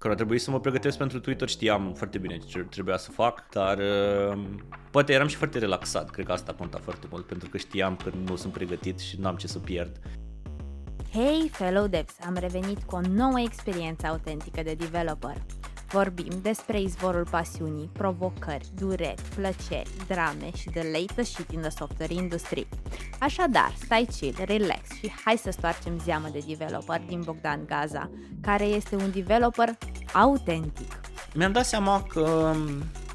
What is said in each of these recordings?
care a trebuit să mă pregătesc pentru Twitter, știam foarte bine ce trebuia să fac, dar uh, poate eram și foarte relaxat, cred că asta conta foarte mult, pentru că știam că nu sunt pregătit și n-am ce să pierd. Hey, fellow devs! Am revenit cu o nouă experiență autentică de developer. Vorbim despre izvorul pasiunii, provocări, dureri, plăceri, drame și the latest shit in the software industry. Așadar, stai chill, relax și hai să stoarcem zeamă de developer din Bogdan Gaza, care este un developer autentic. Mi-am dat seama că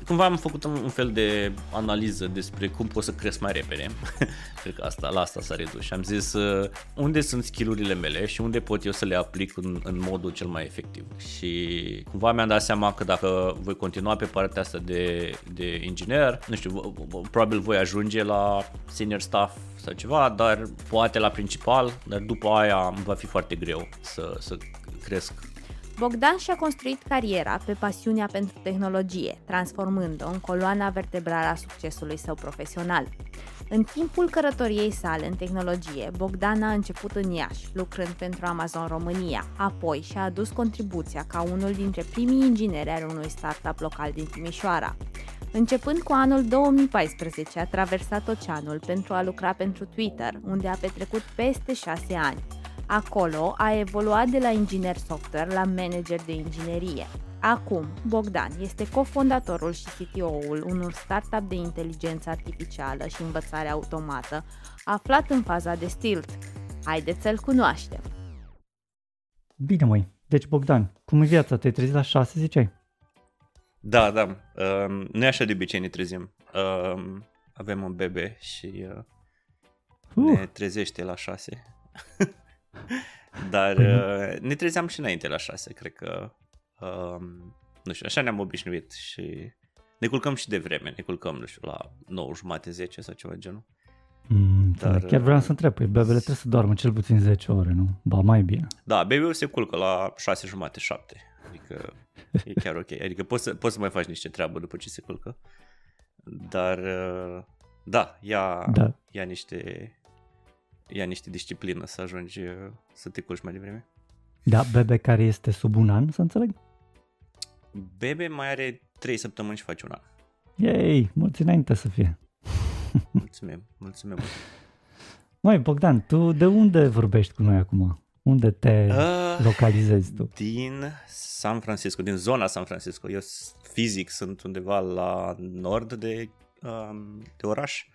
cumva am făcut un, fel de analiză despre cum pot să cresc mai repede. Cred că asta, la asta s-a redus și am zis uh, unde sunt skillurile mele și unde pot eu să le aplic în, în modul cel mai efectiv. Și cumva mi-am dat seama că dacă voi continua pe partea asta de, de inginer, nu știu, probabil voi ajunge la senior staff sau ceva, dar poate la principal, dar după aia va fi foarte greu să, să cresc Bogdan și-a construit cariera pe pasiunea pentru tehnologie, transformând-o în coloana vertebrală a succesului său profesional. În timpul cărătoriei sale în tehnologie, Bogdan a început în Iași, lucrând pentru Amazon România, apoi și-a adus contribuția ca unul dintre primii ingineri ai unui startup local din Timișoara. Începând cu anul 2014, a traversat oceanul pentru a lucra pentru Twitter, unde a petrecut peste șase ani. Acolo a evoluat de la inginer software la manager de inginerie. Acum, Bogdan este cofondatorul și CTO-ul unui startup de inteligență artificială și învățare automată, aflat în faza de stilt. Haideți să-l cunoaștem! Bine, măi. Deci, Bogdan, cum e viața? Te-ai trezit la șase, ziceai? Da, da. Um, nu e așa de obicei ne trezim. Um, avem un bebe și uh, uh. ne trezește la șase. Dar uh, ne trezeam și înainte la 6, cred că, um, nu știu, așa ne-am obișnuit și ne culcăm și de vreme, ne culcăm, nu știu, la 9 jumate, 10 sau ceva genul. Mm, Dar, chiar vreau să întreb, păi bebele trebuie să doarmă cel puțin 10 ore, nu? Ba mai bine. Da, baby se culcă la 6 jumate, 7. Adică e chiar ok. Adică poți să, poți să mai faci niște treabă după ce se culcă. Dar uh, da, ia, da. ia niște ia niște disciplină să ajungi uh, să te culci mai devreme. Da, bebe care este sub un an, să înțeleg? Bebe mai are 3 săptămâni și face un an. Yay, mulți înainte să fie. Mulțumim, mulțumim. Măi, Bogdan, tu de unde vorbești cu noi acum? Unde te uh, localizezi tu? Din San Francisco, din zona San Francisco. Eu fizic sunt undeva la nord de, um, de oraș.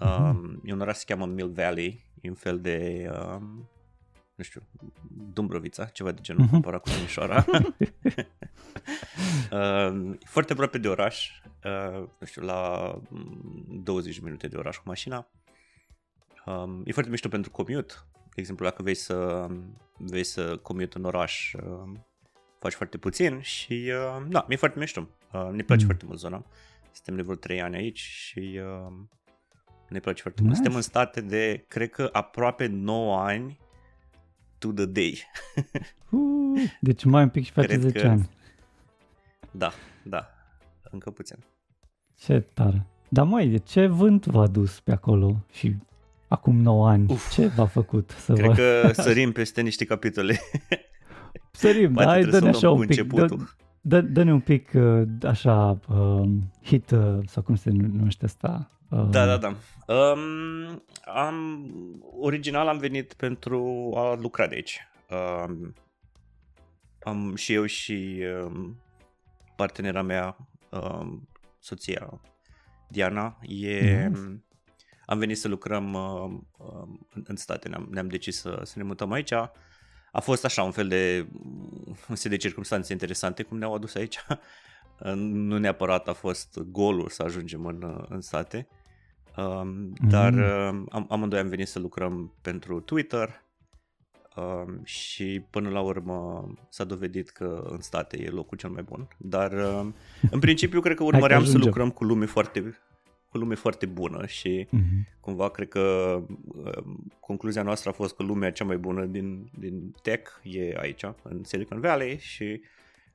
Um, e un oraș se cheamă Mill Valley, e un fel de, um, nu știu, Dumbrăvița, ceva de genul, uh-huh. comparat cu Timișoara. um, foarte aproape de oraș, uh, nu știu, la 20 minute de oraș cu mașina. Um, e foarte mișto pentru commute. De exemplu, dacă vei să, vei să commute în oraș, uh, faci foarte puțin și, uh, da, mi-e foarte mișto. Uh, ne place mm. foarte mult zona. Suntem de vreo 3 ani aici și uh, ne place foarte nice. mult. Suntem în state de, cred că, aproape 9 ani to the day. uh, deci mai un pic și pe 10 că... ani. Da, da, încă puțin. Ce tare. Dar mai, de ce vânt v-a dus pe acolo și acum 9 ani? Uf, ce v-a făcut să Cred vă... că sărim peste niște capitole. Sărim, da, hai, dă-ne așa un pic. Dă, dă, dă-ne un pic uh, așa uh, hit, uh, sau cum se numește asta, Uh... Da, da, da. Um, am, original am venit pentru a lucra de aici. Um, am și eu și um, partenera mea, um, soția Diana, e, mm. am venit să lucrăm uh, în state, ne-am, ne-am decis să, să ne mutăm aici. A fost așa un fel de un set de circunstanțe interesante cum ne-au adus aici. nu neapărat a fost golul să ajungem în, în state. Um, dar mm. uh, amândoi am venit să lucrăm pentru Twitter um, și până la urmă s-a dovedit că în state e locul cel mai bun. Dar uh, în principiu cred că urmăream să lucrăm cu lume foarte cu lume foarte bună și mm-hmm. cumva cred că uh, concluzia noastră a fost că lumea cea mai bună din, din tech e aici, în Silicon Valley și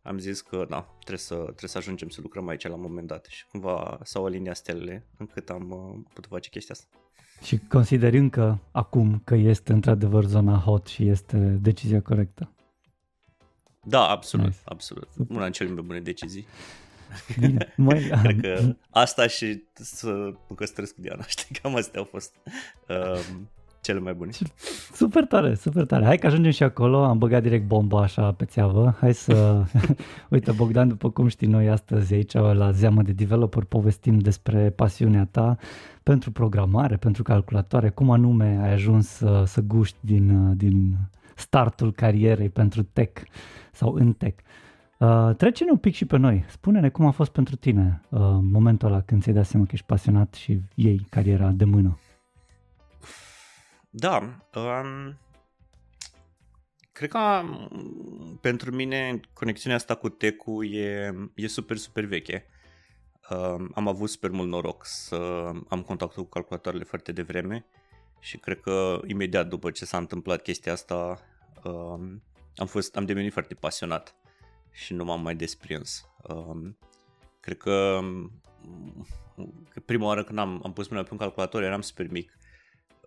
am zis că da, trebuie să, trebuie să ajungem să lucrăm aici la un moment dat și cumva s-au aliniat stelele încât am uh, putut face chestia asta. Și consideri încă acum că este într-adevăr zona hot și este decizia corectă? Da, absolut, nice. absolut. Super. Una din cele mai bune decizii. Bine, mai, Cred că asta și să mă căsătoresc cu Diana, știi, cam astea au fost uh, cele mai bune. Super tare, super tare. Hai că ajungem și acolo, am băgat direct bomba așa pe țeavă. Hai să... Uite, Bogdan, după cum știi noi astăzi aici la Zeamă de Developer povestim despre pasiunea ta pentru programare, pentru calculatoare, cum anume ai ajuns să, să guști din, din startul carierei pentru tech sau în tech. Uh, trece-ne un pic și pe noi. Spune-ne cum a fost pentru tine uh, momentul ăla când ți-ai dat seama că ești pasionat și iei cariera de mână. Da, um, cred că um, pentru mine conexiunea asta cu tech e, e super, super veche. Um, am avut super mult noroc să am contactul cu calculatoarele foarte devreme și cred că imediat după ce s-a întâmplat chestia asta um, am, fost, am devenit foarte pasionat și nu m-am mai desprins. Um, cred că, că prima oară când am, am pus mâna pe un calculator eram super mic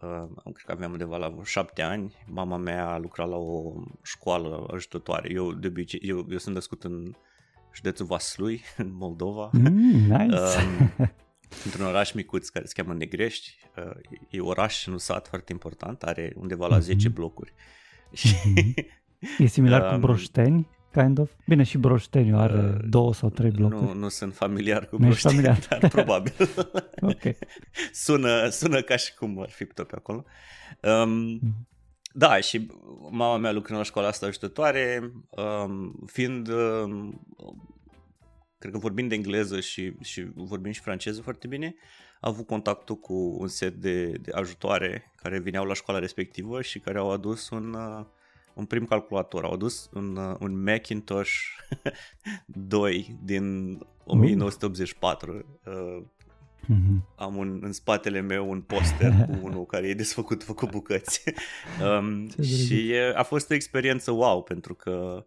uh, cred că aveam undeva la șapte ani, mama mea a lucrat la o școală ajutătoare. Eu, de obicei, eu, eu sunt născut în județul Vaslui, în Moldova. Mm, nice! Uh, într-un oraș micuț care se cheamă Negrești. Uh, e oraș, nu sat, foarte important, are undeva la mm-hmm. 10 blocuri. Mm-hmm. E similar um, cu Broșteni? Kind of? Bine, și Broșteniu are uh, două sau trei blocuri. Nu, nu sunt familiar cu Broșteniu, familiar. dar probabil. ok. sună, sună ca și cum ar fi tot pe acolo. Um, mm-hmm. Da, și mama mea lucrând la școala asta ajutătoare, um, fiind, um, cred că vorbind de engleză și, și vorbind și franceză foarte bine, a avut contactul cu un set de, de ajutoare care vineau la școala respectivă și care au adus un, uh, un prim calculator. Au adus un, uh, un Macintosh 2 din 1984. Uh, Mm-hmm. Am un, în spatele meu un poster cu unul care e desfăcut, făcut bucăți. um, și a fost o experiență wow, pentru că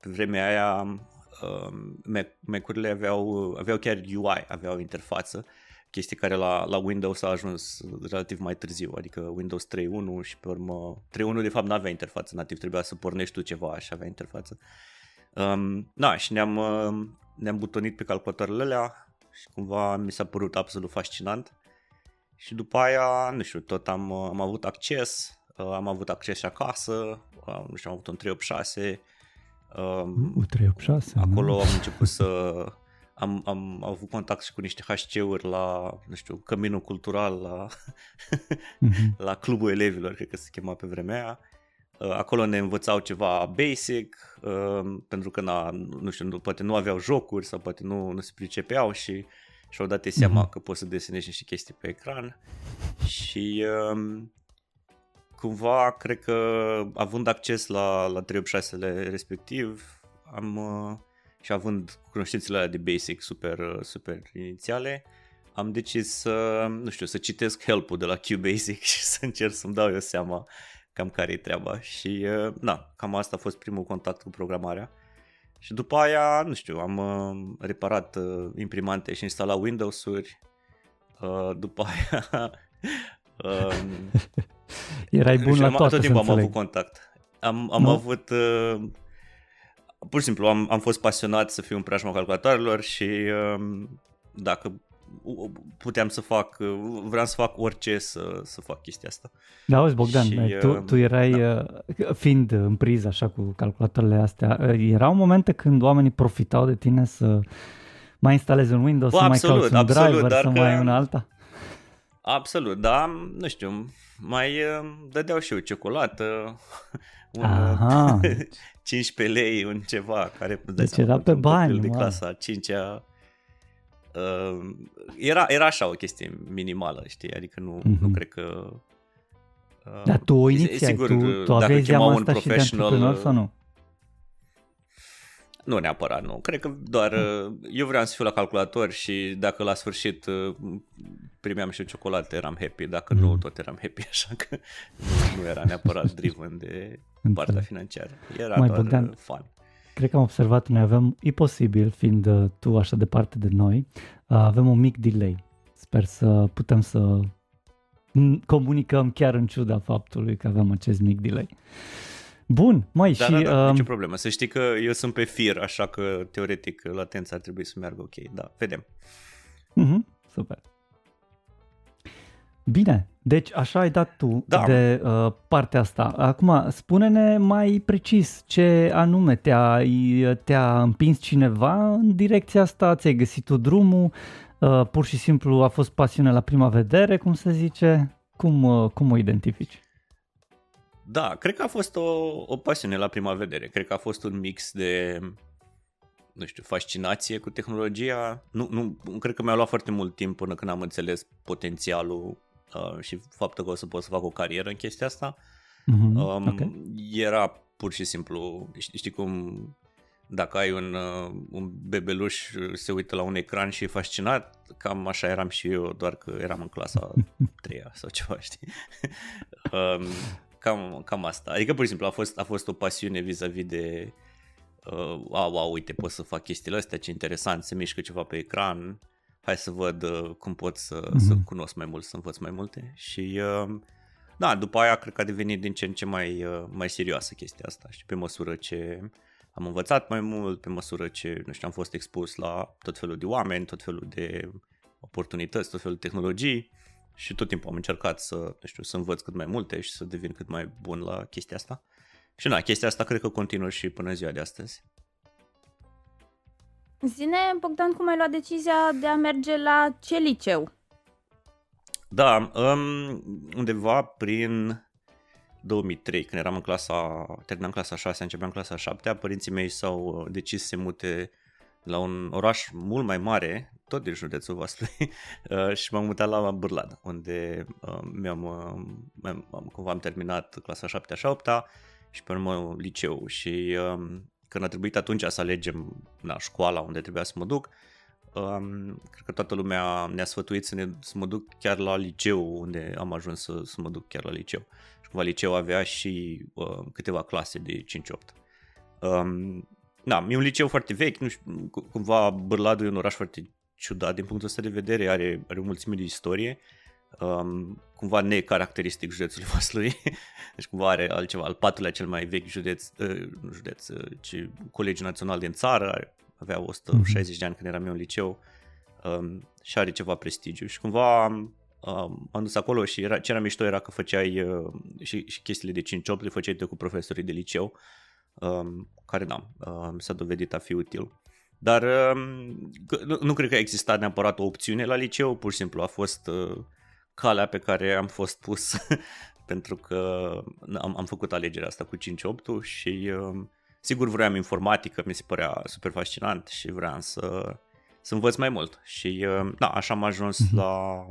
pe vremea aia um, Mac-urile aveau, aveau chiar UI, aveau interfață chestii care la, la Windows a ajuns relativ mai târziu, adică Windows 3.1 și pe urmă 3.1 de fapt nu avea interfață nativ, trebuia să pornești tu ceva și avea interfață. Um, da, și ne-am, uh, ne-am butonit pe calculatoarele alea și cumva mi s-a părut absolut fascinant. Și după aia, nu știu, tot am, uh, am avut acces, uh, am avut acces și acasă, uh, nu știu, am avut un 386. Um, uh, 386, acolo nu? am început să am, am avut contact și cu niște HC-uri la, nu știu, Căminul Cultural, la, mm-hmm. la Clubul Elevilor, cred că se chema pe vremea aia. Uh, acolo ne învățau ceva basic, uh, pentru că, na, nu știu, poate nu aveau jocuri sau poate nu, nu se pricepeau și și-au dat seama mm-hmm. că poți să desenezi niște chestii pe ecran și um, cumva cred că având acces la, la 386-le respectiv am, uh, și având cunoștințele alea de basic super, super inițiale, am decis să, nu știu, să citesc help-ul de la QBasic și să încerc să-mi dau eu seama cam care e treaba și, uh, na, cam asta a fost primul contact cu programarea. Și după aia, nu știu, am uh, reparat uh, imprimante și instalat Windows-uri. După aia... Um, Erai bun la toate, Tot timpul am avut contact. Am, am avut pur și simplu am, am fost pasionat să fiu în preajma calculatoarelor și um, dacă puteam să fac, vreau să fac orice să, să fac chestia asta. Da, auzi Bogdan, și, tu, um, tu erai, da. Uh, fiind în priză așa cu calculatoarele astea, uh, erau momente când oamenii profitau de tine să mai instalezi un Windows, Bă, să absolut, mai cauți un absolut, driver, să că... mai ai una alta? Absolut, da, nu știu, mai uh, dădeau și eu ciocolată, un Aha. 15 lei, un ceva, care deci era pe bani, de clasa 5 uh, era, era așa o chestie minimală, știi, adică nu, mm-hmm. nu cred că uh, Dar tu o inițiai, sigur, tu, tu aveai zeama asta și de antreprenor sau nu? Nu neapărat, nu. Cred că doar mm. eu vreau să fiu la calculator și dacă la sfârșit uh, primeam și o ciocolată, eram happy. Dacă mm. nu, tot eram happy, așa că nu era neapărat driven de partea financiară. Era Mai doar Bogdan, fun. Cred că am observat, noi avem, e posibil, fiind uh, tu așa departe de noi, avem un mic delay. Sper să putem să comunicăm chiar în ciuda faptului că avem acest mic delay. Bun, mai da, și... Da, da, uh, nicio problemă. Să știi că eu sunt pe fir, așa că teoretic latența ar trebui să meargă ok. Da, vedem. Uh-huh, super. Bine, deci așa ai dat tu da. de uh, partea asta. Acum, spune-ne mai precis ce anume te-a, te-a împins cineva în direcția asta, ți-ai găsit tu drumul, uh, pur și simplu a fost pasiune la prima vedere, cum se zice, cum, uh, cum o identifici? Da, cred că a fost o, o pasiune la prima vedere. Cred că a fost un mix de, nu știu, fascinație cu tehnologia. Nu, nu, cred că mi-a luat foarte mult timp până când am înțeles potențialul uh, și faptul că o să pot să fac o carieră în chestia asta. Mm-hmm. Um, okay. Era pur și simplu, știi, știi cum dacă ai un, uh, un bebeluș se uită la un ecran și e fascinat, cam așa eram și eu, doar că eram în clasa 3 sau ceva, știi? um, cam, cam asta. Adică, pur și simplu, a fost, a fost o pasiune vis-a-vis de uh, wow, wow, uite, pot să fac chestiile astea, ce interesant, se mișcă ceva pe ecran, hai să văd uh, cum pot să, mm-hmm. să cunosc mai mult, să învăț mai multe și uh, da, după aia cred că a devenit din ce în ce mai, uh, mai serioasă chestia asta și pe măsură ce am învățat mai mult, pe măsură ce, nu știu, am fost expus la tot felul de oameni, tot felul de oportunități, tot felul de tehnologii și tot timpul am încercat să, nu știu, să învăț cât mai multe și să devin cât mai bun la chestia asta. Și na, chestia asta cred că continuă și până ziua de astăzi. Zine, Bogdan, cum ai luat decizia de a merge la ce liceu? Da, um, undeva prin 2003, când eram în clasa, terminam clasa 6, începeam clasa 7, părinții mei s-au uh, decis să se mute la un oraș mult mai mare, tot din județul Vaslui, uh, și m-am mutat la Bârlad, unde uh, mi-am, am, cumva am terminat clasa 7 și 8 și pe urmă liceu și um, când a trebuit atunci să alegem na, școala unde trebuia să mă duc, um, cred că toată lumea ne-a sfătuit să, ne, să mă duc chiar la liceu, unde am ajuns să, să mă duc chiar la liceu. Și cumva liceu avea și uh, câteva clase de 5-8. Um, da, e un liceu foarte vechi, nu știu, cumva Bârladul e un oraș foarte ciudat din punctul ăsta de vedere, are, are o mulțime de istorie, um, cumva necaracteristic județului Vaslui, deci cumva are altceva, al patrulea cel mai vechi județ, uh, nu județ, uh, ci Colegiul Național din țară, avea 160 mm-hmm. de ani când eram eu în liceu um, și are ceva prestigiu. Și cumva um, am dus acolo și era, ce era mișto era că făceai uh, și, și chestiile de 5-8 le făceai cu profesorii de liceu. um, care da, um, s-a dovedit a fi util. Dar um, nu, nu cred că a existat neapărat o opțiune la liceu, pur și simplu a fost uh, calea pe care am fost pus pentru că am, am făcut alegerea asta cu 5-8 și uh, sigur vreau informatică, mi se părea super fascinant și vreau să, să învăț mai mult și uh, da, așa am ajuns mm-hmm. la,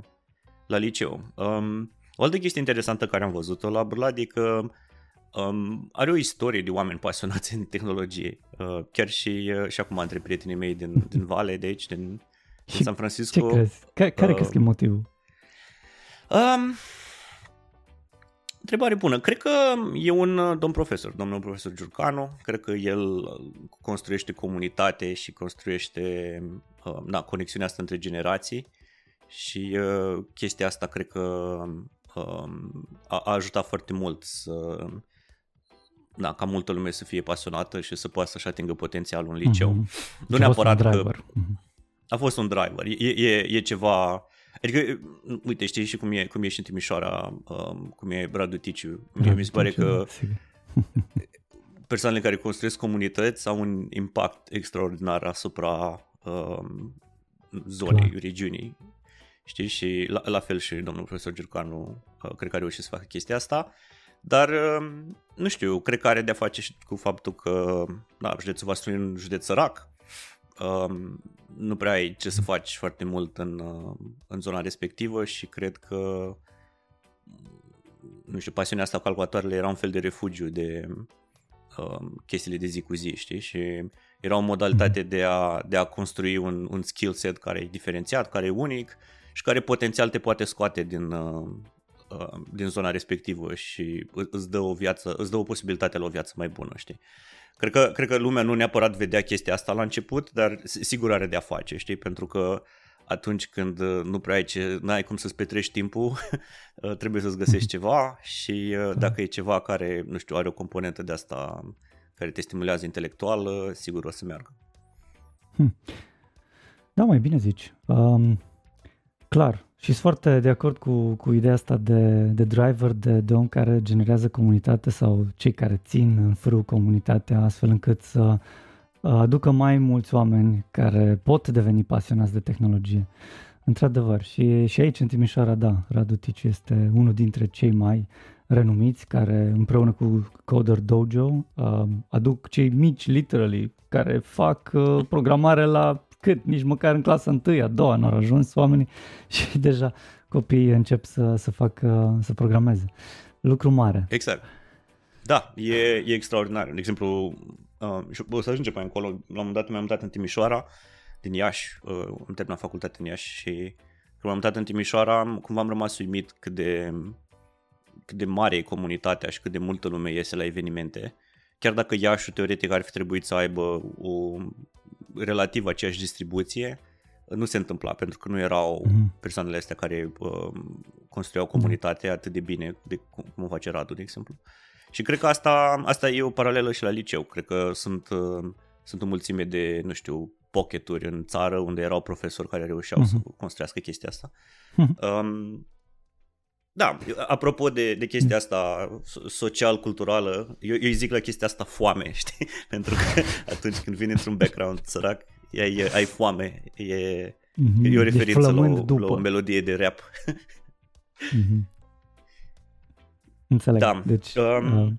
la liceu. Um, o altă chestie interesantă care am văzut-o la Brlad e că um, are o istorie de oameni pasionați în tehnologie. Uh, chiar și, uh, și acum între prietenii mei din, din Vale, de aici, din, din San Francisco. Ce crezi? Care, care uh, crezi că e motivul? Um, întrebare bună. Cred că e un uh, domn profesor, domnul profesor Giurcanu. Cred că el uh, construiește comunitate și construiește uh, na, conexiunea asta între generații și uh, chestia asta cred că uh, a, a ajutat foarte mult să da, ca multă lume să fie pasionată și să poată să-și atingă potențialul în liceu. Mm-hmm. Nu neapărat că mhm. a fost un driver. E, e, e ceva Adică, uite, știi și cum e, cum e și în Timișoara, um, cum e Radu Ticiu. Mie mi se pare că persoanele care construiesc comunități au un impact extraordinar asupra um, zonei, Clar. regiunii. Știi? Și la, la fel și domnul profesor Giurcanu uh, cred că a reușit să facă chestia asta. Dar, um, nu știu, cred că are de-a face și cu faptul că da, județul Vaslui e un județ sărac, um, nu prea ai ce să faci foarte mult în, uh, în zona respectivă și cred că nu știu, pasiunea asta cu calculatoarele era un fel de refugiu de uh, chestiile de zi cu zi, știi? Și era o modalitate mhm. de a, de a construi un, un skill set care e diferențiat, care e unic și care potențial te poate scoate din, uh, uh, din zona respectivă și îți dă o viață, îți dă o posibilitate la o viață mai bună, știi? Cred că, cred că lumea nu neapărat vedea chestia asta la început, dar sigur are de-a face, știi? Pentru că atunci când uh, nu prea ai ce, n-ai cum să-ți petrești timpul, uh, trebuie să-ți găsești ceva și uh, da. dacă e ceva care, nu știu, are o componentă de asta care te stimulează intelectual, sigur o să meargă. Hm. Da, mai bine zici. Um, clar, și sunt foarte de acord cu, cu ideea asta de, de driver, de, de om care generează comunitate sau cei care țin în frâu comunitatea astfel încât să aducă mai mulți oameni care pot deveni pasionați de tehnologie. Într-adevăr, și, și aici în Timișoara, da, Radu Ticiu este unul dintre cei mai renumiți care împreună cu Coder Dojo uh, aduc cei mici, literally, care fac uh, programare la cât, nici măcar în clasa întâi, a doua nu au ajuns oamenii și deja copiii încep să, să facă, să programeze. Lucru mare. Exact. Da, e, e extraordinar. De exemplu, uh, și o să ajungem mai încolo, la un moment dat mi-am mutat în Timișoara, din Iași, uh, am terminat facultatea în Iași și când m-am mutat în Timișoara, cumva am rămas uimit cât de, cât de mare e comunitatea și cât de multă lume iese la evenimente. Chiar dacă Iașul teoretic ar fi trebuit să aibă o relativ aceeași distribuție, nu se întâmpla pentru că nu erau mm-hmm. persoanele astea care uh, construiau comunitatea atât de bine de cum face Radu, de exemplu. Și cred că asta, asta e o paralelă și la liceu. Cred că sunt, uh, sunt o mulțime de, nu știu, pocketuri în țară unde erau profesori care reușeau mm-hmm. să mhm. construiască chestia asta. Mm-hmm. Um, da, apropo de, de chestia asta social-culturală, eu, eu zic la chestia asta foame, știi? Pentru că atunci când vine într-un background sărac, ai, ai foame, e, mm-hmm. e o referință la o, la o melodie de rap. Mm-hmm. Înțeleg. Da. Deci, um, uh,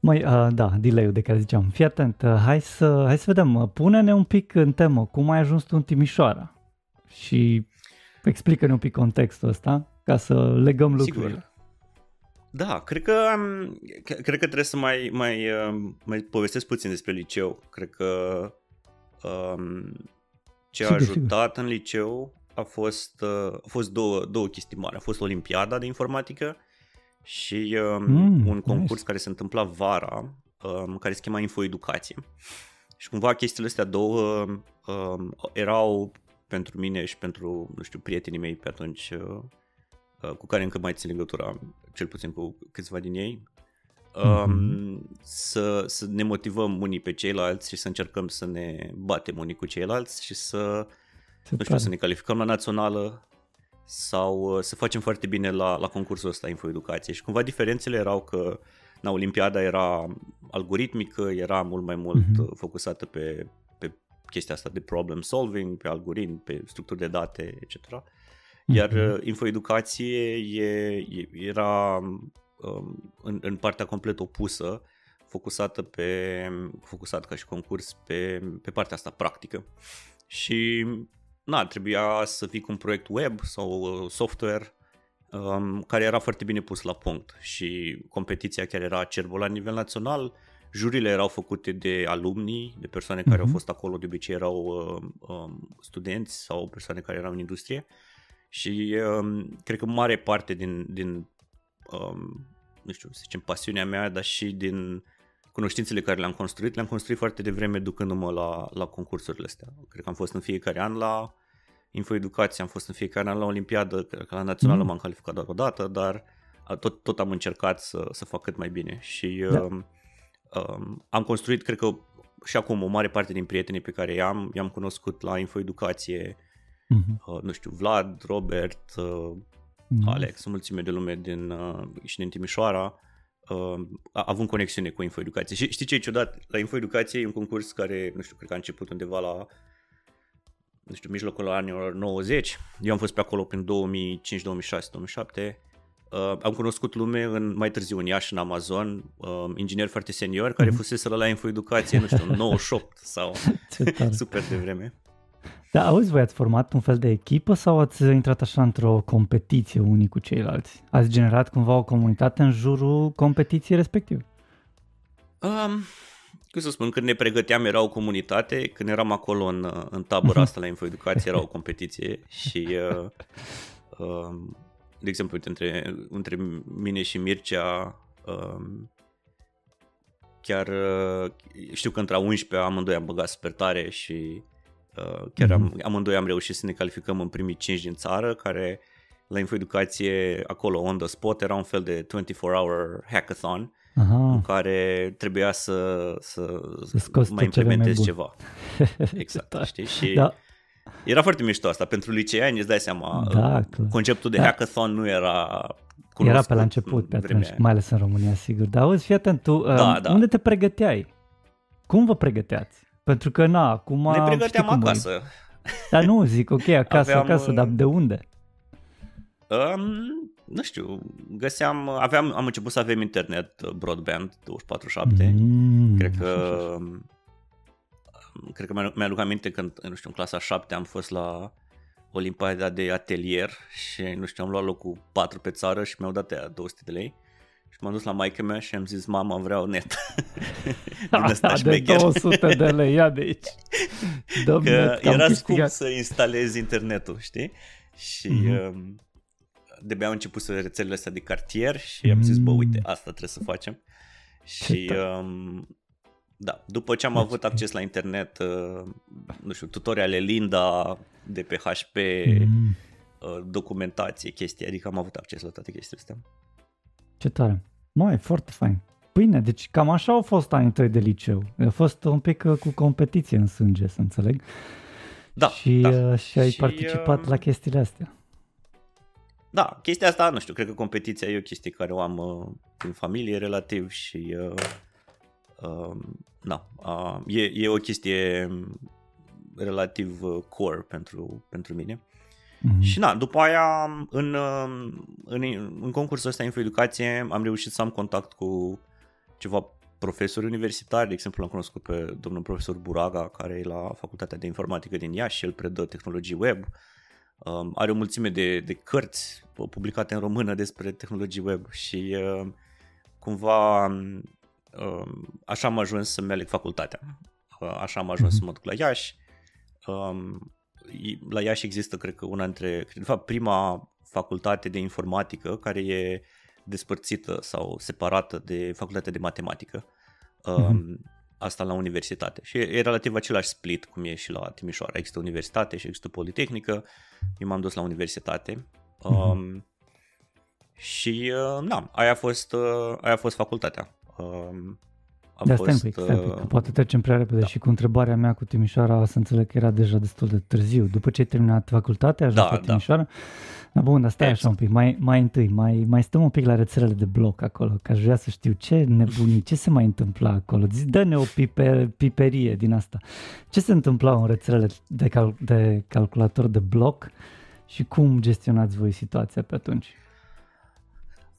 mai, uh, da, delay-ul de care ziceam. Fii atent, uh, hai, să, hai să vedem, uh, pune-ne un pic în temă, cum ai ajuns tu în Timișoara? Și explică-ne un pic contextul ăsta ca să legăm lucrurile. Sigur. Da, cred că am, cred că trebuie să mai, mai, uh, mai povestesc puțin despre liceu. Cred că um, ce sigur, a ajutat sigur. în liceu a fost, uh, a fost două, două chestii mari. A fost Olimpiada de informatică și um, mm, un concurs nice. care se întâmpla vara, um, care se chema Infoeducație. Și cumva chestiile astea două um, erau pentru mine și pentru, nu știu, prietenii mei pe atunci uh, Uh, cu care încă mai țin legătura, cel puțin cu câțiva din ei, mm-hmm. să, să ne motivăm unii pe ceilalți și să încercăm să ne batem unii cu ceilalți și să, nu știu, să ne calificăm la națională sau uh, să facem foarte bine la, la concursul ăsta Infoeducație. Și cumva diferențele erau că na, Olimpiada era algoritmică, era mult mai mult mm-hmm. focusată pe, pe chestia asta de problem solving, pe algoritmi, pe structuri de date, etc. Iar uh-huh. infoeducație e, e, era um, în, în partea complet opusă, focusată pe, focusat ca și concurs pe, pe partea asta practică. Și na, trebuia să fii cu un proiect web sau uh, software um, care era foarte bine pus la punct și competiția chiar era cerbă la nivel național, jurile erau făcute de alumni, de persoane care uh-huh. au mhm. fost acolo, de obicei erau uh, um, studenți sau persoane care erau în industrie și um, cred că mare parte din, din um, nu știu, să zicem, pasiunea mea, dar și din cunoștințele care le-am construit, le-am construit foarte devreme ducându-mă la, la concursurile astea. Cred că am fost în fiecare an la Infoeducație, am fost în fiecare an la Olimpiadă, cred că la Națională mm. m-am calificat doar o dată, dar tot, tot am încercat să, să fac cât mai bine și da. um, um, am construit, cred că și acum o mare parte din prietenii pe care i-am, i-am cunoscut la Infoeducație, uh-huh. uh, nu știu, Vlad, Robert, uh, uh-huh. Alex, o mulțime de lume din, uh, și din Timișoara, uh, având conexiune cu Infoeducație. Și știi ce e ciudat? La Infoeducație e un concurs care, nu știu, cred că a început undeva la nu știu, mijlocul anilor 90. Eu am fost pe acolo prin 2005, 2006, 2007. Uh, am cunoscut lume în, mai târziu în Iași, în Amazon, uh, ingineri foarte seniori care mm-hmm. fusese la Infoeducație, nu știu, 98 sau super de vreme. Da, auzi, voi ați format un fel de echipă sau ați intrat așa într-o competiție unii cu ceilalți? Ați generat cumva o comunitate în jurul competiției respective? Um, cum să spun, când ne pregăteam era o comunitate, când eram acolo în, în tabăra mhm. asta la Infoeducație era o competiție și uh, uh, de exemplu, uite, între, între mine și Mircea uh, chiar uh, știu că între a 11 amândoi am băgat super tare și Uh, chiar am, amândoi am reușit să ne calificăm în primii 5 din țară, care la Infoeducație, acolo, on the spot, era un fel de 24-hour hackathon Aha. în care trebuia să, să, să mai implementezi ceva. Exact, da. știi? Și da. era foarte mișto asta. Pentru liceani, îți dai seama, da, conceptul de da. hackathon nu era Era pe la început, pe atunci, mai ales în România, sigur. Dar auzi, fii atent, tu, da, um, da. unde te pregăteai? Cum vă pregăteați? Pentru că, na, acum... Ne pregăteam acasă. E. Dar nu, zic, ok, acasă, Aveam, acasă, dar de unde? Um, nu știu, găseam, aveam, am început să avem internet uh, broadband 24-7. Mm. Cred că um, cred că mi-aduc aminte când, nu știu, în clasa 7 am fost la Olimpiada de atelier și, nu știu, am luat locul 4 pe țară și mi-au dat aia 200 de lei. Și m-am dus la maică mea și am zis, mama, vreau net. Din ăsta de 200 de lei, ia de aici. Dăm că net, era scump să instalezi internetul, știi? Și mm-hmm. de-abia au început să rețelele astea de cartier și mm-hmm. am zis, bă, uite, asta trebuie să facem. Și um, da, după ce am deci, avut acces la internet, uh, nu știu, tutoriale Linda de pe HP, mm. uh, documentație, chestii, adică am avut acces la toate chestiile astea. Ce tare. Mai, foarte fain. Bine, deci cam așa au fost anii tăi de liceu. A fost un pic uh, cu competiție în sânge, să înțeleg. Da, și, da. Uh, și ai și, participat uh, la chestiile astea. Da, chestia asta, nu știu, cred că competiția e o chestie care o am uh, în familie relativ și uh, uh, na, uh, e, e o chestie relativ uh, core pentru, pentru mine. Mm-hmm. Și na, după aia în, în, în concursul ăsta Infoeducație am reușit să am contact cu ceva profesori universitari, de exemplu am cunoscut pe domnul profesor Buraga care e la Facultatea de Informatică din Iași și el predă tehnologii web. Um, are o mulțime de, de cărți publicate în română despre tehnologii web și uh, cumva uh, așa am ajuns să-mi aleg facultatea. Uh, așa am ajuns mm-hmm. să mă duc la Iași. Um, la Iași există, cred că, una dintre, de fapt, prima facultate de informatică care e despărțită sau separată de facultatea de matematică. Mm-hmm. Asta la universitate. Și e relativ același split cum e și la Timișoara. Există universitate și există politehnică. Eu m-am dus la universitate. Mm-hmm. Um, și, uh, na, aia a fost, uh, aia a fost facultatea. Um, a da, fost, stai un pic, stai un pic, uh, poate trecem prea repede da. și cu întrebarea mea cu Timișoara să înțeleg că era deja destul de târziu. După ce ai terminat facultatea, ai da, la da. Timișoara. Da. Da, bun, dar stai exact. așa un pic, mai, mai întâi, mai, mai stăm un pic la rețelele de bloc acolo, că aș vrea să știu ce nebunii, ce se mai întâmpla acolo. Dă-ne o piper, piperie din asta. Ce se întâmpla în rețelele de, cal, de calculator de bloc și cum gestionați voi situația pe atunci?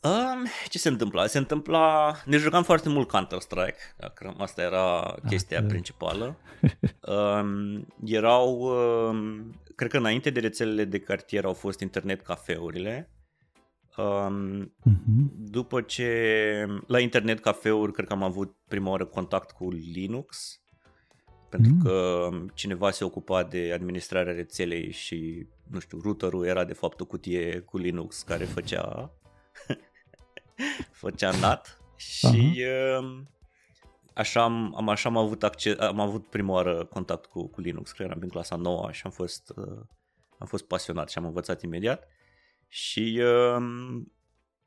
Um, ce se întâmpla? Se întâmpla... Ne jucam foarte mult Counter-Strike, dacă asta era chestia ah, principală. Um, erau... Um, cred că înainte de rețelele de cartier au fost internet cafeurile. Um, uh-huh. După ce... La internet cafeuri cred că am avut prima oară contact cu Linux. Pentru uh-huh. că cineva se ocupa de administrarea rețelei și, nu știu, routerul era de fapt o cutie cu Linux care făcea făcea NAT și uh-huh. așa am, am, așa am avut acces, am avut prima oară contact cu, cu Linux, cred că eram în clasa 9 și am fost, uh, am fost pasionat și am învățat imediat și uh,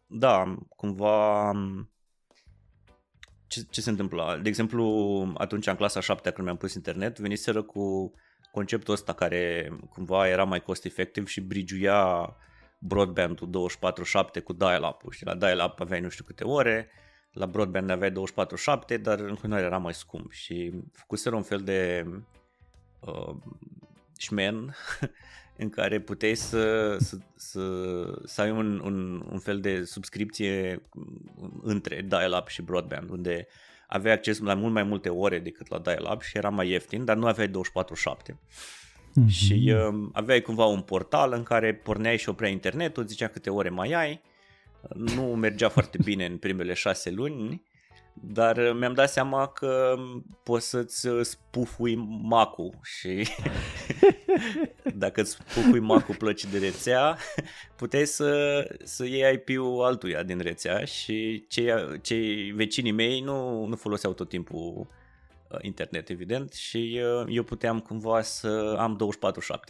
da, cumva ce, ce se întâmplă? De exemplu, atunci în clasa 7 când mi-am pus internet, veniseră cu conceptul ăsta care cumva era mai cost efectiv și brigiuia broadband-ul 24-7 cu dial-up-ul și la dial-up aveai nu știu câte ore, la broadband aveai 24-7, dar în continuare era mai scump și făcuseră un fel de uh, șmen în care puteai să, să, să, să ai un, un, un fel de subscripție între dial-up și broadband, unde aveai acces la mult mai multe ore decât la dial-up și era mai ieftin, dar nu aveai 24-7. Mm-hmm. Și uh, aveai cumva un portal în care porneai și oprea internetul, zicea câte ore mai ai. Nu mergea foarte bine în primele șase luni, dar uh, mi-am dat seama că poți să-ți uh, spufui macul și dacă îți spufui macul plăcii de rețea, puteai să, să iei IP-ul altuia din rețea și cei, cei vecinii mei nu, nu foloseau tot timpul internet, evident, și uh, eu puteam cumva să am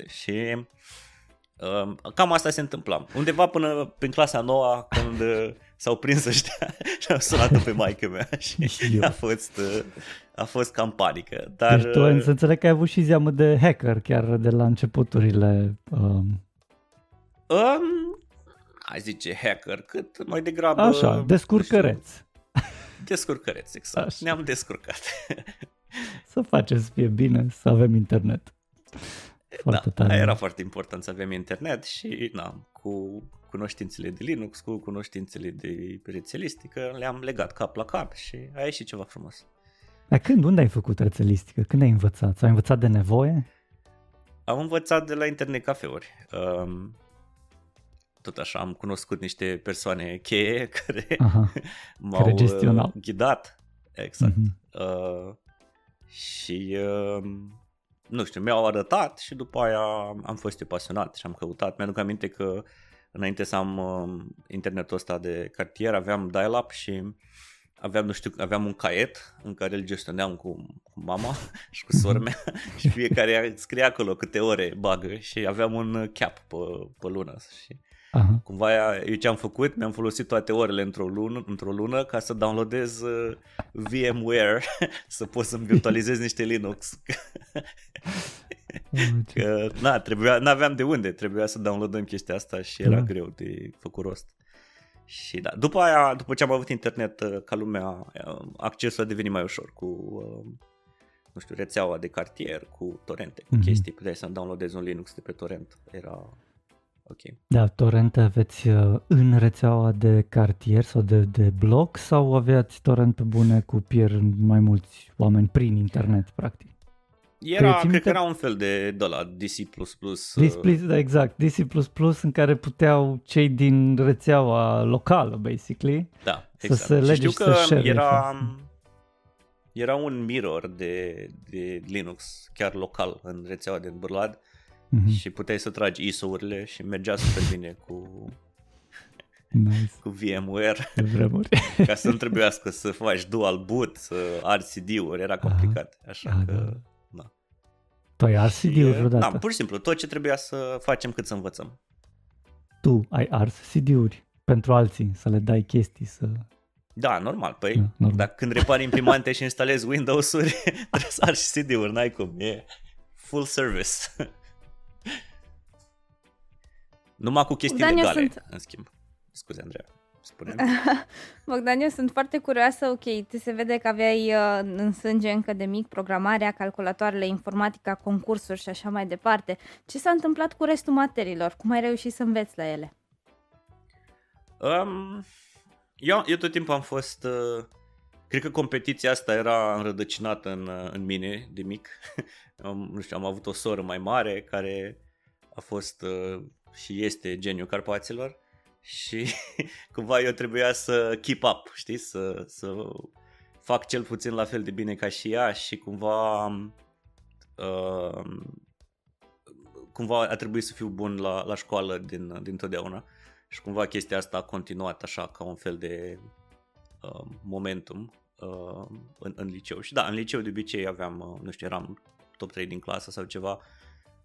24-7 și uh, cam asta se întâmpla. Undeva până prin clasa noua, când uh, s-au prins ăștia și am sunat pe maică mea și, Și eu. a fost, uh, a fost cam panică. Dar, deci tu uh, să înțeleg că ai avut și zeamă de hacker chiar de la începuturile. Um, um, ai zice hacker, cât mai degrabă... așa, nu descurcăreț. Știu, Descurcăreț, exact. Așa. Ne-am descurcat. Să facem să fie bine, să avem internet. Foarte da, tare. era foarte important să avem internet și na, cu cunoștințele de Linux, cu cunoștințele de rețelistică, le-am legat cap la cap și a ieșit ceva frumos. Dar când, unde ai făcut rețelistică? Când ai învățat? Sau ai învățat de nevoie? Am învățat de la internet cafeuri. Um, tot așa, am cunoscut niște persoane cheie care Aha. m-au Care gestionau. uh, ghidat. Exact. Mhm. Uh, și uh, nu știu, mi-au arătat și după aia am fost eu pasionat și am căutat. Mi-aduc aminte că înainte să am uh, internetul ăsta de cartier aveam dial-up și aveam, nu știu, aveam un caiet în care îl gestioneam cu, cu mama și cu sora mea și fiecare scria acolo câte ore bagă și aveam un cap pe, pe lună și Aha. Cumva aia, eu ce am făcut, mi-am folosit toate orele într-o lună, într-o lună ca să downloadez uh, VMware, să pot să-mi virtualizez niște Linux. Că, na, trebuia, n-aveam de unde, trebuia să downloadăm chestia asta și era Da. greu de făcut rost. Și da, după aia, după ce am avut internet uh, ca lumea, uh, accesul a devenit mai ușor cu, uh, nu știu, rețeaua de cartier, cu torrente, cu Mhm. chestii, puteai să downloadezi un Linux de pe torrent, era ok. Da, torrente aveți uh, în rețeaua de cartier sau de, de bloc sau aveați torrent pe bune cu pier mai mulți oameni prin internet, practic? Era, ții cred minte? că era un fel de, de la DC++. DC++, da, exact, DC++ în care puteau cei din rețeaua locală, basically. Da, să exact. se și lege știu și să că share era, era un mirror de, de Linux, chiar local, în rețeaua de Bârlad Mhm. și puteai să tragi ISO-urile și mergea super bine cu, Nice, cu VMware, de vremuri. ca să nu trebuiască să faci dual boot, să arzi CD-uri, era complicat. Așa Ah, că, da. da. Tu ai ars Și, CD-uri vreodată? Da, pur și simplu, tot ce trebuia să facem cât să învățăm. Tu ai ars CD-uri pentru alții, să le dai chestii, să... Da, normal. Păi, Da, da, normal. dacă când repari imprimante și instalezi Windows-uri, trebuie să arzi și CD-uri, n-ai cum. E full service. Numai cu chestii Dan, eu legale, sunt- în schimb. Scuze, Andreea. Spune. Bogdan, eu sunt foarte curioasă, ok, tu se vede că aveai uh, în sânge încă de mic programarea, calculatoarele, informatica, concursuri și așa mai departe. Ce s-a întâmplat cu restul materiilor? Cum ai reușit să înveți la ele? Um, eu, eu tot timpul am fost... Uh, cred că competiția asta era înrădăcinată în, uh, în mine de mic. am, nu știu, am avut o soră mai mare care a fost uh, și este geniul Carpaților și cumva eu trebuia să keep up, știi, să, să fac cel puțin la fel de bine ca și ea și cumva uh, cumva a trebuit să fiu bun la, la școală din, din totdeauna și cumva chestia asta a continuat așa ca un fel de uh, momentum uh, în, în liceu. Și da, în liceu de obicei aveam, uh, nu știu, eram top 3 din clasă sau ceva.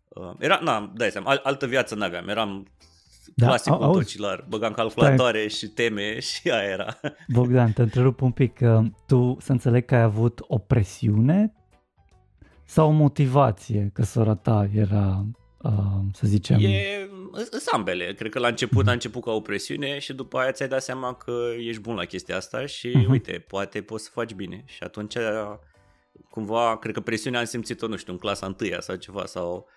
Uh, era, na, dai seama, al, altă viață n-aveam, eram Da, clasicul au- auzi. tocilar, băgam calculatoare și teme și aia era. Bogdan, te întrerup un pic. că Tu să înțeleg că ai avut o presiune sau o motivație că sora ta era, uh, să zicem... E, sunt ambele. Cred că la început a început ca o presiune și după aia ți-ai dat seama că ești bun la chestia asta și Mhm. uite, poate poți să faci bine. Și atunci cumva, cred că presiunea am simțit-o, nu știu, în clasa întâia sau ceva sau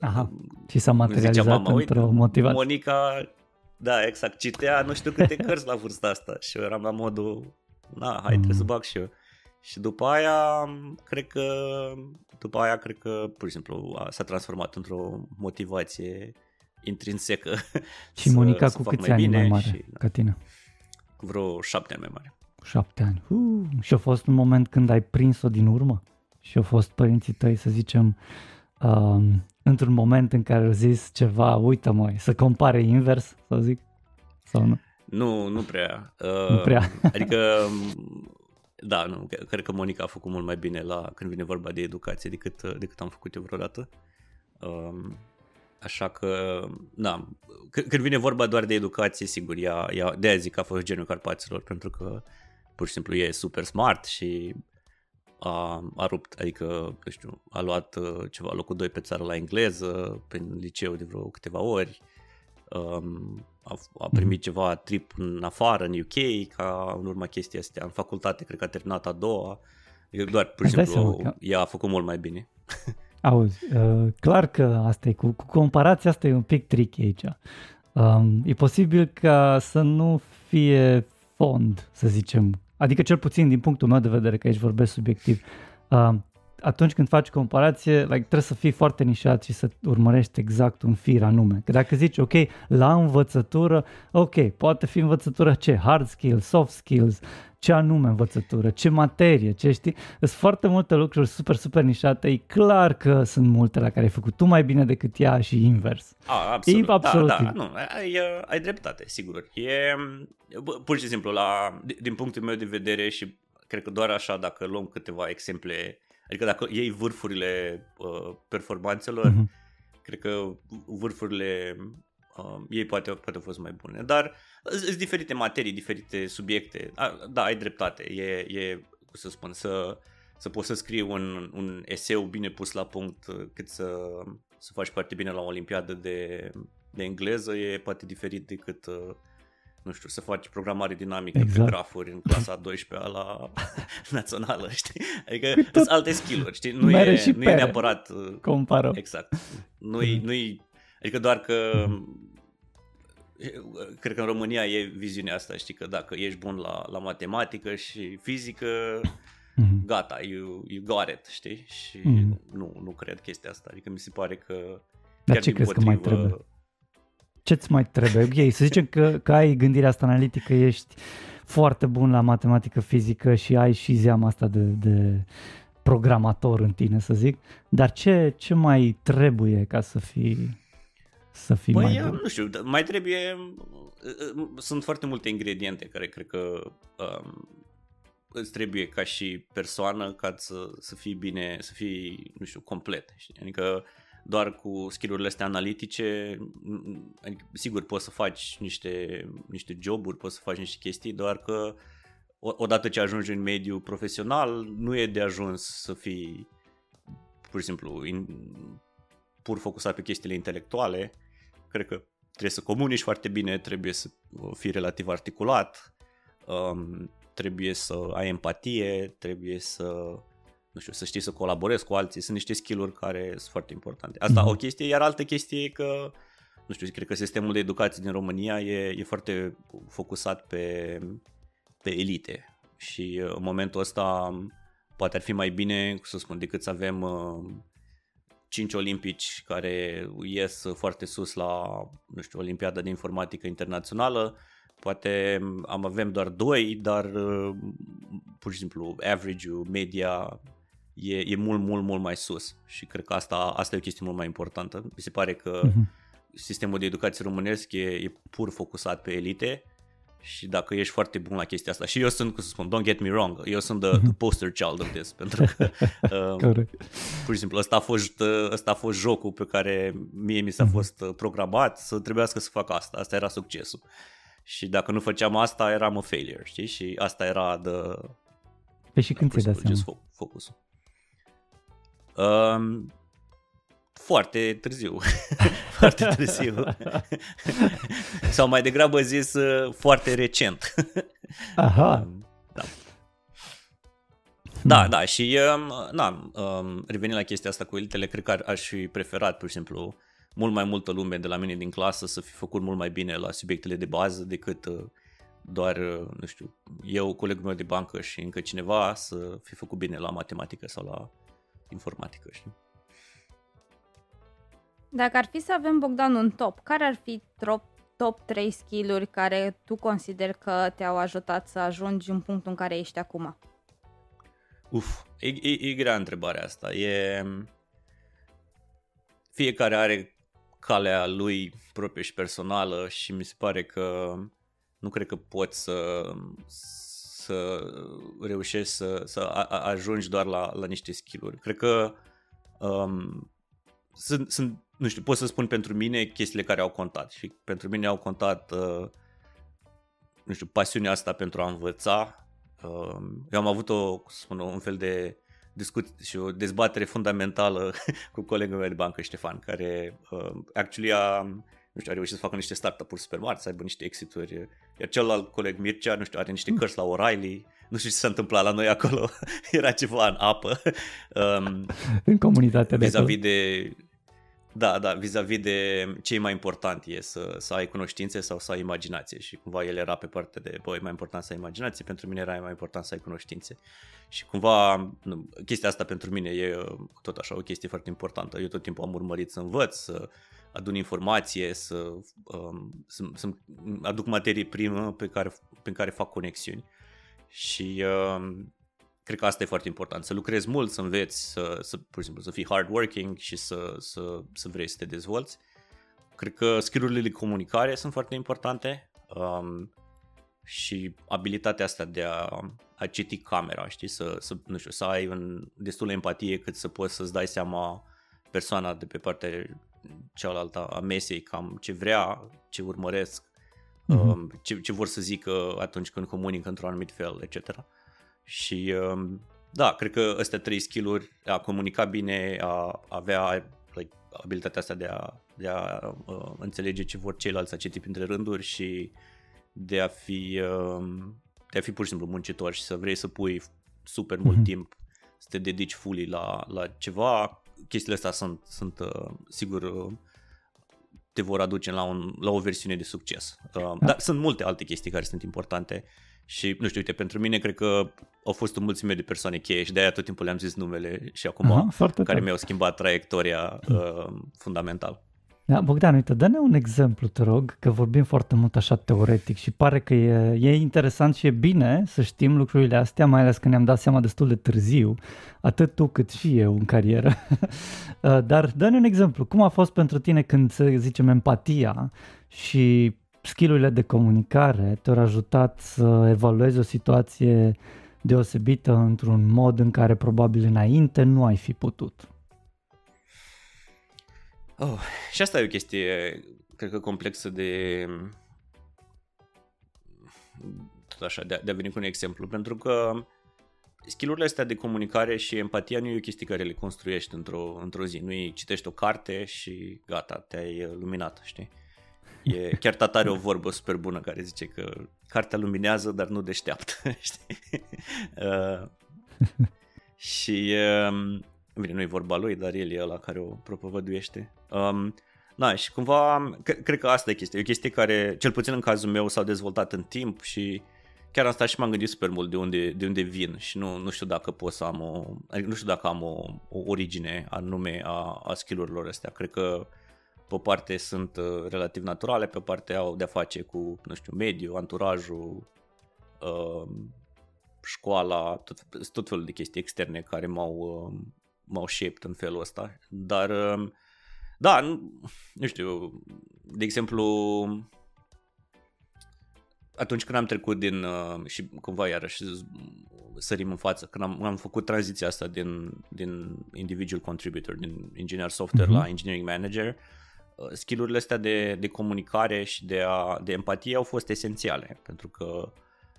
Aha, și s-a îmi materializat zicea mama, uite, într-o motivație. Monica, da, exact, citea nu știu câte cărți la vârsta asta și eu eram la modul, na, hai, trebuie să Mm. bag și eu. Și după aia, cred că, după aia, cred că, pur și simplu, a, s-a transformat într-o motivație intrinsecă. Și să- Monica să cu fac câți ani bine mai mare Și, ca tine? vreo șapte ani mai mare. Cu șapte ani. Uh, și a fost un moment când ai prins-o din urmă? Și au fost părinții tăi, să zicem, um, într-un moment în care au zis ceva, uite mă, să compare invers, să zic, sau nu? Nu, nu prea. Uh, Nu prea. Adică da, nu, cred că Monica a făcut mult mai bine la când vine vorba de educație decât, decât am făcut eu vreodată. Um, așa că, da, când vine vorba doar de educație, sigur, ea, ea de aia zic că a fost genul Carpaților, pentru că pur și simplu e super smart și a, a rupt, adică, nu știu, a luat uh, ceva locul 2 pe țară la engleză, pe liceu de vreo câteva ori, um, a, a primit mhm. ceva trip în afară, în UK, ca în urma chestia astea. În facultate, cred că a terminat a doua. Adică doar, pur și simplu, că... ea a făcut mult mai bine. Auzi, uh, clar că asta e, cu, cu comparația asta e un pic tricky aici. Um, e posibil ca să nu fie fond, să zicem, adică cel puțin din punctul meu de vedere, că aici vorbesc subiectiv, uh, atunci când faci comparație, like, trebuie să fii foarte nișat și să urmărești exact un fir anume. Că dacă zici, ok, la învățătură, ok, poate fi învățătură ce? Hard skills, soft skills, ce anume învățătură, ce materie, ce știi. Sunt foarte multe lucruri super, super nișate. E clar că sunt multe la care ai făcut tu mai bine decât ea și invers. A, absolut. E absolut. Da, da, nu, ai, ai dreptate, sigur. E pur și simplu, la, din punctul meu de vedere și cred că doar așa, dacă luăm câteva exemple Adică dacă iei vârfurile uh, performanțelor, mm-hmm. cred că vârfurile uh, ei poate, poate au fost mai bune. Dar sunt diferite materii, diferite subiecte. A, da, ai dreptate. E, e cum să spun, să, să poți să scrii un, un eseu bine pus la punct uh, cât să, să faci foarte bine la o olimpiadă de, de engleză e poate diferit decât uh, nu știu, să faci programare dinamică exact. pe grafuri în clasa 12 la națională, știi? Adică sunt alte skill-uri, știi? Nu, e, nu e neapărat... Uh, Compară. Exact. Nu-i, mhm. nu-i, adică doar că cred că în România e viziunea asta, știi, că dacă ești bun la, la matematică și fizică, mm-hmm. gata, you, you got it, știi? Și mm-hmm. nu, nu cred chestia asta. Adică mi se pare că Dar ce crezi că mai trebuie? ce-ți mai trebuie? Ok, să zicem că, că ai gândirea asta analitică, ești foarte bun la matematică, fizică și ai și zeama asta de, de programator în tine, să zic, dar ce, ce mai trebuie ca să fii să fii păi, mai bun? nu știu, mai trebuie sunt foarte multe ingrediente care cred că um, îți trebuie ca și persoană ca să, să fii bine, să fii, nu știu, complet. Știi? Adică doar cu skillurile astea analitice, adică, sigur poți să faci niște, niște joburi, poți să faci niște chestii, doar că odată ce ajungi în mediul profesional, nu e de ajuns să fii pur și simplu in, pur focusat pe chestiile intelectuale. Cred că trebuie să comunici foarte bine, trebuie să fii relativ articulat, um, trebuie să ai empatie, trebuie să nu știu, să știi să colaborezi cu alții, sunt niște skill-uri care sunt foarte importante. Asta mm-hmm. o chestie, iar altă chestie e că, nu știu, cred că sistemul de educație din România e, e foarte focusat pe, pe elite și uh, în momentul ăsta poate ar fi mai bine, să spun, decât să avem uh, cinci olimpici care ies foarte sus la, nu știu, Olimpiada de Informatică Internațională, poate am avem doar doi, dar uh, pur și simplu average-ul, media e, e mult, mult, mult mai sus și cred că asta, asta e o chestie mult mai importantă. Mi se pare că uh-huh. sistemul de educație românesc e, e pur focusat pe elite și dacă ești foarte bun la chestia asta și eu sunt, cum să spun, don't get me wrong, eu sunt the, the poster child of this, pentru că um, pur și simplu ăsta a, fost, ăsta a fost jocul pe care mie mi s-a uh-huh. fost uh, programat să trebuiască să fac asta, asta era succesul. Și dacă nu făceam asta, eram a failure, știi? Și asta era de... Pe și când ți-ai dat seama? Focusul. Um, foarte târziu. foarte târziu. Sau mai degrabă zis uh, foarte recent. Aha. Um, da. Da, da, și um, na, um, revenind la chestia asta cu elitele, cred că aș fi preferat, pur și simplu, mult mai multă lume de la mine din clasă să fi făcut mult mai bine la subiectele de bază decât uh, doar, uh, nu știu, eu, colegul meu de bancă și încă cineva să fi făcut bine la matematică sau la informatică, știi? Dacă ar fi să avem, Bogdan, un top, care ar fi top, top 3 skill-uri care tu consideri că te-au ajutat să ajungi în punctul în care ești acum? Uf, e, e, e grea întrebarea asta. E... Fiecare are calea lui proprie și personală și mi se pare că nu cred că poți să, să reușești să, să ajungi doar la, la niște skill-uri. Cred că um, sunt, sunt, nu știu, pot să spun pentru mine chestiile care au contat și pentru mine au contat, uh, nu știu, pasiunea asta pentru a învăța. Uh, eu am avut o, să spun, un fel de discut și o dezbatere fundamentală cu colegul meu de bancă, Ștefan, care uh, actually a, nu știu, a reușit să facă niște startup-uri super mari, să aibă niște exituri, iar celălalt coleg Mircea, nu știu, are niște mm. cărți la O'Reilly, nu știu ce s-a întâmplat la noi acolo, era ceva în apă. Um, în comunitatea de vis-a-vis de da, da, vis-a-vis de ce e mai important e să, să ai cunoștințe sau să ai imaginație. Și cumva el era pe partea de, băi, e mai important să ai imaginație, pentru mine era mai important să ai cunoștințe. Și cumva nu, chestia asta pentru mine e tot așa o chestie foarte importantă. Eu tot timpul am urmărit să învăț, să adun informație, să, um, să, să aduc materie primă pe care, pe care fac conexiuni. Și um, cred că asta e foarte important, să lucrezi mult, să înveți, să, să pur și simplu, să fii hardworking și să, să, să vrei să te dezvolți. Cred că skillurile de comunicare sunt foarte importante um, și abilitatea asta de a, a citi camera, știi, să, să, nu știu, să ai un, destul de empatie cât să poți să-ți dai seama persoana de pe partea cealaltă a mesei, cam ce vrea, ce urmăresc, uh-huh. um, ce, ce vor să zică atunci când comunică într-un anumit fel, etc. Și um, da, cred că astea trei skill-uri, a comunica bine, a avea like, abilitatea asta de a, de a uh, înțelege ce vor ceilalți, a citi printre rânduri și de a fi, uh, de a fi pur și simplu muncitor și să vrei să pui super mult mm-hmm. timp, să te dedici fully la, la ceva, chestiile astea sunt, sunt uh, sigur uh, te vor aduce la, un, la o versiune de succes. Uh, da. Dar sunt multe alte chestii care sunt importante și, nu știu, uite, pentru mine cred că au fost o mulțime de persoane cheie și de-aia tot timpul le-am zis numele și acum Aha, care tare. mi-au schimbat traiectoria uh, fundamental. Da, Bogdan, uite, dă-ne un exemplu, te rog, că vorbim foarte mult așa teoretic și pare că e, e interesant și e bine să știm lucrurile astea, mai ales că ne-am dat seama destul de târziu, atât tu cât și eu în carieră. Uh, dar dă-ne un exemplu, cum a fost pentru tine când, să zicem, empatia și skillurile de comunicare te-au ajutat să evaluezi o situație deosebită într-un mod în care probabil înainte nu ai fi putut. Oh, și asta e o chestie, cred că complexă de tot așa, de a, de a veni cu un exemplu, pentru că skillurile astea de comunicare și empatia nu e o chestie care le construiești într-o, într-o zi, nu e citești o carte și gata, te-ai luminat, știi? E, chiar tata are o vorbă super bună care zice că cartea luminează, dar nu deșteaptă, știi? Uh, și, uh, bine, nu e vorba lui, dar el e ăla care o propovăduiește. Um, da, și cumva, cred, cred că asta e chestia. E o chestie care, cel puțin în cazul meu, s-a dezvoltat în timp și chiar am stat și m-am gândit super mult de unde, de unde vin și nu, nu știu dacă pot să am o, adică nu știu dacă am o, o origine anume a, a skill-urilor astea. Cred că pe o parte sunt uh, relativ naturale, pe o parte au de-a face cu, nu știu, mediul, anturajul, uh, școala, tot, tot felul de chestii externe care m-au, uh, m-au shaped în felul ăsta. Dar, uh, da, nu, nu știu, de exemplu, atunci când am trecut din, uh, și cumva iarăși sărim în față, când am, am făcut tranziția asta din, din individual contributor, din engineer software mm-hmm. la engineering manager, uh, Uh, skillurile astea de, de comunicare și de, a, de empatie au fost esențiale, pentru că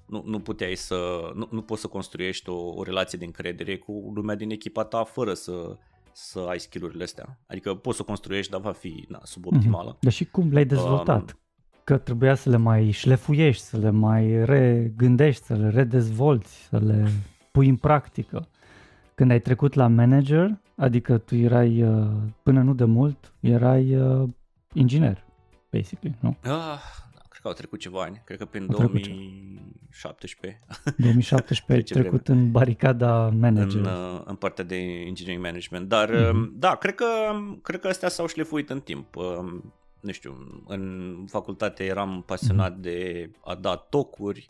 nu, nu puteai să, nu, nu poți să construiești o, o relație de încredere cu lumea din echipa ta fără să, să ai skillurile astea. Adică poți să construiești, dar va fi na, suboptimală. Mm-hmm. Dar și cum le-ai dezvoltat? Um, că trebuia să le mai șlefuiești, să le mai regândești, să le redezvolți, să le pui în practică. Când ai trecut la manager, adică tu erai, uh, până nu de mult, erai uh, inginer, basically, nu? Ah, cred că au trecut ceva ani, cred că prin 2017. 2017 ai trecut vreme. în baricada manager. În, uh, în partea de engineering management, dar mm-hmm. da, cred că, cred că astea s-au șlefuit în timp. Um, nu știu, în facultate eram pasionat mm-hmm. de a da tocuri,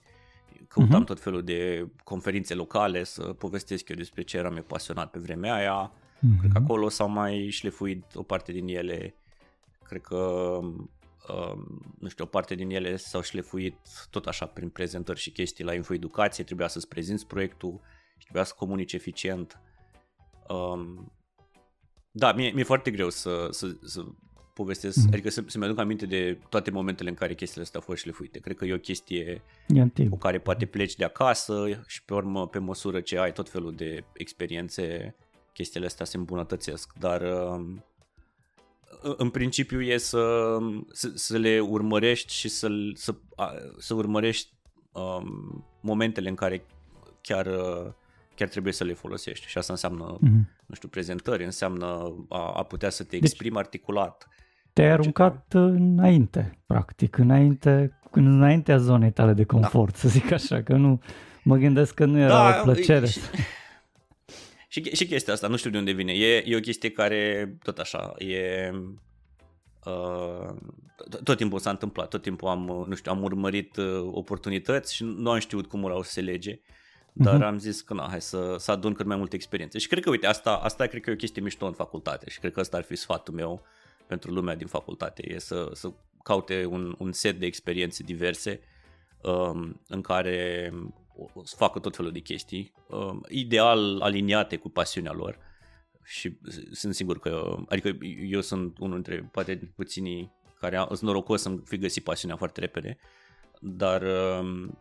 căutam uh-huh. tot felul de conferințe locale să povestesc eu despre ce eram eu pasionat pe vremea aia. Uh-huh. Cred că acolo s-au mai șlefuit o parte din ele. Cred că um, nu știu, o parte din ele s-au șlefuit tot așa prin prezentări și chestii la infoeducație, trebuia să-ți prezinți proiectul și trebuia să comunici eficient. Um, da, mie, mi-e foarte greu să, să, să povestesc, mm. adică să, să-mi aduc aminte de toate momentele în care chestiile astea au fost șlefuite. Cred că e o chestie e cu care poate pleci de acasă și pe urmă, pe măsură ce ai tot felul de experiențe, chestiile astea se îmbunătățesc, dar um, în principiu e să, să, să le urmărești și să, să, să urmărești um, momentele în care chiar, chiar trebuie să le folosești și asta înseamnă, mm-hmm. nu știu, prezentări, înseamnă a, a putea să te deci exprimi deci, articulat. Te-ai aruncat înainte, practic, înainte, înaintea zonei tale de da. confort, da. să zic așa, că nu, mă gândesc că nu era da, o plăcere. Și, și, și chestia asta, nu știu de unde vine, e, e o chestie care, tot așa, e... Uh, tot timpul s-a întâmplat, tot timpul am, nu știu, am urmărit uh, oportunități și nu am știut cum au să se lege, dar uh-huh. am zis că na, hai să, să adun cât mai multe experiențe. Și cred că, uite, asta, asta cred că e o chestie mișto în facultate și cred că ăsta ar fi sfatul meu pentru lumea din facultate, e să, să caute un, un set de experiențe diverse um, în care să facă tot felul de chestii, um, ideal aliniate cu pasiunea lor și sunt sigur că, adică eu sunt unul dintre poate puținii care sunt norocos să fi găsit pasiunea foarte repede, dar um,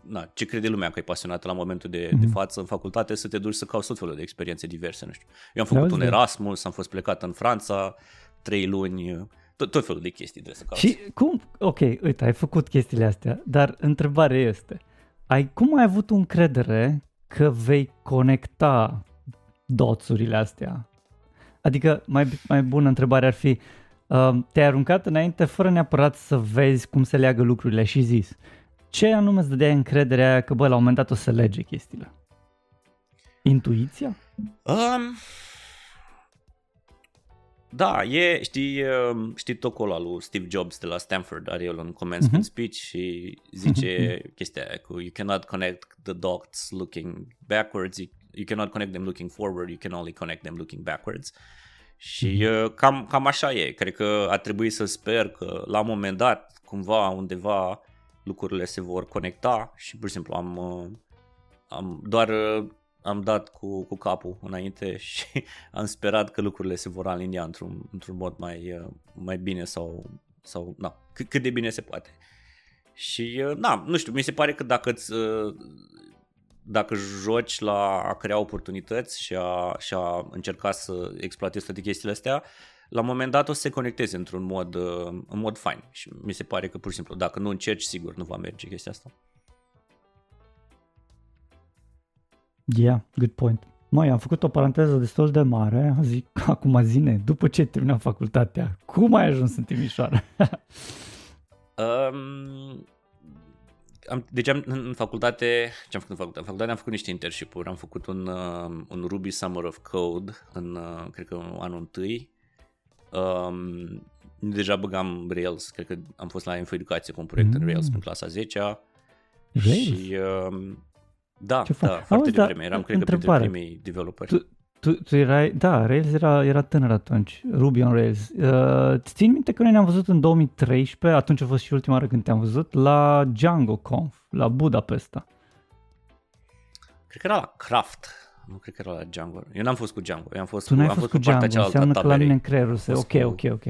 na, ce crede lumea că e pasionată la momentul de, mm-hmm. de mhm. față în facultate să te duci să cauți tot felul de experiențe diverse, nu știu. Eu am făcut Auzi, un Erasmus, am fost plecat în Franța, trei luni, tot, tot felul de chestii trebuie să cauți. Și cum, ok, uite, ai făcut chestiile astea, dar întrebarea este, ai, cum ai avut încredere că vei conecta doțurile astea? Adică, mai, mai bună întrebare ar fi, uh, te-ai aruncat înainte fără neapărat să vezi cum se leagă lucrurile și zis, ce anume îți dădea încrederea că, bă, la un moment dat o să lege chestiile? Intuiția? Um, da, e, știi, um, știi tocul al lui Steve Jobs de la Stanford, are el un commencement uh-huh. speech și zice uh-huh. chestia aia cu you cannot connect the dots looking backwards, you, you cannot connect them looking forward, you can only connect them looking backwards. Și uh-huh. cam, cam așa e, cred că ar trebui să sper că la un moment dat, cumva, undeva, lucrurile se vor conecta și pur și simplu am, uh, am doar uh, am dat cu, cu capul înainte și am sperat că lucrurile se vor alinia într-un, într-un mod mai, uh, mai bine sau, sau na, cât, cât de bine se poate. Și, na, nu știu, mi se pare că dacă îți, dacă joci la a crea oportunități și a, și a încerca să exploatezi toate chestiile astea, la un moment dat o să se conecteze într-un mod, în mod fain și mi se pare că pur și simplu dacă nu încerci, sigur nu va merge chestia asta. Yeah, good point. Mai am făcut o paranteză destul de mare, zic acum zine, după ce terminam facultatea, cum ai ajuns în Timișoara? um, am, deci am, în facultate, ce am făcut în facultate? În facultate am făcut niște internship-uri, am făcut un, uh, un Ruby Summer of Code în, uh, cred că în anul întâi. Um, deja băgam Rails, cred că am fost la Infoeducație cu un proiect mm. în Rails în clasa 10 Rails? Și um, da, Ce da, foarte Auzi, devreme. Eram, cred întrebare. că, printre primii developeri. Tu, tu, tu erai, da, Rails era, era tânăr atunci, Ruby on Rails. Uh, țin minte că noi ne-am văzut în 2013, atunci a fost și ultima oară când te-am văzut, la Django Conf, la Budapesta. Cred că era la Craft, nu cred că era la Django. Eu n-am fost cu Django, eu am fost tu cu, n-ai am fost, fost cu Django, înseamnă că la mine în creierul se, ok, ok, ok.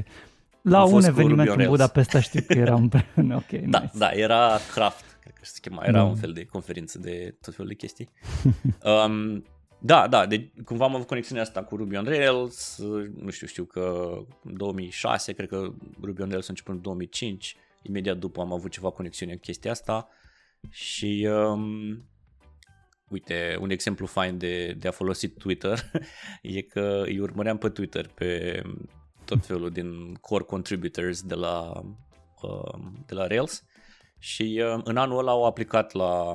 La un eveniment în Budapesta știu că era împreună, ok, Da, nice. da, era Craft cred că se chema, era da. un fel de conferință de tot felul de chestii. um, da, da, de, cumva am avut conexiunea asta cu Ruby on Rails, nu știu, știu că în 2006, cred că Ruby on Rails a început în 2005, imediat după am avut ceva conexiune cu chestia asta și um, uite, un exemplu fain de, de a folosi Twitter e că îi urmăream pe Twitter pe tot felul din core contributors de la, um, de la Rails și uh, în anul ăla au aplicat la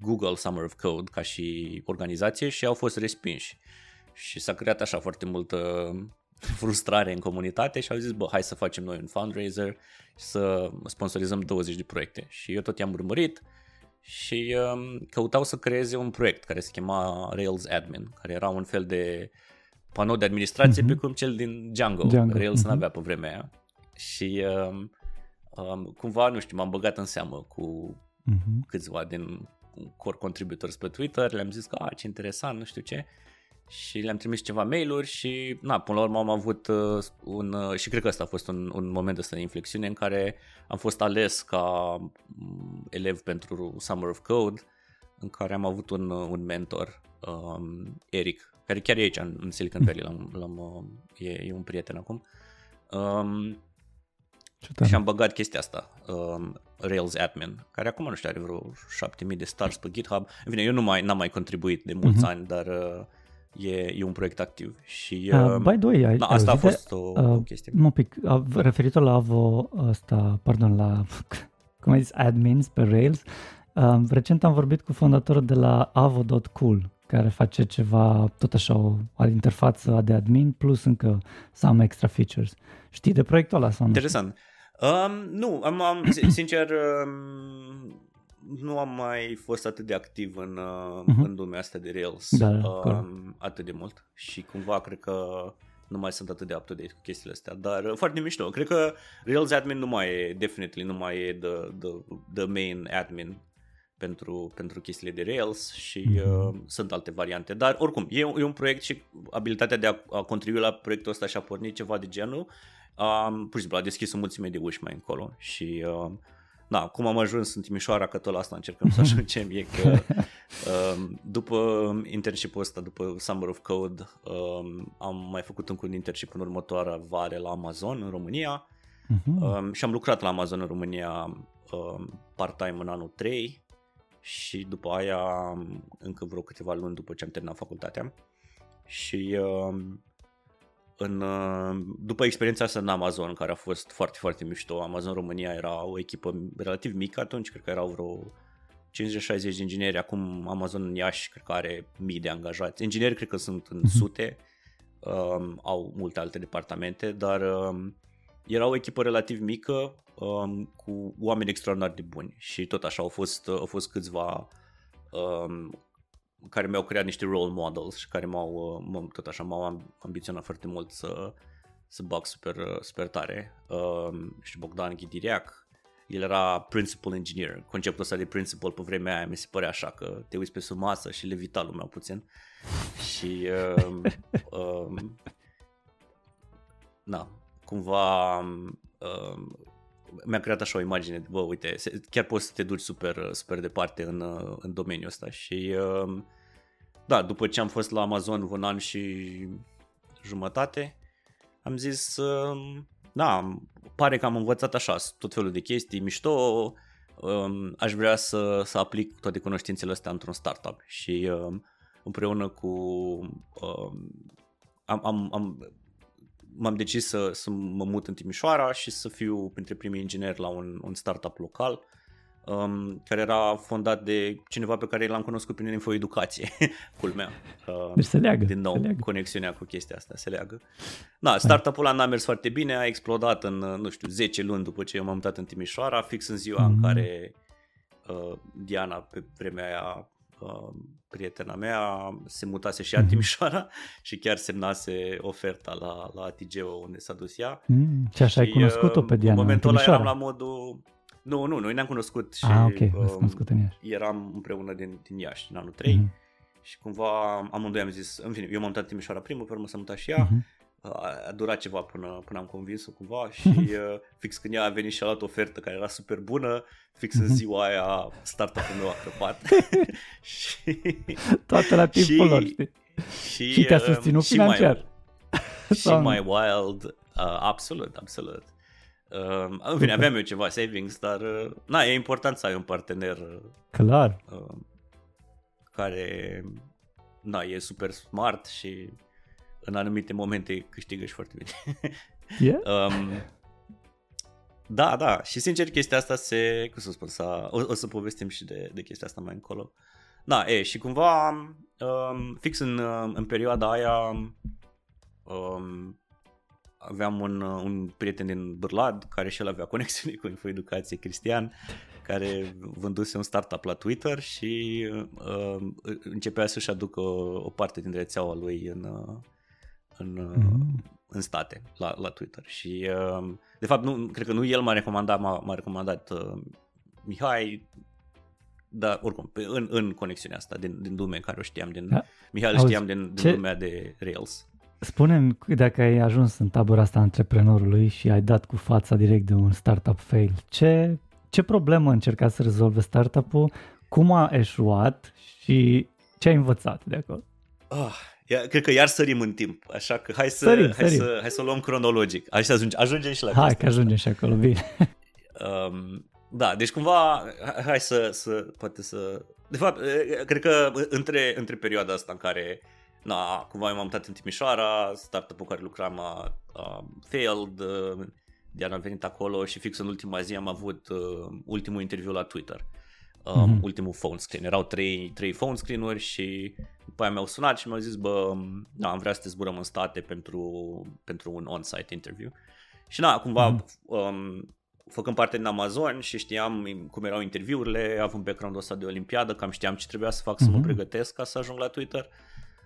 Google Summer of Code ca și organizație și au fost respinși. Și s-a creat așa foarte multă frustrare în comunitate și au zis, bă, hai să facem noi un fundraiser și să sponsorizăm 20 de proiecte. Și eu tot i-am urmărit și um, căutau să creeze un proiect care se chema Rails Admin, care era un fel de panou de administrație uh-huh. pe cum cel din Django. Django. Rails uh-huh. n-avea pe vremea aia. Și um, um, cumva, nu știu, m-am băgat în seamă cu uh-huh. câțiva din core contributors pe Twitter, le-am zis că, a, ce interesant, nu știu ce, și le-am trimis ceva mail-uri și, na, până la urmă am avut uh, un, uh, și cred că ăsta a fost un, un moment ăsta de inflexiune în care am fost ales ca um, elev pentru Summer of Code, în care am avut un, uh, un mentor, um, Eric, care chiar e aici în, în Silicon Valley, l-am, l-am, uh, e, e un prieten acum. Um, și am băgat chestia asta, um, Rails Admin, care acum nu știu, are vreo 7000 de stars pe GitHub. În fine, eu nu mai, n-am mai contribuit de mulți uh-huh. ani, dar uh, e, e un proiect activ. Și, uh, uh, by the way, ai, na, asta a fost de, o, uh, o chestie. Un pic, uh, referitor la Avo, ăsta, pardon, la, cum ai zis, admins pe Rails, uh, recent am vorbit cu fondatorul de la avo.cool, care face ceva, tot așa, o, o interfață de admin, plus încă some extra features. Știi de proiectul ăla sau nu? Interesant. Um, nu, am, am, sincer, um, nu am mai fost atât de activ în, uh, uh-huh. în lumea asta de Rails da, um, atât de mult și cumva cred că nu mai sunt atât de up-to-date cu chestiile astea, dar uh, foarte mișto. Cred că Rails admin nu mai e, definitely, nu mai e the, the, the main admin pentru, pentru chestiile de Rails și mm-hmm. uh, sunt alte variante. Dar oricum, e, e un proiect și abilitatea de a, a contribui la proiectul ăsta și a porni ceva de genul, um, pur și simplu a deschis o mulțime de uși mai încolo și uh, da, cum am ajuns în Timișoara, că tot la asta încercăm să ajungem, e că um, după internship-ul ăsta, după Summer of Code, um, am mai făcut încă un internship în următoarea vare la Amazon în România uh-huh. um, și am lucrat la Amazon în România um, part-time în anul 3 și după aia încă vreo câteva luni după ce am terminat facultatea și uh, în, uh, după experiența asta în Amazon, care a fost foarte, foarte mișto, Amazon România era o echipă relativ mică atunci, cred că erau vreo 50-60 de ingineri, acum Amazon în Iași cred că are mii de angajați. Ingineri cred că sunt în uh-huh. sute, um, au multe alte departamente, dar um, era o echipă relativ mică um, cu oameni extraordinar de buni și tot așa au fost, au fost câțiva um, care mi-au creat niște role models și care m-au, m- tot așa m-au ambiționat foarte mult să, să bag super, super tare. Um, și Bogdan Ghidiriac, el era principal engineer. Conceptul ăsta de principal pe vremea aia mi se părea așa că te uiți pe sub masă și levita lumea puțin. Și um, um, na, cumva um, mi-a creat așa o imagine de, bă, uite, chiar poți să te duci super, super departe în, în domeniul ăsta și um, da, după ce am fost la Amazon un an și jumătate, am zis, um, da, pare că am învățat așa tot felul de chestii mișto, um, aș vrea să, să aplic toate cunoștințele astea într-un startup și împreună cu am, am, am m-am decis să, să mă mut în Timișoara și să fiu printre primii ingineri la un, un startup local um, care era fondat de cineva pe care l-am cunoscut prin infoeducație, culmea. Uh, deci se leagă. Din nou, se leagă. conexiunea cu chestia asta se leagă. Da, startup-ul ăla n-a mers foarte bine, a explodat în, nu știu, 10 luni după ce eu m-am mutat în Timișoara, fix în ziua mm-hmm. în mhm. care uh, Diana pe vremea aia uh, prietena mea se mutase și ea în mhm. Timișoara și chiar semnase oferta la, la ATG unde s-a dus ea. Mm, și așa și, ai cunoscut-o pe Diana În momentul ăla eram la modul... Nu, nu, noi ne-am cunoscut și ah, okay. um, cunoscut în Iași. eram împreună din, din Iași în anul 3 mm-hmm. și cumva amândoi am zis, în fine, eu m-am mutat în Timișoara primul, pe urmă s-a mutat și ea. Mm-hmm a durat ceva până, până am convins-o cumva și uh, fix când ea a venit și a luat ofertă care era super bună, fix în mhm. ziua aia startup-ul meu a crăpat. și, Toate la timpul și, lor, știi? Și, și te-a uh, susținut și financiar. Mai, și mai wild, uh, absolut, absolut. Uh, în fine, aveam eu ceva savings, dar uh, na, e important să ai un partener uh, Clar. Uh, care na, e super smart și în anumite momente câștigă și foarte bine. Yeah? um, da, da, și sincer chestia asta se, cum să spun, să, o, o să povestim și de, de chestia asta mai încolo. Da, e, și cumva um, fix în, în perioada aia um, aveam un, un prieten din Bârlad care și el avea conexiune cu Infoeducație Cristian care vânduse un startup la Twitter și uh, începea să-și aducă o parte din rețeaua lui în, în, mm. în state, la, la Twitter. Și, uh, de fapt, nu, cred că nu el m-a recomandat, m-a, m-a recomandat uh, Mihai, dar oricum, în, în conexiunea asta din, din lume care o știam, din, da. Mihai Auzi, știam din, din lumea de Rails. Spune-mi dacă ai ajuns în tabăra asta antreprenorului și ai dat cu fața direct de un startup fail, ce, ce problemă încerca să rezolve startup-ul, cum a eșuat și ce ai învățat de acolo? Oh, ia, cred că iar sărim în timp, așa că hai să, sărim, hai, sărim. Să, hai să o luăm cronologic. Hai să ajunge, ajungem și la Hai că ajungem și acolo, bine. Um, da, deci cumva, hai să, să, poate să... De fapt, cred că între, între perioada asta în care, na, cumva m-am mutat în Timișoara, startup-ul care lucram a, a failed, uh, Diana a venit acolo și fix în ultima zi am avut uh, ultimul interviu la Twitter. Um, mm-hmm. ultimul phone screen. Erau trei, trei phone screen-uri și după aia mi-au sunat și mi-au zis, bă, da, am vrea să te zburăm în state pentru, pentru un on-site interview. Și na, cumva mm-hmm. um, făcând parte din Amazon și știam cum erau interviurile, având background-ul ăsta de olimpiadă, cam știam ce trebuia să fac mm-hmm. să mă mhm. pregătesc ca să ajung la Twitter.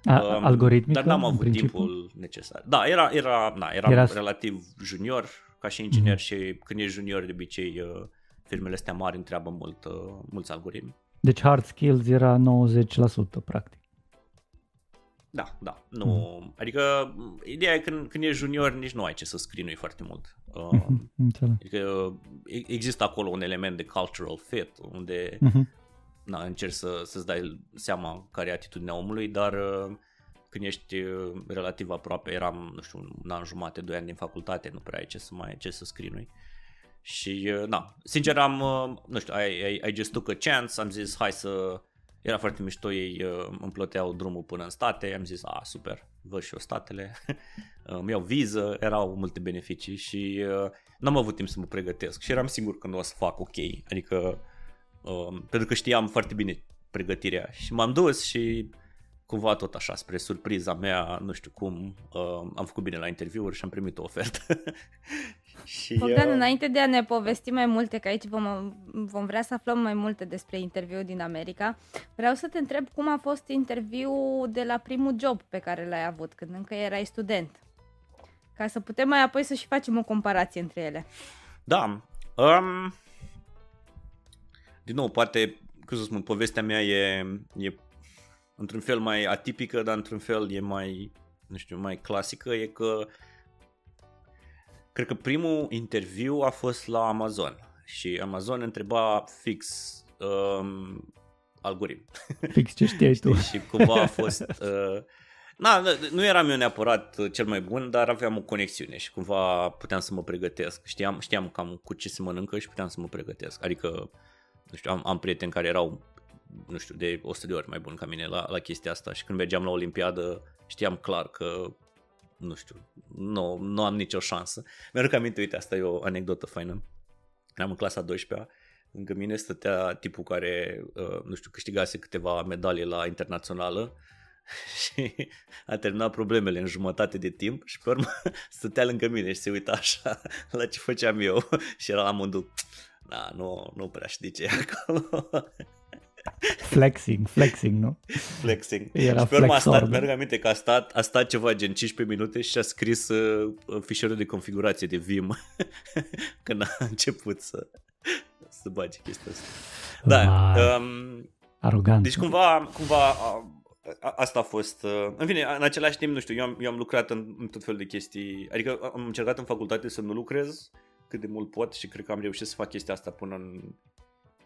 A, um, algoritmică, Dar n-am avut timpul necesar. Da, era, era, na, era era relativ junior ca și inginer mm-hmm. și când ești junior de obicei uh, firmele astea mari întreabă mult, uh, mulți algoritmi. Deci hard skills era 90% practic. Da, da. Nu, mm. Adică ideea e când, când ești junior nici nu ai ce să scrinui foarte mult. Uh, adică există acolo un element de cultural fit unde mm-hmm. na, încerci să, să-ți dai seama care e atitudinea omului, dar uh, când ești uh, relativ aproape, eram, nu știu, un an jumate, doi ani din facultate, nu prea ai ce să mai ce să scrinui. Și, uh, na, sincer am, uh, nu știu, I, I, I just took a chance, am zis hai să era foarte mișto, ei uh, îmi plăteau drumul până în state, am zis, a, super, văd și eu statele, îmi iau viză, erau multe beneficii și uh, n-am avut timp să mă pregătesc și eram sigur că nu o să fac ok, adică uh, pentru că știam foarte bine pregătirea și m-am dus și cumva tot așa, spre surpriza mea, nu știu cum, uh, am făcut bine la interviuri și am primit o ofertă. și, Bogdan, uh... înainte de a ne povesti mai multe, că aici vom, vom vrea să aflăm mai multe despre interviul din America, vreau să te întreb cum a fost interviul de la primul job pe care l-ai avut, când încă erai student. Ca să putem mai apoi să și facem o comparație între ele. Da. Um, din nou, poate, cum să spun, povestea mea e, e într-un fel mai atipică, dar într-un fel e mai, nu știu, mai clasică, e că cred că primul interviu a fost la Amazon și Amazon întreba fix um, algoritm. Fix ce știai tu. și cumva a fost... Uh, Na, nu eram eu neapărat cel mai bun, dar aveam o conexiune și cumva puteam să mă pregătesc. Știam, știam cam cu ce se mănâncă și puteam să mă pregătesc. Adică, nu știu, am, am prieteni care erau nu știu, de 100 de ori mai bun ca mine la, la chestia asta și când mergeam la Olimpiadă știam clar că nu știu, nu, nu am nicio șansă. Mi-aduc aminte, uite, asta e o anecdotă faină. Eram în clasa 12 lângă mine stătea tipul care, uh, nu știu, câștigase câteva medalii la internațională și a terminat problemele în jumătate de timp și pe urmă stătea lângă mine și se uita așa la ce făceam eu și era la modul, da, nu, nu prea știi ce e acolo. Flexing, flexing, nu? Flexing. Era și pe urmă a stat, merg aminte că a stat, a stat ceva gen 15 minute și a scris uh, fișierul de configurație de Vim când a început să, să bage chestia asta. Da. Um, Arogant. Deci cumva, cumva a, a, asta a fost, uh, în fine, în același timp, nu știu, eu am, eu am lucrat în, în tot felul de chestii, adică am încercat în facultate să nu lucrez cât de mult pot și cred că am reușit să fac chestia asta până în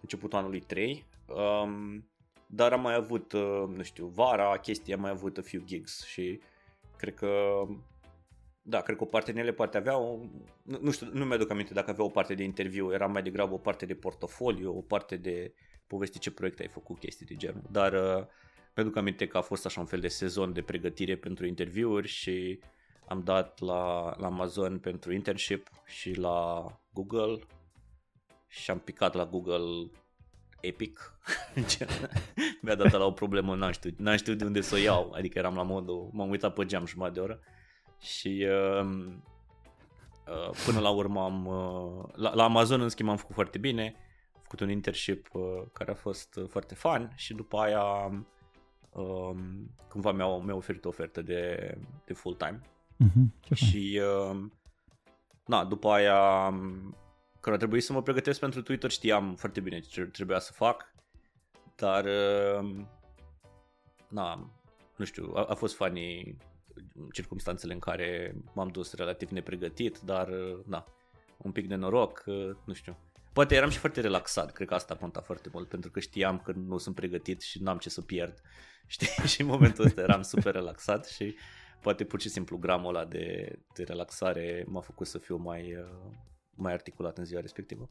începutul anului 3. Um, dar am mai avut, uh, nu știu, vara, chestia, am mai avut a few gigs și cred că da, cred că o parte din ele poate avea o, nu, nu știu, nu mi-aduc aminte dacă avea o parte de interviu, era mai degrabă o parte de portofoliu, o parte de povesti ce proiect ai făcut, chestii de genul. Dar uh, mi-aduc aminte că a fost așa un fel de sezon de pregătire pentru interviuri și am dat la, la Amazon pentru internship și la Google și am picat la Google epic. Mi-a dat la o problemă, n-am știut, n-am știut de unde să o iau. Adică eram la modul, m-am uitat pe geam jumătate de oră și uh, uh, până la urmă am, uh, la, la Amazon în schimb am făcut foarte bine, am făcut un internship uh, care a fost uh, foarte fun și după aia uh, cândva mi-au, mi-au oferit o ofertă de, de full-time Uh-huh. Și uh, na, după aia um, când a trebuit să mă pregătesc pentru Twitter știam foarte bine ce trebuia să fac, dar uh, na, nu știu, a, a fost funny circumstanțele în care m-am dus relativ nepregătit, dar uh, na, un pic de noroc, uh, nu știu. Poate eram și foarte relaxat, cred că asta conta foarte mult, pentru că știam că nu sunt pregătit și n-am ce să pierd. Știi? și în momentul ăsta eram super relaxat și poate pur și simplu gramul ăla de, de relaxare m-a făcut să fiu mai, uh, mai articulat în ziua respectivă.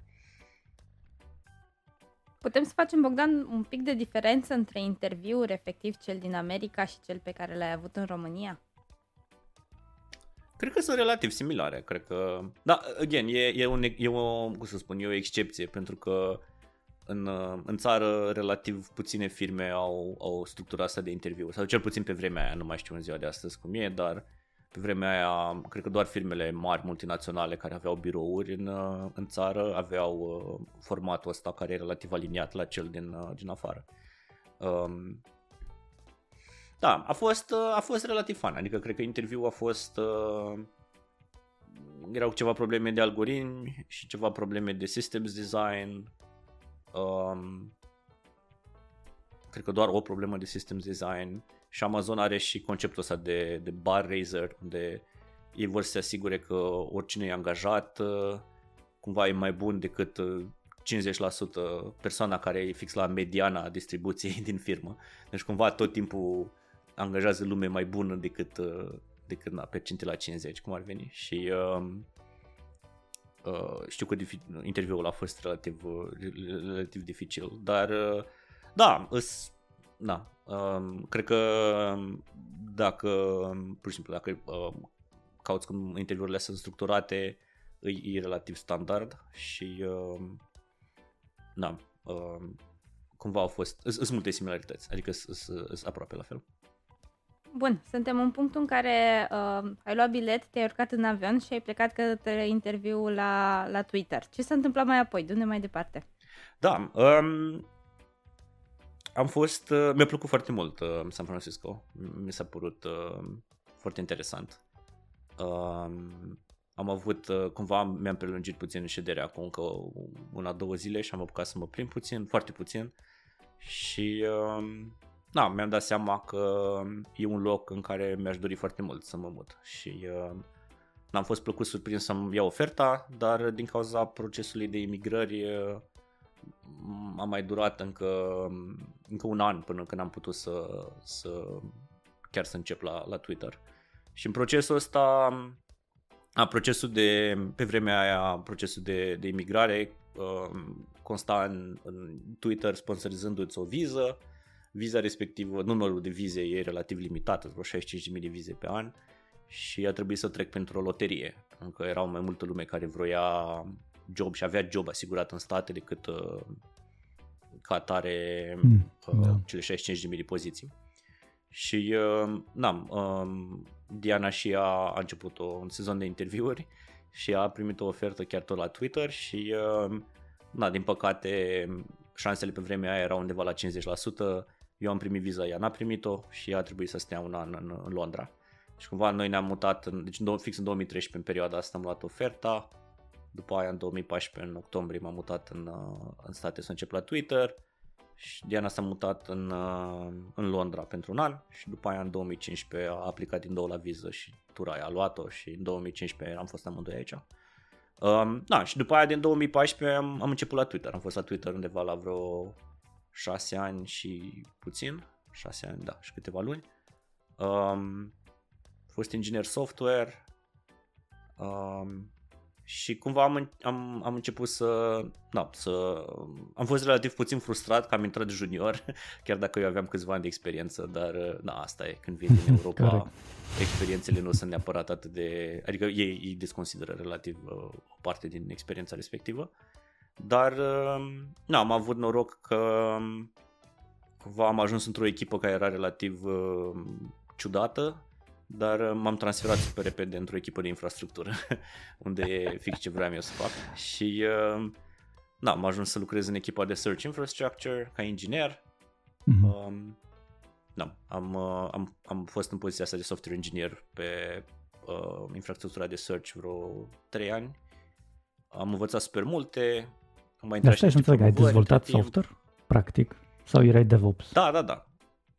Putem să facem, Bogdan, un pic de diferență între interviuri, efectiv cel din America și cel pe care l-ai avut în România? Cred că sunt relativ similare, cred că... Da, again, e, e, un, e o, cum să spun, e o excepție, pentru că în, în țară relativ puține firme au, au structura asta de interviu, sau cel puțin pe vremea aia, nu mai știu în ziua de astăzi cum e, dar pe vremea aia, cred că doar firmele mari multinaționale care aveau birouri în, în țară aveau uh, formatul ăsta care e relativ aliniat la cel din, uh, din afară. Um, da, a fost, uh, a fost relativ fan, adică cred că interviul a fost... Uh, erau ceva probleme de algoritmi și ceva probleme de systems design. Um, cred că doar o problemă de systems design și Amazon are și conceptul ăsta de, de bar raiser, unde ei vor să se asigure că oricine e angajat uh, cumva e mai bun decât 50% persoana care e fix la mediana distribuției din firmă. Deci cumva tot timpul angajează lume mai bună decât, uh, decât na, pe la 50, cum ar veni. Și uh, uh, știu că difi- interviul a fost relativ, uh, relativ dificil, dar uh, da, îs, da, uh, cred că dacă, pur și simplu, dacă uh, cauți cum interviurile sunt structurate, e, e relativ standard și uh, da, uh, cumva au fost, sunt multe similarități, adică sunt aproape la fel. Bun, suntem în punctul în care uh, ai luat bilet, te-ai urcat în avion și ai plecat către interviu la, la Twitter. Ce s-a întâmplat mai apoi? De unde mai departe? Da, um, am fost, uh, mi-a plăcut foarte mult uh, San Francisco. Mi s-a părut uh, foarte interesant. Uh, am avut, uh, cumva mi-am prelungit puțin șederea cu încă una, două zile și am apucat să mă plimb puțin, foarte puțin. Și uh, da, mi-am dat seama că e un loc în care mi-aș dori foarte mult să mă mut și uh, n-am fost plăcut surprins să-mi iau oferta, dar din cauza procesului de imigrări uh, a mai durat încă, încă un an până când am putut să, să chiar să încep la, la Twitter. Și în procesul ăsta, a, procesul de, pe vremea aia, procesul de, de imigrare uh, consta în, în Twitter sponsorizându-ți o viză, viza respectivă, numărul de vize e relativ limitat, vreo 65.000 de vize pe an și a trebuit să trec pentru o loterie, pentru că erau mai multă lume care vroia job și avea job asigurat în state decât uh, ca atare mm, uh, da. cele 65.000 de poziții. Și, uh, na, uh, Diana și ea a început o, un sezon de interviuri și a primit o ofertă chiar tot la Twitter și, uh, na, din păcate, șansele pe vremea aia erau undeva la 50%, eu am primit viza, ea n-a primit-o și ea a trebuit să stea un an în, în Londra. Și cumva noi ne-am mutat, în, deci fix în 2013 în perioada asta am luat oferta, după aia în 2014 în octombrie m-am mutat în, uh, în state să încep la Twitter și Diana s-a mutat în, uh, în Londra pentru un an și după aia în 2015 a aplicat din nou la viză și Turai a luat-o și în 2015 am fost amândoi aici. Um, da, și după aia din 2014 am, am început la Twitter, am fost la Twitter undeva la vreo 6 ani și puțin, 6 ani, da, și câteva luni. Um, fost inginer software um, și cumva am, am, am început să, da, să, am fost relativ puțin frustrat că am intrat junior, chiar dacă eu aveam câțiva ani de experiență, dar da, asta e, când vin din Europa, experiențele nu sunt neapărat atât de, adică ei, ei desconsideră relativ uh, o parte din experiența respectivă. Dar um, nu, am avut noroc că um, cumva am ajuns într-o echipă care era relativ uh, ciudată, dar uh, m-am transferat super repede într-o echipă de infrastructură, unde e fix ce vreau eu să fac. Și uh, na, am ajuns să lucrez în echipa de Search Infrastructure ca inginer. Mm-hmm. Um, da, am, uh, am, am fost în poziția asta de software engineer pe uh, infrastructura de search vreo 3 ani. Am învățat super multe. Am mai intrat și înțeleg, ai dezvoltat software, practic? Sau erai DevOps? Da, da, da.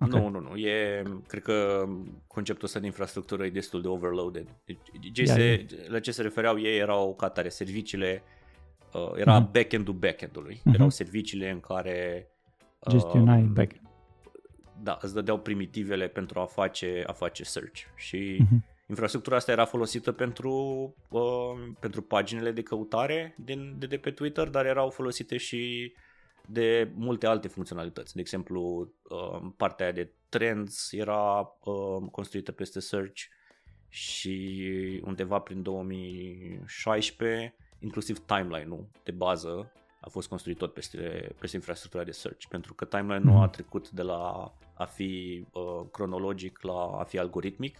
Okay. Nu, nu, nu. E, cred că conceptul ăsta de infrastructură e destul de overloaded. Deci, ce se, la ce se refereau ei erau ca tare serviciile, uh, era uh-huh. back-end-ul back-end-ului. Uh-huh. Erau serviciile în care... Uh, Gestionai back Da, îți dădeau primitivele pentru a face, a face search. Și uh-huh. infrastructura asta era folosită pentru, uh, pentru paginile de căutare din, de, de pe Twitter, dar erau folosite și uh, de multe alte funcționalități. De exemplu, uh, partea de trends era uh, construită peste search și undeva prin 2016, inclusiv timeline-ul de bază a fost construit tot peste, peste infrastructura de search, pentru că timeline-ul mm. a mhm. trecut de la a fi uh, cronologic la a fi algoritmic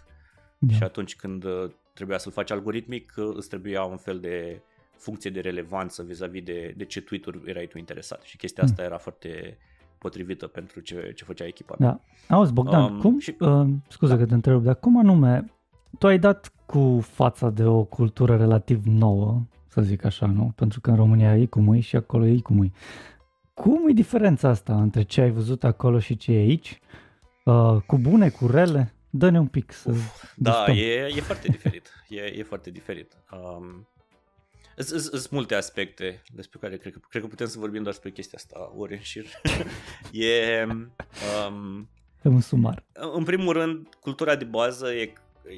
da. și atunci când uh, trebuia să-l faci algoritmic, îți trebuia un fel de funcție de relevanță vis-a-vis de, de ce tweet-uri erai tu interesat și chestia asta era foarte potrivită pentru ce, ce făcea echipa Da. Auzi, Bogdan, um, cum, și, uh, scuze da. că te întreb, dar cum anume, tu ai dat cu fața de o cultură relativ nouă, să zic așa, nu? Pentru că în România e cu mâini și acolo e cu mâini. Cum e diferența asta între ce ai văzut acolo și ce e aici? Uh, cu bune, cu rele? Dă-ne un pic să Uf, Da, e, e foarte diferit. E, e foarte diferit. Um, sunt multe aspecte despre care cred că, cred că putem să vorbim doar despre chestia asta ori în șir. e... Um, un sumar. În primul rând, cultura de bază e,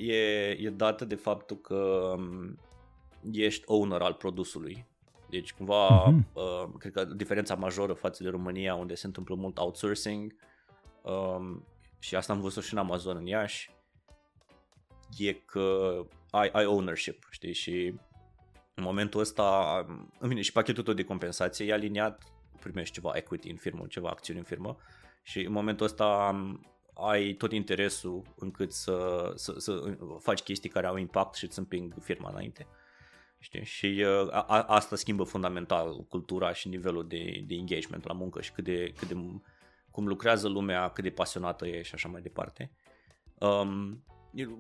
e, e dată de faptul că um, ești owner al produsului. Deci, cumva, uh-huh. uh, cred că diferența majoră față de România, unde se întâmplă mult outsourcing, um, și asta am văzut și în Amazon în Iași, e că ai, ai ownership, știi, și în momentul ăsta, în fine, și pachetul tău de compensație e aliniat, primești ceva equity în firmă, ceva acțiuni în firmă și în momentul ăsta ai tot interesul încât să, să, să faci chestii care au impact și îți împing firma înainte. Știi? Și uh, a, a, asta schimbă fundamental cultura și nivelul de, de engagement la muncă și cât de, cât de, cum lucrează lumea, cât de pasionată e și așa mai departe. Um,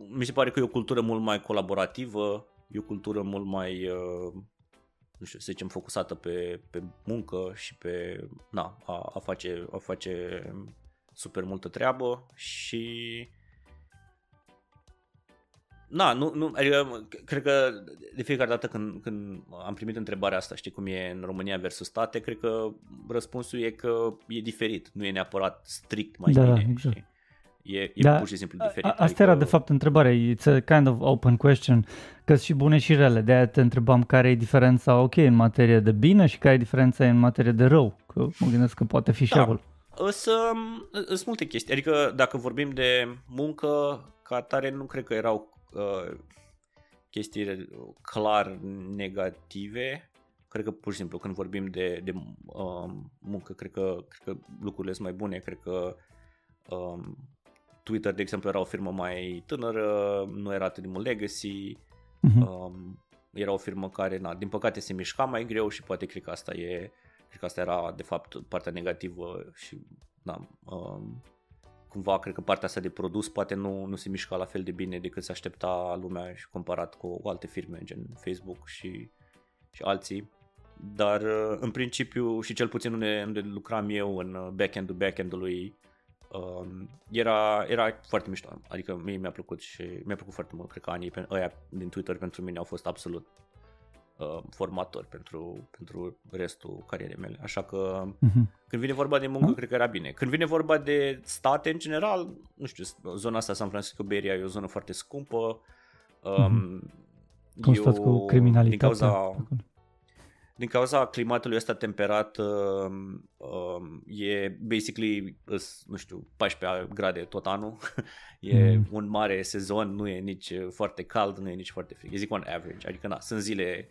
mi se pare că e o cultură mult mai colaborativă, e o cultură mult mai, uh, nu știu, să zicem, focusată pe, pe muncă și pe na, a, a, face, a face super multă treabă și Na, nu, nu, adică, cred că de fiecare dată când, când am primit întrebarea asta, știi cum e în România versus state, cred că răspunsul e că e diferit, nu e neapărat strict mai da, bine, exact. știi? E, e da, pur și simplu diferit. asta adică... era de fapt întrebarea, it's a kind of open question, că și bune și rele, de-aia te întrebam care e diferența, ok, în materie de bine și care e diferența în materie de rău, că mă gândesc că poate fi și da. acolo. Sunt multe chestii, adică dacă vorbim de muncă, ca atare nu cred că erau uh, chestii clar negative, cred că pur și simplu când vorbim de, de uh, muncă, cred că, cred că lucrurile sunt mai bune, cred că um, Twitter, de exemplu, era o firmă mai tânără, nu era atât de mult legacy, uh-huh. um, era o firmă care, na, din păcate, se mișca mai greu și poate cred că asta e, cred că asta era, de fapt, partea negativă și, na, um, cumva, cred că partea asta de produs poate nu, nu se mișca la fel de bine decât se aștepta lumea și comparat cu alte firme, gen Facebook și, și alții. Dar, în principiu, și cel puțin unde, unde lucram eu în back-end-ul back-end-ului, uh, era, era foarte mișto, adică mie mi-a plăcut și mi-a plăcut foarte mult, cred că anii ăia din Twitter pentru mine au fost absolut uh, formatori pentru, pentru restul carierei mele, așa că uh-huh. când vine vorba de muncă, uh-huh. cred că era bine. Când vine vorba de state în general, nu știu, zona asta San Francisco Bay Area e o zonă foarte scumpă, um, uh-huh. Cum eu, cu criminalitatea? Din cauza, din cauza climatului ăsta temperat uh, uh, e basically, nu știu, 14 grade tot anul. e mm. un mare sezon, nu e nici foarte cald, nu e nici foarte frig. E zic un average, adică na, sunt zile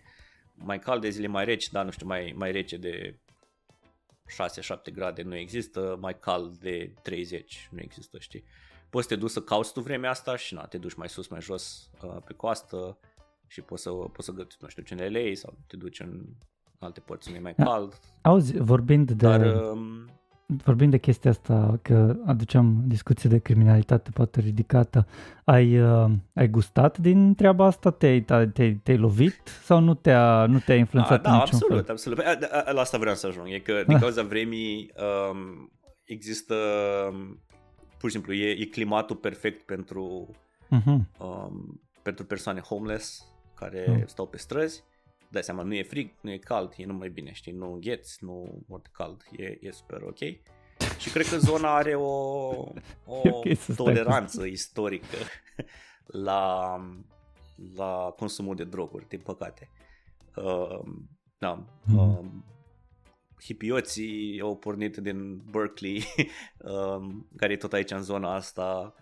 mai calde, zile mai reci, dar nu știu, mai, mai rece de 6-7 grade nu există, mai cald de 30 nu există, știi. Poți să te duci să cauți tu vremea asta și na, te duci mai sus, mai jos uh, pe coastă și poți să, poți să găti, nu știu, în LA sau te duci în alte părți unde e mai da. cald. Auzi, vorbind de... Dar, um, vorbim de chestia asta, că aduceam discuție de criminalitate poate ridicată, ai, uh, ai gustat din treaba asta? Te-ai, te-ai, te-ai lovit sau nu te-a, nu te-a influențat A, da, în niciun absolut, fel? absolut. Păi, a, a, la asta vreau să ajung. E că din cauza vremii um, există, pur și simplu, e, e climatul perfect pentru, Uh-huh. um, pentru persoane homeless care Mm. stau pe străzi. Dai seama, nu e frig, nu e cald, e numai bine, știi, nu îngheți, nu mor de cald, e, e super ok. Și cred că zona are o, o E ok să stai toleranță istorică la, la consumul de droguri, din păcate. Um, da, Mhm. um, hipioții au pornit din Berkeley, um, care e tot aici în zona asta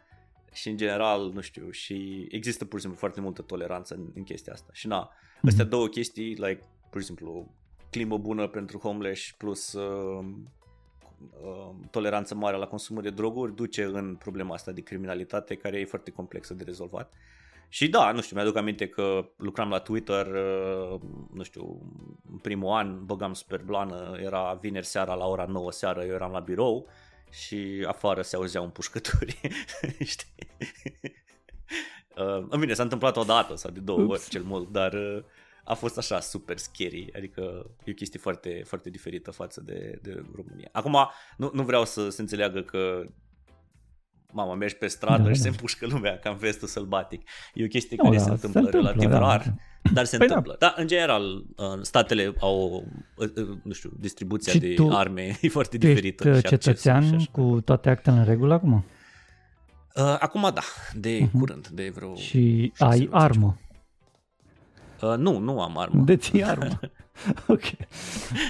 și în general, nu știu, și există pur și simplu foarte multă toleranță în, în chestia asta. Și na, astea două chestii, like, pur și simplu, climă bună pentru homeless plus um, um, toleranță mare la consumul de droguri duce în problema asta de criminalitate care e foarte complexă de rezolvat. Și da, nu știu, mi-aduc aminte că lucram la Twitter, uh, nu știu, în primul an băgam super blană, era vineri seara la ora 9 seara, eu eram la birou și afară se auzeau împușcături, știi? Uh, în bine, s-a întâmplat o dată sau de două Ups. ori cel mult, dar uh, a fost așa super scary, adică e o chestie foarte, foarte diferită față de, de România. Acum, nu, nu vreau să se înțeleagă că Mama, mergi pe stradă Da, și da. se împușcă lumea ca în vestul sălbatic. E o chestie Nu, care da, se se întâmplă, întâmplă, relativ da. rar, dar se Păi da. întâmplă. Da, în general, uh, statele au, uh, uh, nu știu, distribuția Și de tu- arme e foarte Tu ești diferită. uh, și accesul și cetățean așa. cu toate actele în regulă acum? Uh, acum da, de Mhm. curând, de vreo... Și șase ai luni, să armă. Uh, nu, nu am armă. Deții armă. ok.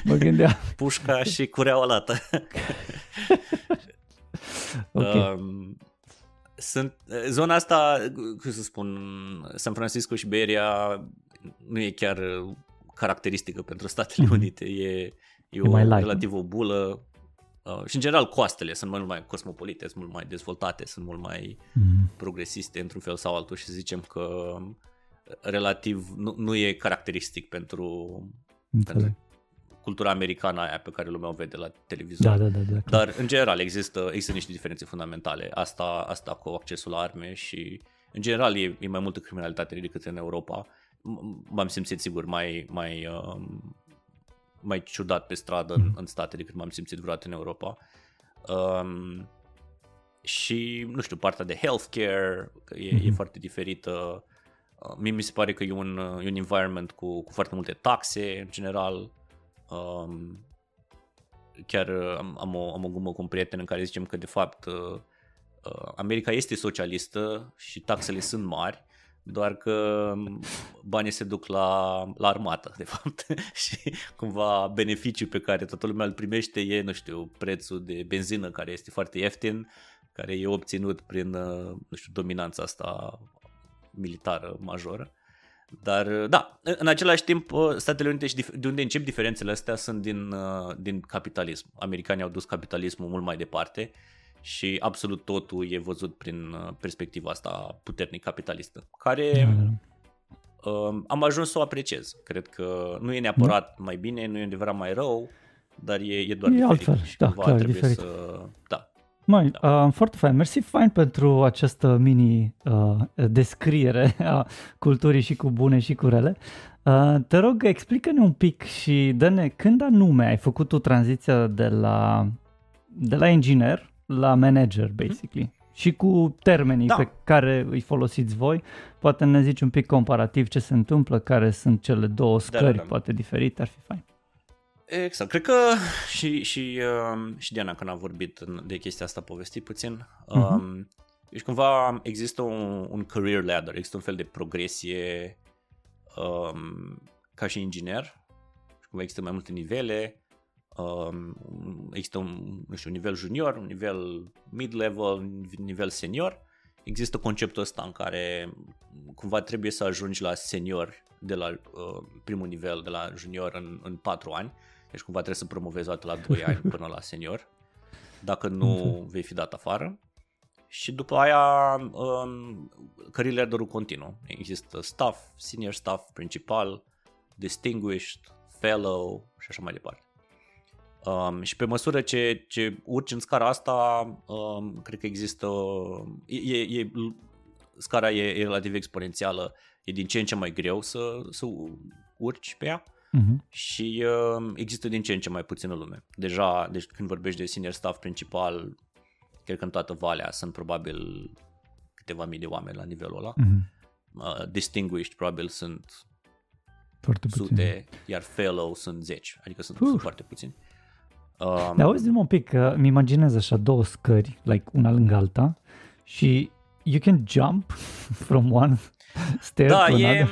Mă gândeam. Pușca și cureaua lată. Ok. Um, sunt, zona asta, cum să spun, San Francisco și Bay Area nu e chiar caracteristică pentru Statele Mhm. Unite, e, e, o, mai light, relativ o bulă uh, și în general coastele sunt mult mai cosmopolite, sunt mult mai dezvoltate, sunt mult mai Mm. progresiste într-un fel sau altul și să zicem că relativ nu, nu e caracteristic pentru, Înțeleg. pentru cultura americană aia pe care lumea o vede la televizor. Da, da, da. da. Dar, în general, există, există niște diferențe fundamentale. Asta, asta cu accesul la arme și, în general, e, e mai multă criminalitate decât în Europa. M- M-am simțit, sigur, mai, mai, um, mai ciudat pe stradă în, în state decât m-am simțit vreodată în Europa. Um, și, nu știu, partea de healthcare că e, e Mhm. foarte diferită. Uh, mie mi se pare că e un, uh, e un environment cu, cu foarte multe taxe, în general. Um, chiar uh, am, am, o, am o glumă cu un prieten în care zicem că de fapt uh, uh, America este socialistă și taxele sunt mari, doar că um, banii se duc la, la armată, de fapt, și cumva beneficiul pe care toată lumea îl primește e, nu știu, prețul de benzină care este foarte ieftin, care e obținut prin, uh, nu știu, dominanța asta militară majoră. Dar, uh, da, în în același timp, uh, Statele Unite și dif- de unde încep diferențele astea sunt din, uh, din capitalism. Americanii au dus capitalismul mult mai departe și absolut totul e văzut prin uh, perspectiva asta puternic capitalistă, care Da, da. uh, am ajuns să o apreciez. Cred că nu e neapărat mai bine, nu e neapărat mai rău, dar e, e doar E diferit. altfel, și da, cumva clar, trebuie diferit. să... Da, Mai, uh, foarte fain. Mersi fain pentru această mini uh, descriere a culturii și cu bune și cu rele. Uh, te rog, explică-ne un pic și dă-ne când anume ai făcut tu tranziția de la, de la inginer la manager, basically. Și cu termenii Da. pe care îi folosiți voi, poate ne zici un pic comparativ ce se întâmplă, care sunt cele două scări, da. poate diferite, ar fi fain. Exact. Cred că și, și, uh, și Diana când a vorbit în- de chestia asta a povestit puțin. Mhm. Um, deci cumva există un, un career ladder, există un fel de progresie um, ca și inginer. Și cumva există mai multe nivele. Um, există un, nu știu, un nivel junior, un nivel mid-level, un nivel senior. Există conceptul ăsta în care cumva trebuie să ajungi la senior de la uh, primul nivel, de la junior în, în 4 ani. Deci cumva trebuie să promovezi o dată la 2 ani până la senior. Dacă nu, vei fi dat afară. Și după aia, um, career ladder-ul continuă. Există staff, senior staff, principal, distinguished, fellow și așa mai departe. Um, și pe măsură ce, ce urci în scara asta, um, cred că există, e, e, e, scara e, e relativ exponențială, e din ce în ce mai greu să, să urci pe ea uh-huh. și uh, există din ce în ce mai puțină lume. Deja, deci când vorbești de senior staff principal, cred că în toată valea sunt probabil câteva mii de oameni la nivelul ăla. Uh-huh. Uh, distinguished probabil sunt foarte sute, puțin. iar fellow sunt zeci, adică sunt, sunt foarte puțini. Um, Dar auzi un pic, că mi imaginez așa două scări, like una lângă alta și you can jump from one stair da, to e,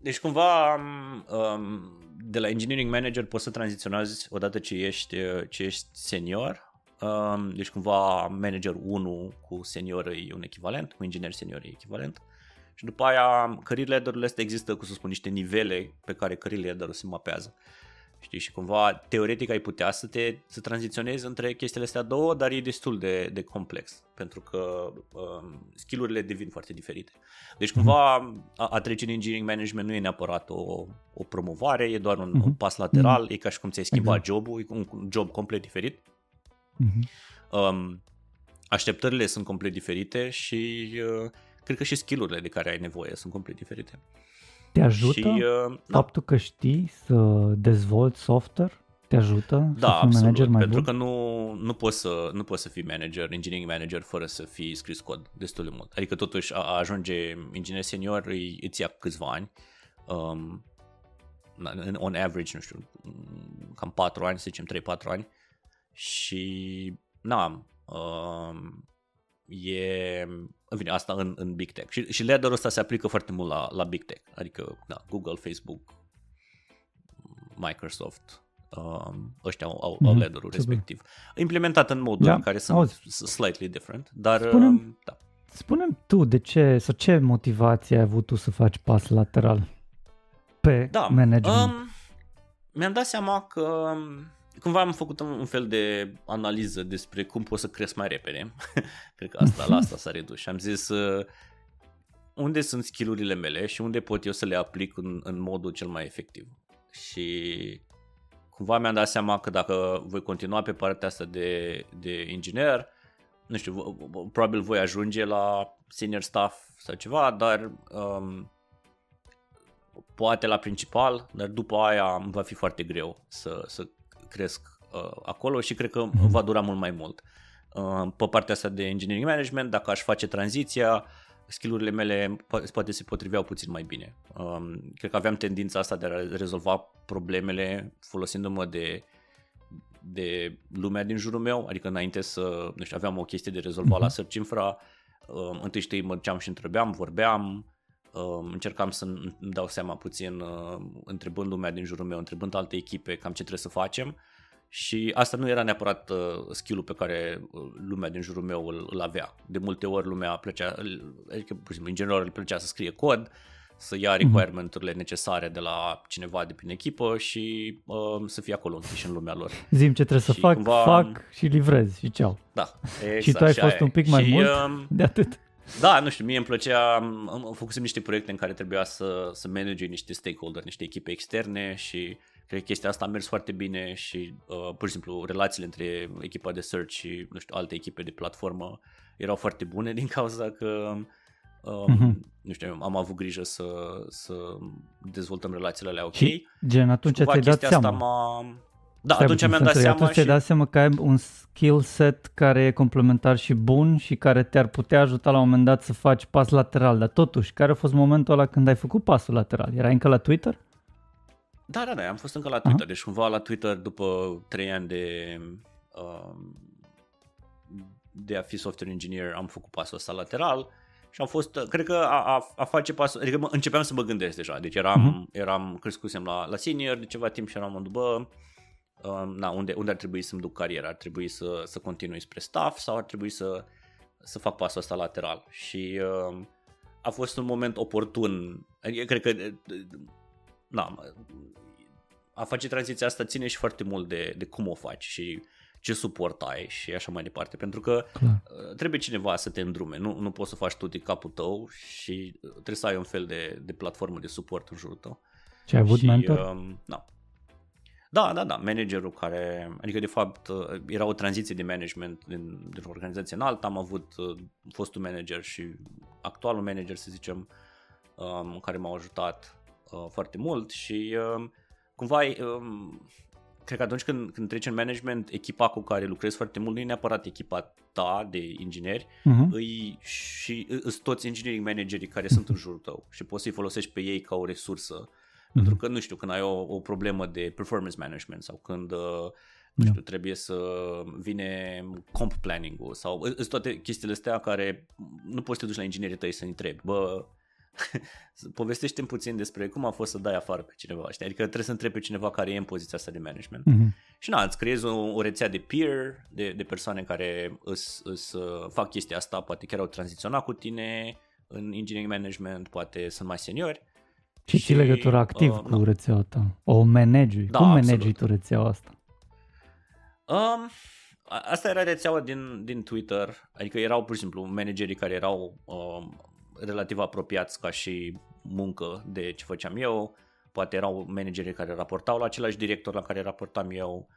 Deci cumva um, de la engineering manager poți să tranziționezi odată ce ești, ce ești senior. Um, deci cumva manager 1 cu senior e un echivalent, cu inginer senior e echivalent. Și după aia career ladder-urile astea există, cum să spun, niște nivele pe care career ladder-ul se mapează. Știi, și cumva teoretic ai putea să te să tranziționezi între chestiile astea două, dar e destul de, de complex, pentru că um, skillurile devin foarte diferite. Deci cumva a, a trece în engineering management nu e neapărat o, o promovare, e doar un, uh-huh. un pas lateral, uh-huh. e ca și cum ți-ai schimbat exact. jobul, e un job complet diferit. Uh-huh. Um, așteptările sunt complet diferite și uh, cred că și skillurile de care ai nevoie sunt complet diferite. Te ajută și, uh, faptul da. că știi să dezvolți software? Te ajută da, să fii absolut, manager mai pentru bun? că nu, nu, poți să, nu poți să fii manager, engineering manager fără să fii scris cod destul de mult. Adică totuși a, a ajunge inginer senior îi, îți ia câțiva ani. Um, on average, nu știu, cam 4 ani, să zicem 3-4 ani. Și, na, um, e, în fine, asta în, în Big Tech. Și, și ladder ăsta se aplică foarte mult la, la Big Tech, adică da, Google, Facebook, Microsoft, um, ăștia au, au, mm-hmm. au ladder-ul respectiv. Implementat în moduri da, care sunt auzi. slightly different, dar spune um, da. spune tu de ce, sau ce motivație ai avut tu să faci pas lateral pe da, management? Um, mi-am dat seama că um, cumva am făcut un fel de analiză despre cum pot să cresc mai repede. Cred că asta la asta s-a redus și am zis uh, unde sunt skillurile mele și unde pot eu să le aplic în, în modul cel mai efectiv. Și cumva mi-am dat seama că dacă voi continua pe partea asta de, de inginer, nu știu, probabil voi ajunge la senior staff sau ceva, dar um, poate la principal, dar după aia va fi foarte greu să, să cresc uh, acolo și cred că mm-hmm. va dura mult mai mult. Uh, pe partea asta de engineering management, dacă aș face tranziția, skillurile mele po- poate se potriveau puțin mai bine. Um, cred că aveam tendința asta de a rezolva problemele folosindu-mă de de lumea din jurul meu, adică înainte să, nu știu, aveam o chestie de rezolvat mm-hmm. la Search Infra, um, întâi știi mă duceam și întrebeam, vorbeam, um, încercam să îmi dau seama puțin uh, întrebând lumea din jurul meu, întrebând alte echipe cam ce trebuie să facem și asta nu era neapărat uh, skill-ul pe care uh, lumea din jurul meu îl, îl avea. De multe ori lumea plăcea, adică, pur și simplu, în general, îl plăcea să scrie cod, să ia mhm. requirement-urile necesare de la cineva de prin echipă și uh, să fie acolo închiși în lumea lor. Zim ce trebuie și să fac, cumva... fac și livrez și ceau. Da, exact. Și tu ai și fost aia. un pic mai și, mult uh, de atât. Da, nu știu, mie îmi plăcea, am făcut niște proiecte în care trebuia să, să manage niște stakeholder, niște echipe externe și cred că chestia asta a mers foarte bine și uh, pur și simplu relațiile între echipa de search și nu știu, alte echipe de platformă erau foarte bune din cauza că um, mm-hmm. nu știu, am avut grijă să, să dezvoltăm relațiile alea ok. Și gen atunci ți-ai dat seama. Asta m-a, da, Stai atunci mi-am dat seama atunci și... dat seama că ai un skill set care e complementar și bun și care te-ar putea ajuta la un moment dat să faci pas lateral, dar totuși, care a fost momentul ăla când ai făcut pasul lateral? Era încă la Twitter? Da, da, da, am fost încă la Twitter, uh-huh. deci cumva la Twitter după 3 ani de, um, de a fi software engineer am făcut pasul ăsta lateral și am fost, cred că a, a, a face pasul, adică începeam să mă gândesc deja, deci eram, uh-huh. eram crescusem la, la senior de ceva timp și eram, bă, uh, na, unde, unde ar trebui să-mi duc cariera? Ar trebui să, să continui spre staff sau ar trebui să, să fac pasul ăsta lateral? Și uh, a fost un moment oportun. Adică, cred că na, a face tranziția asta ține și foarte mult de, de cum o faci și ce suport ai și așa mai departe, pentru că Clar. Uh, trebuie cineva să te îndrume, nu, nu poți să faci tu de capul tău și trebuie să ai un fel de, de platformă de suport în jurul tău. Ce ai avut și, mentor? Uh, na. Da, da, da, managerul care, adică de fapt era o tranziție de management din, din organizație în alta, am avut fostul manager și actualul manager, să zicem, um, care m-au ajutat uh, foarte mult și um, cumva um, cred că atunci când, când treci în management, echipa cu care lucrezi foarte mult nu e neapărat echipa ta de ingineri, uh-huh. îi, și îs toți engineering managerii care sunt în jurul tău și poți să-i folosești pe ei ca o resursă. Uh-huh. Pentru că, nu știu, când ai o, o problemă de performance management sau când uh, nu știu, trebuie să vine comp planning-ul sau sunt toate chestiile astea care nu poți să te duci la inginerii tăi să-i întrebi, bă, povestește puțin despre cum a fost să dai afară pe cineva, știi? Adică trebuie să întrebi pe cineva care e în poziția asta de management. Mm-hmm. Și na, îți creezi o, o rețea de peer, de, de persoane care îs, îs, uh, fac chestia asta, poate chiar au tranziționat cu tine în engineering management, poate sunt mai seniori. Și, și legătura activ uh, cu na. rețeaua ta? O managi da, Cum managi tu rețeaua asta? Um, asta era rețeaua din, din Twitter, adică erau pur și simplu managerii care erau um, relativ apropiați ca și muncă de ce făceam eu, poate erau managerii care raportau la același director la care raportam eu,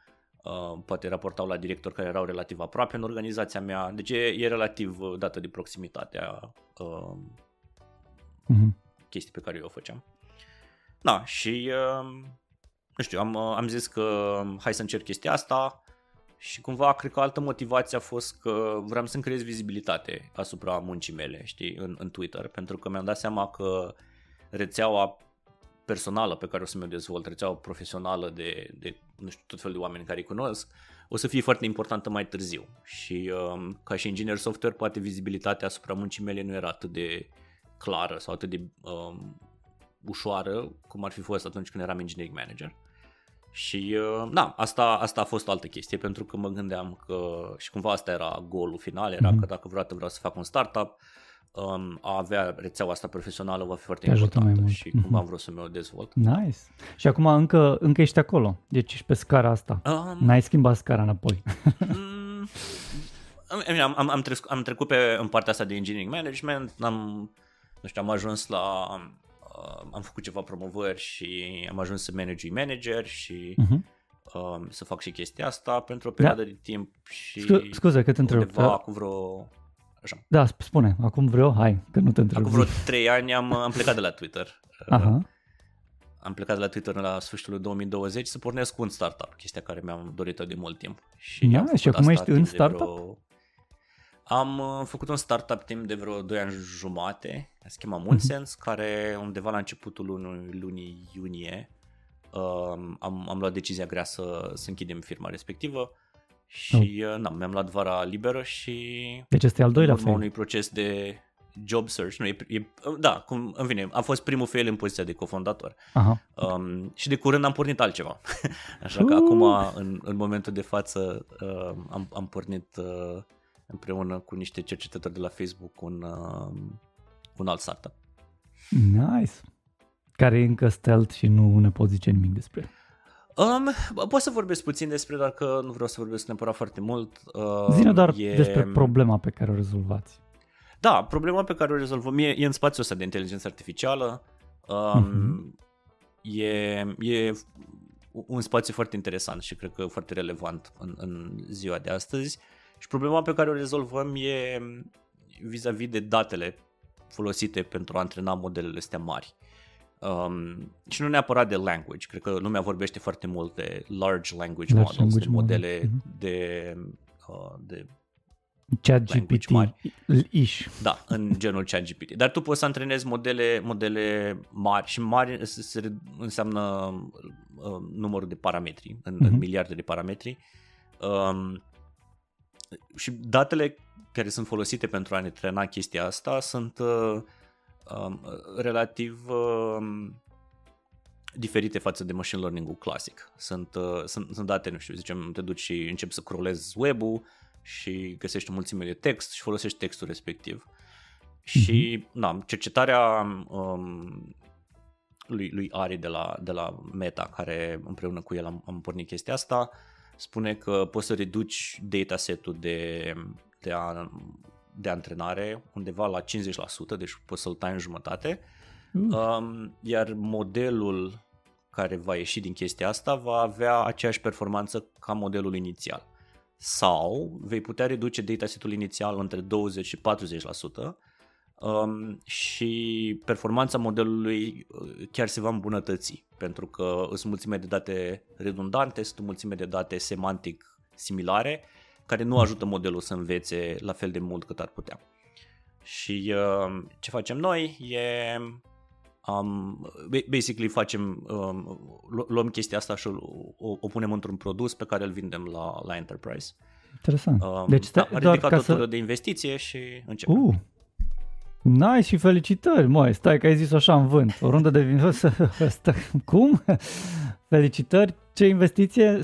uh, poate raportau la director care erau relativ aproape în organizația mea, deci e, e relativ dată de proximitatea uh, uh-huh. chestii pe care eu o făceam. Da, și uh, nu știu, am, am zis că hai să încerc chestia asta, și cumva cred că altă motivație a fost că vreau să-mi creez vizibilitate asupra muncii mele, știi, în, în Twitter, pentru că mi-am dat seama că rețeaua personală pe care o să mi-o dezvolt, rețeaua profesională de, de nu știu, tot felul de oameni care îi cunosc, o să fie foarte importantă mai târziu. Și um, ca și inginer software, poate vizibilitatea asupra muncii mele nu era atât de clară sau atât de um, ușoară cum ar fi fost atunci când eram engineering manager. Și uh, da, asta, asta a fost o altă chestie pentru că mă gândeam că și cumva asta era golul final, era mm-hmm. că dacă vreodată vreau să fac un startup, um, a avea rețeaua asta profesională va fi foarte Te importantă mai mult. și mm-hmm. cumva vreau să mi-o dezvolt. Nice. Și acum încă, încă ești acolo, deci ești pe scara asta. Um, N-ai schimbat scara înapoi. Mm, am, am, am, trecut, am trecut pe, în partea asta de engineering management, am, nu știu, am ajuns la uh, am făcut ceva promovări și am ajuns să manage manager și uh-huh. uh, să fac și chestia asta pentru o da. perioadă da. de timp și Scu- scuze că te întreb. Da. Acum vreo... Așa. Da, spune, acum vreo, hai, că nu te întreb. Acum vreo trei ani am, am plecat de la Twitter. Aha. Am plecat de la Twitter la sfârșitul 2020 să pornesc un startup, chestia care mi-am dorit-o de mult timp. Și, da, și acum ești în startup? Vreo... Am uh, făcut un startup timp de vreo 2 ani jumate, se chema Moonsense, mm-hmm. care undeva la începutul lunii, lunii iunie um, am, am luat decizia grea să, să închidem firma respectivă și oh. na, mi-am luat vara liberă și deci este al doilea fail. unui proces de job search, nu, e, e, da, cum, în fine, a fost primul fail în poziția de cofondator Aha. Um, și de curând am pornit altceva, așa că uh. acum în, în momentul de față uh, am, am pornit uh, împreună cu niște cercetători de la Facebook un, uh, un alt startup. Nice! Care e încă stealth și nu ne poți zice nimic despre Um, pot să vorbesc puțin despre, dar că nu vreau să vorbesc neapărat foarte mult. Uh, Zine doar e... despre problema pe care o rezolvați. Da, problema pe care o rezolvăm e, e în spațiul ăsta de inteligență artificială. Um, uh-huh. e, e un spațiu foarte interesant și cred că foarte relevant în, în ziua de astăzi. Și problema pe care o rezolvăm e vis-a-vis de datele folosite pentru a antrena modelele astea mari. Um, și nu neapărat de language, cred că lumea vorbește foarte mult de large language large models, language de modele model. Mhm. de, uh, de ChatGPT ish. Da, în genul ChatGPT. Dar tu poți să antrenezi modele, modele mari și mari se înseamnă uh, numărul de parametri, în, uh-huh. în mhm. miliarde de parametri. Um, și datele care sunt folosite pentru a ne trena chestia asta sunt uh, uh, relativ uh, diferite față de machine learning-ul clasic. Sunt, uh, sunt, sunt date, nu știu, zicem, te duci și începi să scrollezi web-ul și găsești o mulțime de text și folosești textul respectiv. Mm-hmm. Și, na, cercetarea um, lui, lui Ari de la, de la Meta, care împreună cu el am, am pornit chestia asta, uh, spune că poți să reduci dataset-ul de, de, a, de antrenare undeva la 50%, deci poți să-l tai în jumătate, uh. um, iar modelul care va ieși din chestia asta va avea aceeași performanță ca modelul inițial. Sau vei putea reduce datasetul inițial între 20 și 40% um, și performanța modelului uh, chiar se va îmbunătăți pentru că sunt mulțime de date redundante, sunt mulțime de date semantic similare care nu ajută modelul să învețe la fel de mult cât ar putea. Și uh, ce facem noi e um, basically facem um, luăm chestia asta și o, o punem într-un produs pe care îl vindem la, la enterprise. Interesant. Um, deci da, doar ca să... de investiție și începem. Uh, Nice și felicitări, măi, stai că ai zis așa în vânt, o rundă de vin, cum? Felicitări, ce investiție?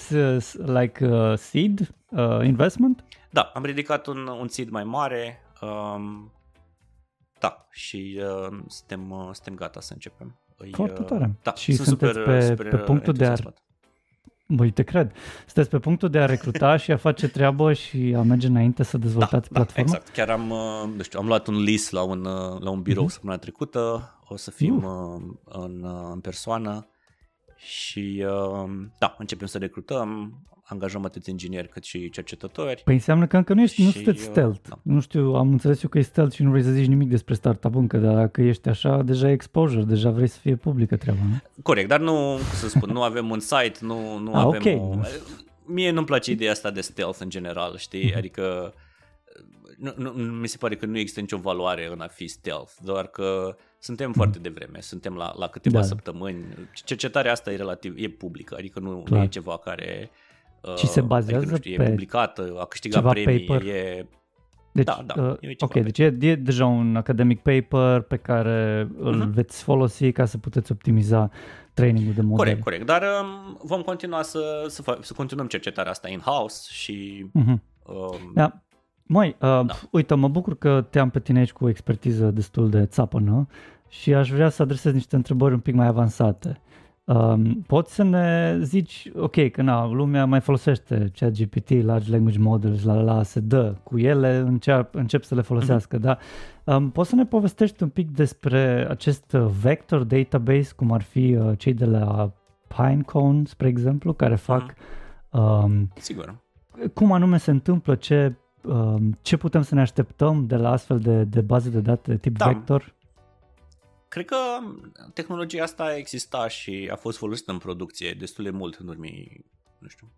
Like uh, seed uh, investment? Da, am ridicat un, un seed mai mare, um, da, și uh, suntem, uh, suntem gata să începem. Foarte uh, tare. Da, și sunt sunteți super, pe, super pe punctul de a Băi, te cred. Sunteți pe punctul de a recruta și a face treabă și a merge înainte să dezvoltați da, platforma? Da, exact. Chiar am, uh, nu știu, am luat un list la un, uh, la un birou uh-huh. săptămâna trecută. O să fim uh. în, în persoană și da, începem să recrutăm angajăm atât ingineri cât și cercetători. Păi înseamnă că încă nu, ești, și, nu sunteți stealth. Da. Nu știu, am înțeles eu că e stealth și nu vrei să zici nimic despre startup încă, dar dacă ești așa, deja e exposure, deja vrei să fie publică treaba, nu? Corect, dar nu, să spun, nu avem un site, nu, nu ah, avem okay. o... Mie nu-mi place ideea asta de stealth în general, știi? Mm-hmm. Adică nu, nu, mi se pare că nu există nicio valoare în a fi stealth, doar că suntem mm. foarte devreme, suntem la, la câteva da. săptămâni. Cercetarea asta e relativ, e publică, adică nu, nu e ceva care și se bazează adică, nu știu, pe e publicată, a câștigat premii, paper. e... Deci, da, da, uh, e ok, deci e, e deja un academic paper pe care uh-huh. îl mhm. veți folosi ca să puteți optimiza trainingul de model. Corect, corect, dar um, vom continua să, să, fa- să continuăm cercetarea asta in-house și... Uh-huh. Um, da. Mai, uh, da. uite, mă bucur că te-am pe tine aici cu o expertiză destul de țapănă și aș vrea să adresez niște întrebări un pic mai avansate. Um, poți să ne zici, ok, că na, lumea mai folosește ChatGPT, Large Language Models, la la se dă cu ele, încep, încep să le folosească, mm-hmm. da? Um, poți să ne povestești un pic despre acest vector database, cum ar fi uh, cei de la Pinecone, spre exemplu, care fac... Mm-hmm. Um, Sigur. Cum anume se întâmplă, ce, um, ce putem să ne așteptăm de la astfel de, de baze de date de tip da. vector? Cred că tehnologia asta exista și a fost folosită în producție destul de mult în urmii, nu știu,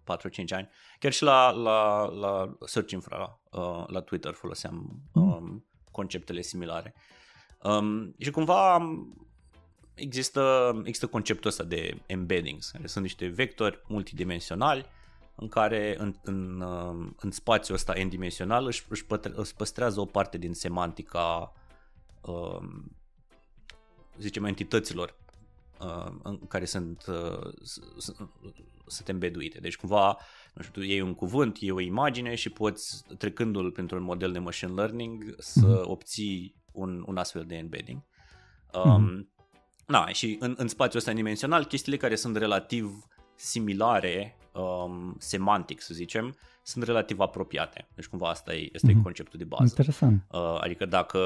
4-5 ani. Chiar și la, la, la Search Infra, uh, la Twitter foloseam mm. um, conceptele similare. Um, și cumva există, există conceptul ăsta de embeddings, care sunt niște vectori multidimensionali în care în, în, um, în spațiul ăsta n-dimensional își, își, pătre, își păstrează o parte din semantica um, zicem, entităților uh, în care sunt, uh, sunt embeduite. Deci cumva, nu știu, tu iei un cuvânt, iei o imagine și poți, trecându-l pentru un model de machine learning, să mm-hmm. obții un, un astfel de embedding. Um, mm-hmm. Na, și în, în spațiul ăsta dimensional, chestiile care sunt relativ similare, um, semantic să zicem, sunt relativ apropiate. Deci cumva asta e, asta mm-hmm. e mhm. conceptul de bază. Interesant. Uh, adică dacă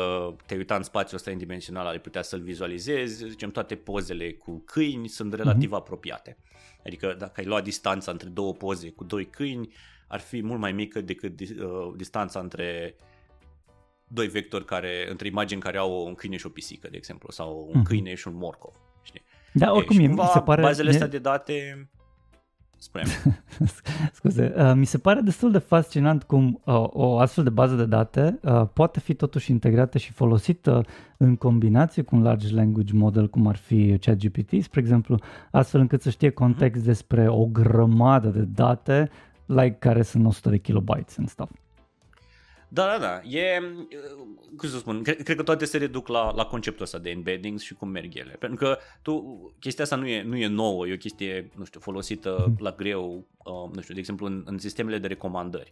te uita în spațiul ăsta indimensional, ai putea să-l vizualizezi, zicem toate pozele cu câini sunt relativ mm-hmm. apropiate. Adică dacă ai luat distanța între două poze cu doi câini, ar fi mult mai mică decât uh, distanța între doi vectori care, între imagini care au un câine și o pisică, de exemplu, sau un mm-hmm. câine și un morcov. Știi? Da, oricum, e, mi se pare... bazele astea de date spune Scuze, uh, mi se pare destul de fascinant cum uh, o astfel de bază de date uh, poate fi totuși integrată și folosită în combinație cu un large language model cum ar fi ChatGPT, spre exemplu, astfel încât să știe context uh-huh. despre o grămadă de date like care sunt 100 de kilobytes and stuff. Da, da, da. E, cum să spun, cred, cred că toate se reduc la, la conceptul ăsta de embeddings și cum merg ele. Pentru că tu, chestia asta nu e, nu e nouă, e o chestie, nu știu, folosită mhm. la greu, um, nu știu, de exemplu, în, în sistemele de recomandări.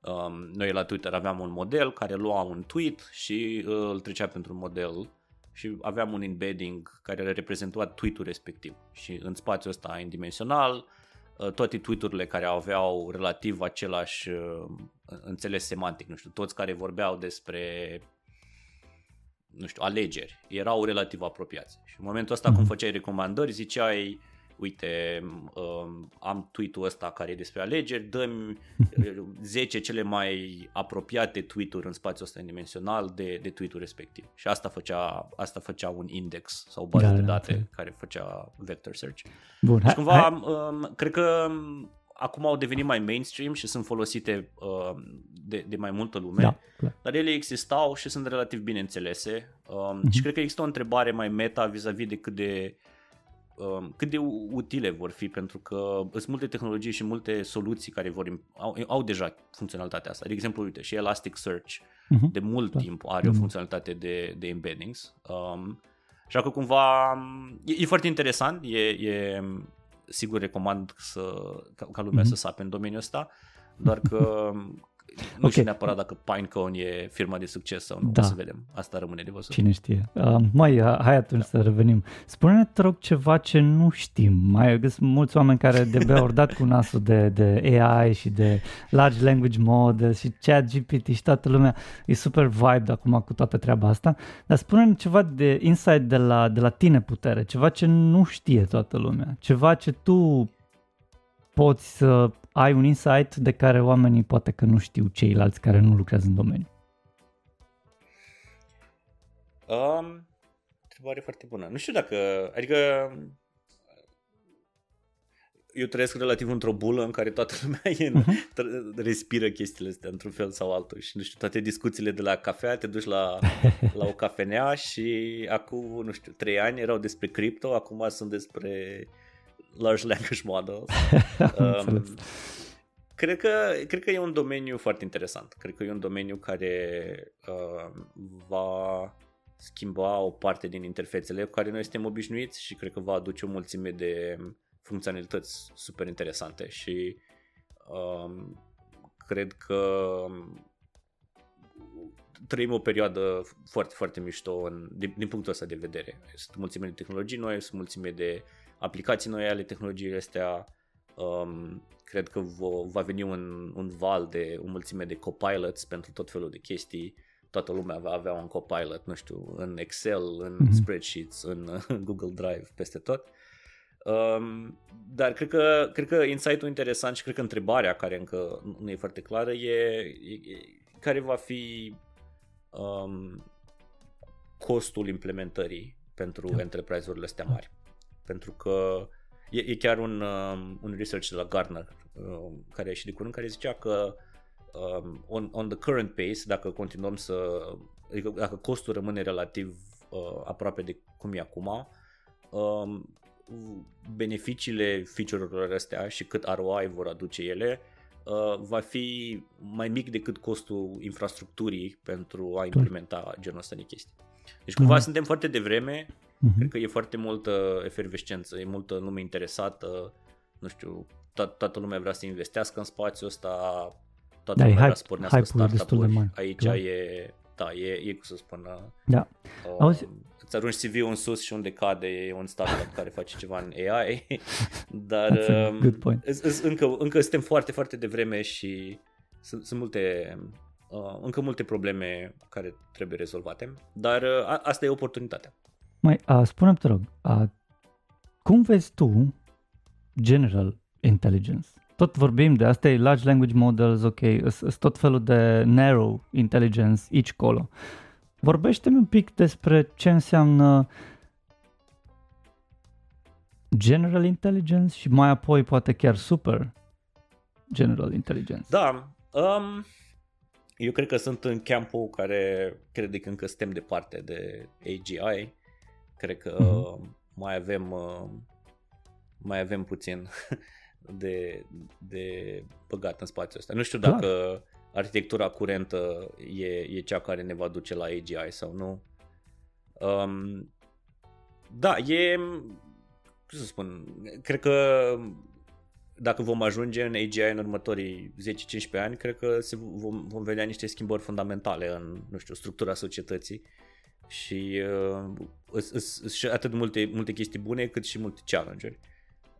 Um, noi la Twitter aveam un model care lua un tweet și uh, îl trecea pentru un model și aveam un embedding care reprezenta tweet-ul respectiv. Și în spațiul ăsta indimensional, uh, toate tweet-urile care aveau relativ același uh, înțeles semantic, nu știu, toți care vorbeau despre nu știu, alegeri, erau relativ apropiați. Și în momentul ăsta mm-hmm. când făceai recomandări, ziceai uite, um, am tweet-ul ăsta care e despre alegeri, dăm 10 cele mai apropiate tweet-uri în spațiul ăsta dimensional de, de tweet-ul respectiv. Și asta făcea, asta făcea un index sau o bază da, de da, date da, care făcea vector search. Bun, și cumva, hai. Um, cred că acum au devenit mai mainstream și sunt folosite uh, de, de mai multă lume, da, dar ele existau și sunt relativ bine înțelese um, uh-huh. și cred că există o întrebare mai meta vis-a-vis de cât de um, cât de utile vor fi, pentru că sunt multe tehnologii și multe soluții care vor au, au deja funcționalitatea asta. De exemplu, uite, și Elasticsearch uh-huh. de mult da. timp are uh-huh. o funcționalitate de, de embeddings. Um, Așa că cumva e, e foarte interesant, e, e sigur recomand să, ca, ca lumea mm-hmm. să sape în domeniul ăsta, doar că nu okay. știu neapărat dacă Pinecone e firma de succes sau nu, da. o să vedem. Asta rămâne de văzut. Cine știe. Uh, mai, uh, hai atunci da. să revenim. Spune-ne, te rog, ceva ce nu știm. Mai sunt mulți oameni care de au dat cu nasul de, de AI și de large language models și chat GPT și toată lumea e super vibe acum cu toată treaba asta. Dar spune-ne ceva de insight de la, de la tine putere, ceva ce nu știe toată lumea, ceva ce tu poți să ai un insight de care oamenii poate că nu știu ceilalți care nu lucrează în domeniu? Um, întrebare foarte bună. Nu știu dacă, adică eu trăiesc relativ într-o bulă în care toată lumea e în, uh-huh. respiră chestiile astea într-un fel sau altul și nu știu, toate discuțiile de la cafea, te duci la, la o cafenea și acum, nu știu, trei ani erau despre cripto, acum sunt despre large language models. um, cred, că, cred că e un domeniu foarte interesant. Cred că e un domeniu care uh, va schimba o parte din interfețele cu care noi suntem obișnuiți și cred că va aduce o mulțime de funcționalități super interesante și um, cred că trăim o perioadă foarte, foarte mișto în, din, din punctul ăsta de vedere. Sunt mulțime de tehnologii noi, sunt mulțime de aplicații noi ale tehnologiei astea. Um, cred că v- va veni un, un val de o mulțime de copilots pentru tot felul de chestii. Toată lumea va avea un copilot, nu știu, în Excel, în mm-hmm. spreadsheets, în Google Drive, peste tot. Um, dar cred că, cred că insight-ul interesant și cred că întrebarea care încă nu e foarte clară e, e, e care va fi um, costul implementării pentru da. enterprise-urile astea mari pentru că e, e chiar un, um, un research de la Gartner um, care a ieșit de curând care zicea că um, on, on the current pace, dacă continuăm să, adică dacă costul rămâne relativ uh, aproape de cum e acum, um, beneficiile feature-urilor astea și cât ROI vor aduce ele uh, va fi mai mic decât costul infrastructurii pentru a implementa genul ăsta de chestii. Deci cumva mm-hmm. suntem foarte devreme Uh-huh. Cred că e foarte multă efervescență, e multă lume interesată, nu știu, to- toată lumea vrea să investească în spațiul ăsta, toată da, lumea vrea să pornească startup-uri. Aici clar. e, da, e, e cum să spun, da. Uh, Auzi... îți arunci CV-ul în sus și unde cade e un startup care face ceva în AI, dar um, good point. Încă, încă suntem foarte, foarte devreme și sunt, sunt multe, uh, încă multe probleme care trebuie rezolvate, dar uh, asta e oportunitatea. Mai, uh, spune te rog, uh, cum vezi tu general intelligence? Tot vorbim de asta, e large language models, ok, sunt tot felul de narrow intelligence aici colo. Vorbește-mi un pic despre ce înseamnă general intelligence și mai apoi poate chiar super general intelligence. Da, um, eu cred că sunt în campul care crede că încă suntem departe de AGI Cred că uh-huh. mai avem uh, mai avem puțin de, de băgat în spațiul ăsta. Nu știu dacă Clar. arhitectura curentă e, e cea care ne va duce la AGI sau nu. Um, da, e cum să spun, cred că dacă vom ajunge în AGI în următorii 10-15 ani, cred că se vom, vom vedea niște schimbări fundamentale în, nu știu, structura societății și uh, sunt atât de multe, multe chestii bune cât și multe challenge-uri.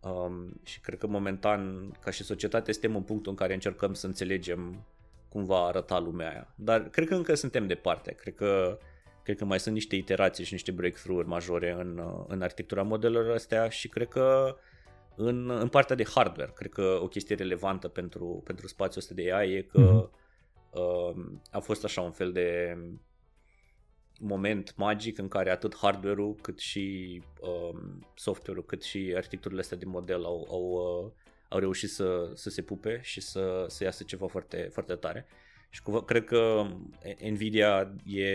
Um, și cred că momentan, ca și societate, suntem în punctul în care încercăm să înțelegem cum va arăta lumea aia. Dar cred că încă suntem departe. Cred că, cred că mai sunt niște iterații și niște breakthrough-uri majore în, uh, în arhitectura modelelor astea și cred că În, în partea de hardware, cred că o chestie relevantă pentru, pentru spațiul ăsta de AI e că mm-hmm. uh, a fost așa un fel de moment magic în care atât hardware-ul cât și uh, software-ul cât și arhitecturile astea de model au, au, uh, au reușit să, să se pupe și să, să iasă ceva foarte, foarte tare. Și cu, cred că Nvidia e,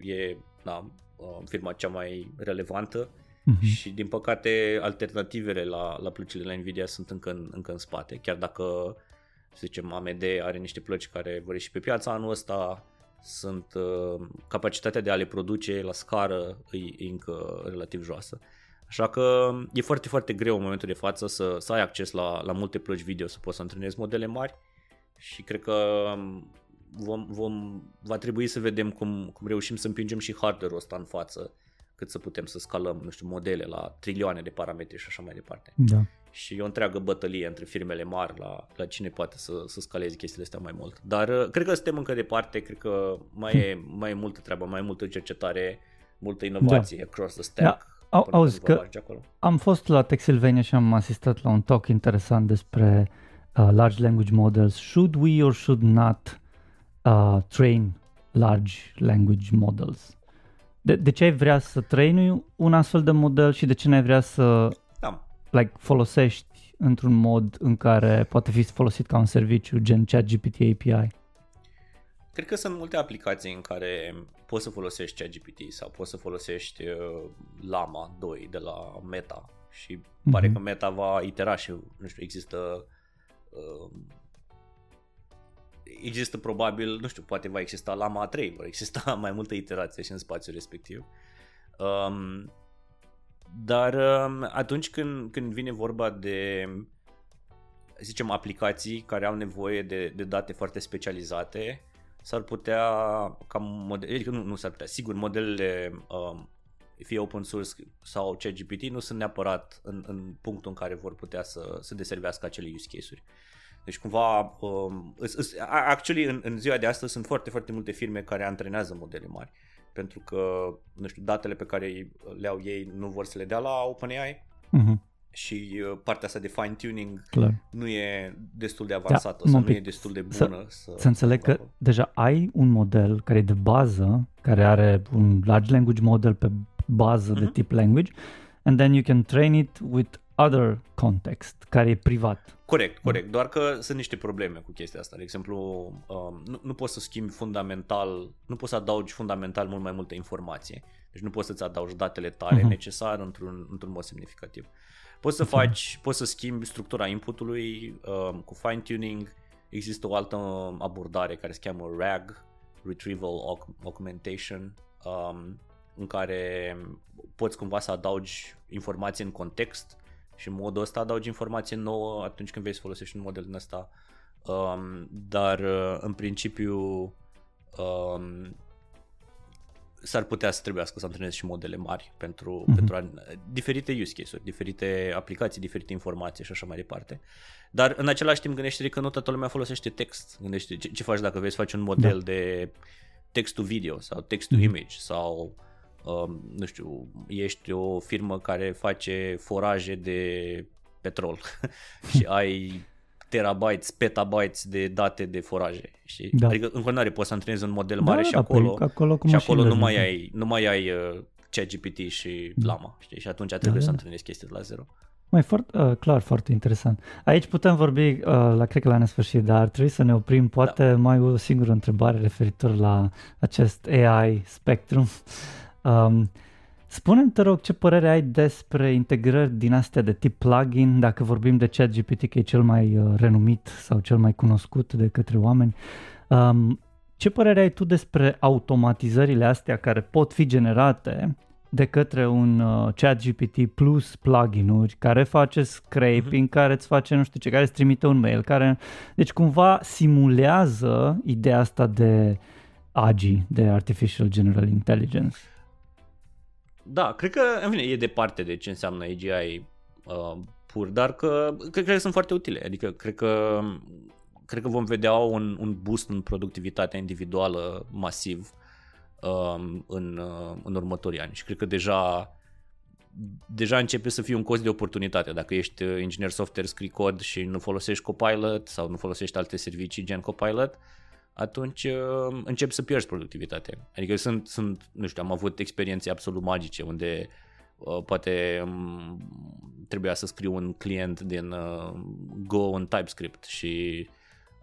e na, uh, firma cea mai relevantă uh-huh. și din păcate alternativele la, la plăcile la Nvidia sunt încă în, încă în spate, chiar dacă să zicem AMD are niște plăci care vor ieși pe piața anul ăsta, sunt uh, capacitatea de a le produce la scară e, e încă relativ joasă. Așa că e foarte, foarte greu în momentul de față să, să ai acces la, la multe plăci video, să poți să antrenezi modele mari și cred că um, vom, vom, va trebui să vedem cum, cum reușim să împingem și hardware-ul ăsta în față cât să putem să scalăm, nu știu, modele la trilioane de parametri și așa mai departe. Da. Și e o întreagă bătălie între firmele mari la, la cine poate să, să scaleze chestiile astea mai mult. Dar uh, cred că suntem încă departe, cred că mai e, mai e multă treabă, mai e multă cercetare, multă inovație da. across the stack. Da. Au, auzi că acolo. am fost la Texilvania și am asistat la un talk interesant despre uh, large language models. Should we or should not uh, train large language models? De, de ce ai vrea să trainui un astfel de model și de ce n-ai vrea să da. Like, folosești într-un mod în care poate fi folosit ca un serviciu gen ChatGPT API? Cred că sunt multe aplicații în care poți să folosești ChatGPT sau poți să folosești uh, Lama 2 de la Meta și mm-hmm. pare că Meta va itera și nu știu, există uh, există probabil, nu știu, poate va exista Lama 3, va exista mai multă iterație și în spațiul respectiv. Um, dar um, atunci când, când vine vorba de zicem aplicații care au nevoie de, de date foarte specializate, s-ar putea ca modele, adică nu, nu s-ar putea, sigur modelele um, fie open source sau ChatGPT nu sunt neapărat în, în punctul în care vor putea să, să deservească acele use case-uri. Deci cumva, um, actually în, în ziua de astăzi sunt foarte, foarte multe firme care antrenează modele mari pentru că, nu știu, datele pe care le au ei nu vor să le dea la OpenAI uh-huh. și uh, partea asta de fine-tuning Clar. nu e destul de avansată da, sau nu e destul de bună. Să, să, să înțeleg că deja ai un model care e de bază, care are un large language model pe bază uh-huh. de mhm. tip language and then you can train it with other context, care e privat. Corect, corect, doar că sunt niște probleme cu chestia asta. De exemplu, um, nu, nu poți să schimbi fundamental, nu poți să adaugi fundamental mult mai multă informație. Deci nu poți să-ți adaugi datele tale uh-huh. necesare într-un, într-un mod semnificativ. Poți să faci, poți să schimbi structura inputului um, cu fine-tuning. Există o altă abordare care se cheamă RAG, Retrieval Augmentation, um, în care poți cumva să adaugi informații în context și în modul ăsta adaugi informație nouă atunci când vei să folosești un model din ăsta. Um, dar uh, în principiu um, s-ar putea să trebuiască să antrenezi și modele mari pentru, mm-hmm. pentru a, diferite use case-uri, diferite aplicații, diferite informații și așa mai departe. Dar în același timp gândește că nu toată lumea folosește text. Gândește ce, ce faci dacă vei să faci un model da. de text to video sau text to mm-hmm. image sau Um, nu știu, ești o firmă care face foraje de petrol și ai terabytes, petabytes de date de foraje. Știi? Da. Adică în continuare poți să antrenezi un model mare da, și da, acolo, păi, acolo și acolo nu mai, ai, nu mai ai uh, ChatGPT și da. Lama. Știi? Și atunci trebuie da, să da. antrenezi chestii de la zero. Mai foarte, uh, clar, foarte interesant. Aici putem vorbi, uh, la, cred că la nesfârșit, dar ar trebui să ne oprim poate da. mai o singură întrebare referitor la acest AI spectrum. Um, Spune-mi, te rog, ce părere ai despre integrări din astea de tip plugin, dacă vorbim de ChatGPT, că e cel mai uh, renumit sau cel mai cunoscut de către oameni. Um, ce părere ai tu despre automatizările astea care pot fi generate de către un uh, ChatGPT plus pluginuri care face scraping, uh-huh. care îți face nu știu ce, care îți trimite un mail, care deci cumva simulează ideea asta de AGI, de Artificial General Intelligence. Da, cred că, în fine, e departe de ce înseamnă AGI uh, pur, dar că cred, cred că sunt foarte utile. Adică, cred că, cred că vom vedea un, un boost în productivitatea individuală masiv um, în, uh, în următorii ani și cred că deja deja începe să fie un cost de oportunitate. Dacă ești uh, inginer software, scrii cod și nu folosești Copilot sau nu folosești alte servicii gen Copilot, atunci uh, începi să pierzi productivitate. Adică sunt, sunt, nu știu, am avut experiențe absolut magice unde uh, poate um, trebuia să scriu un client din uh, Go în TypeScript și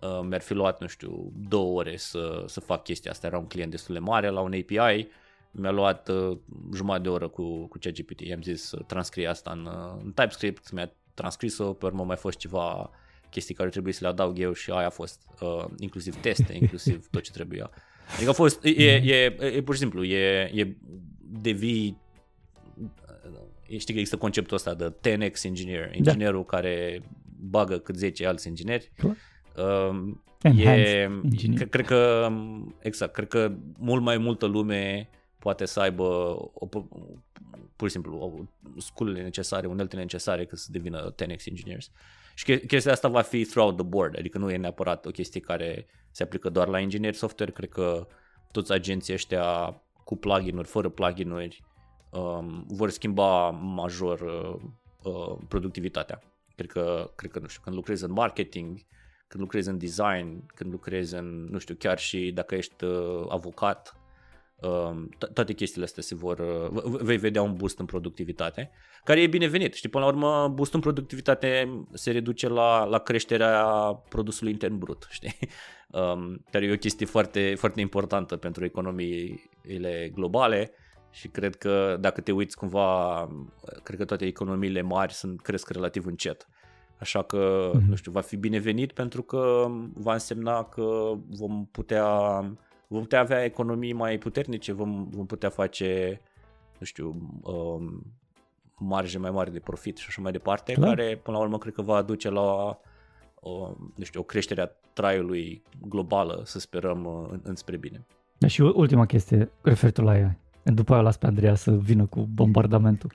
uh, mi-ar fi luat, nu știu, două ore să, să fac chestia asta. Era un client destul de mare la un API, mi-a luat uh, jumătate de oră cu, cu ChatGPT. I-am zis să transcrie asta în, uh, în TypeScript, mi-a transcris-o, pe urmă mai fost ceva chestii care trebuie să le adaug eu și aia a fost, uh, inclusiv teste, inclusiv tot ce trebuia. Adică a fost, e, e, e, e pur și simplu, e, e devii, știi că există conceptul ăsta de 10x engineer, da. inginerul da. care bagă cât 10 alți ingineri. Uh, e, cred că, exact, cred că mult mai multă lume poate să aibă o, pur și simplu sculele necesare, uneltele necesare ca să devină 10x engineers. Și chestia asta va fi throughout the board, adică nu e neapărat o chestie care se aplică doar la ingineri software, cred că toți agenții ăștia cu plugin-uri, fără plugin-uri, um, vor schimba major uh, uh, productivitatea. Cred că, cred că, nu știu, când lucrezi în marketing, când lucrezi în design, când lucrezi în, nu știu, chiar și dacă ești uh, avocat, Um, toate chestiile astea se vor, uh, vei vedea un boost în productivitate, care e binevenit. Știi, până la urmă, boost în productivitate se reduce la, la creșterea produsului intern brut, știi? Um, care e o chestie foarte, foarte importantă pentru economiile globale și cred că dacă te uiți cumva, cred că toate economiile mari sunt cresc relativ încet. Așa că, mm-hmm. nu știu, va fi binevenit pentru că va însemna că vom putea vom putea avea economii mai puternice, vom, vom putea face, nu știu, um, marge mai mari de profit și așa mai departe, Clar. care până la urmă cred că va aduce la o, nu știu, o creștere a traiului globală, să sperăm, uh, în, înspre bine. Da, și ultima chestie referitor la ea. După aia las pe Andreea să vină cu bombardamentul.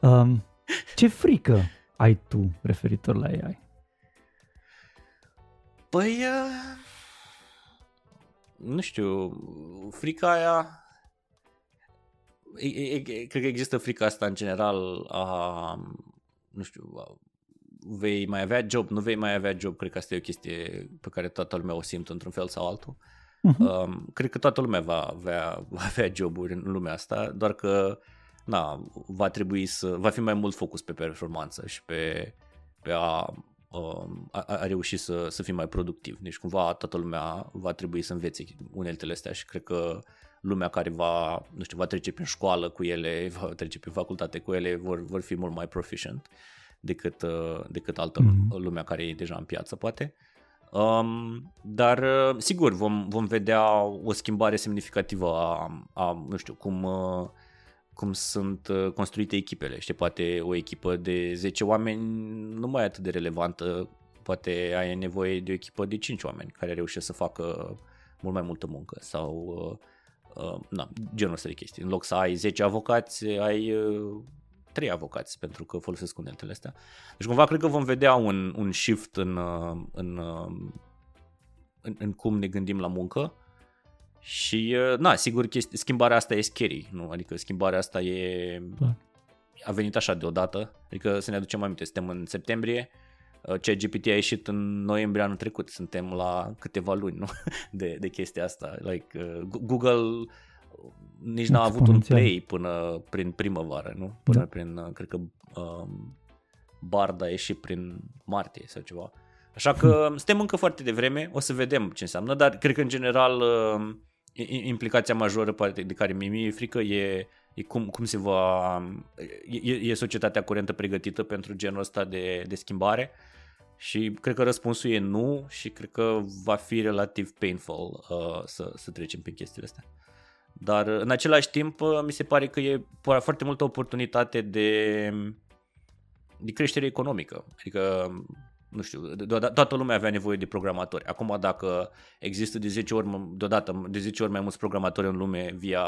Um, ce frică ai tu referitor la AI? Păi, uh, nu știu, frica aia e, e, e, cred că există frica asta în general a, nu știu, a, vei mai avea job, nu vei mai avea job, cred că asta e o chestie pe care toată lumea o simt într-un fel sau altul. Uh-huh. Um, cred că toată lumea va avea, va avea joburi în lumea asta, doar că na, va trebui să, va fi mai mult focus pe performanță și pe, pe a Um, a, a reușit să, să fie mai productiv. Deci cumva toată lumea va trebui să învețe uneltele astea și cred că lumea care va, nu știu, va trece prin școală cu ele, va trece prin facultate cu ele, vor, vor fi mult mai proficient decât, uh, decât altă mm-hmm. lumea care e deja în piață, poate. Um, dar, uh, sigur, vom, vom vedea o schimbare semnificativă a, a nu știu, cum uh, cum sunt uh, construite echipele. Știi, poate o echipă de 10 oameni nu mai e atât de relevantă, poate ai nevoie de o echipă de 5 oameni care reușesc să facă mult mai multă muncă sau uh, uh, na, genul ăsta de chestii. În loc să ai 10 avocați, ai uh, 3 avocați pentru că folosesc uneltele astea. Deci cumva cred că vom vedea un, un shift în, uh, în, uh, în, în cum ne gândim la muncă și, uh, na, sigur, chesti- schimbarea asta e scary, nu? Adică schimbarea asta e... Da. A venit așa deodată, adică să ne aducem aminte, suntem în septembrie, uh, ChatGPT a ieșit în noiembrie anul trecut, suntem la câteva luni, nu? De, de chestia asta. Like, uh, Google nici n-a avut un play până prin primăvară, nu? Până da. prin, cred că um, Bard a ieșit prin martie sau ceva. Așa că hmm. suntem încă foarte devreme, o să vedem ce înseamnă, dar cred că în general uh, implicația majoră de care mi e frică e, e cum, cum se va... E, e societatea curentă pregătită pentru genul ăsta de, de schimbare și cred că răspunsul e nu și cred că va fi relativ painful uh, să, să trecem prin chestiile astea. Dar în același timp uh, mi se pare că e foarte multă oportunitate de, de creștere economică. Adică nu știu, toată lumea avea nevoie de programatori. Acum dacă există de 10 ori, deodată, de 10 ori mai mulți programatori în lume via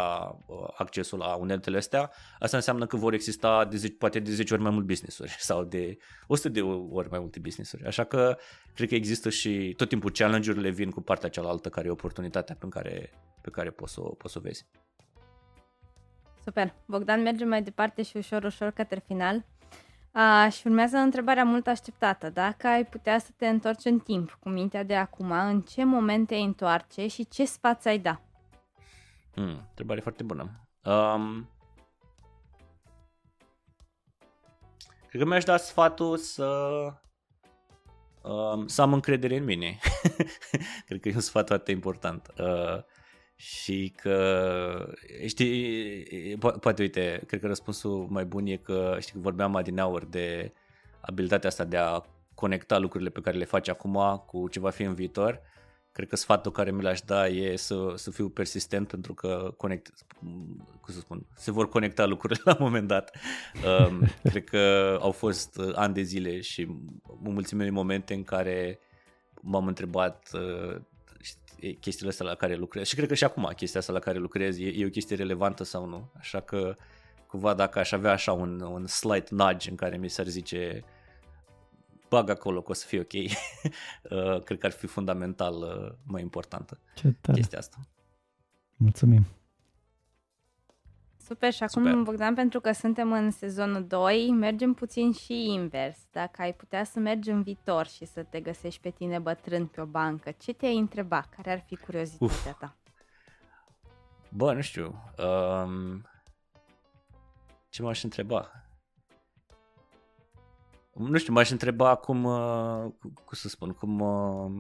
uh, accesul la uneltele astea, asta înseamnă că vor exista de 10, poate de 10 ori mai mult business-uri sau de 100 de ori mai multe business-uri. Așa că cred că există și tot timpul challenge-urile vin cu partea cealaltă care e oportunitatea pe care, pe care poți să, poți să o vezi. Super. Bogdan, mergem mai departe și ușor, ușor către final. A, și urmează întrebarea mult așteptată. Dacă ai putea să te întorci în timp cu mintea de acum, în ce moment te întoarce și ce sfat ai da? Hmm, întrebare foarte bună. Um, cred că mi-aș da sfatul să um, să am încredere în mine. cred că e un sfat foarte important. Uh, și că, știi, po- poate, uite, cred că răspunsul mai bun e că, știi, că vorbeam adineauri de abilitatea asta de a conecta lucrurile pe care le faci acum cu ce va fi în viitor. Cred că sfatul care mi l-aș da e să, să fiu persistent pentru că conect, cum să spun, se vor conecta lucrurile la un moment dat. Um, cred că au fost ani de zile și o mulțime de momente în care m-am întrebat uh, chestiile astea la care lucrez și cred că și acum chestia asta la care lucrez e, e o chestie relevantă sau nu, așa că cumva dacă aș avea așa un, un slight nudge în care mi s-ar zice bag acolo că o să fie ok, uh, cred că ar fi fundamental uh, mai importantă Ce tare. chestia asta. Mulțumim! Super, și acum, Super. Bogdan, pentru că suntem în sezonul 2, mergem puțin și invers. Dacă ai putea să mergi în viitor și să te găsești pe tine bătrân pe o bancă, ce te-ai întreba? Care ar fi curiozitatea Uf. ta? Bă, nu știu. Um, ce m-aș întreba? Nu știu, m-aș întreba cum, uh, cum să spun, cum, uh,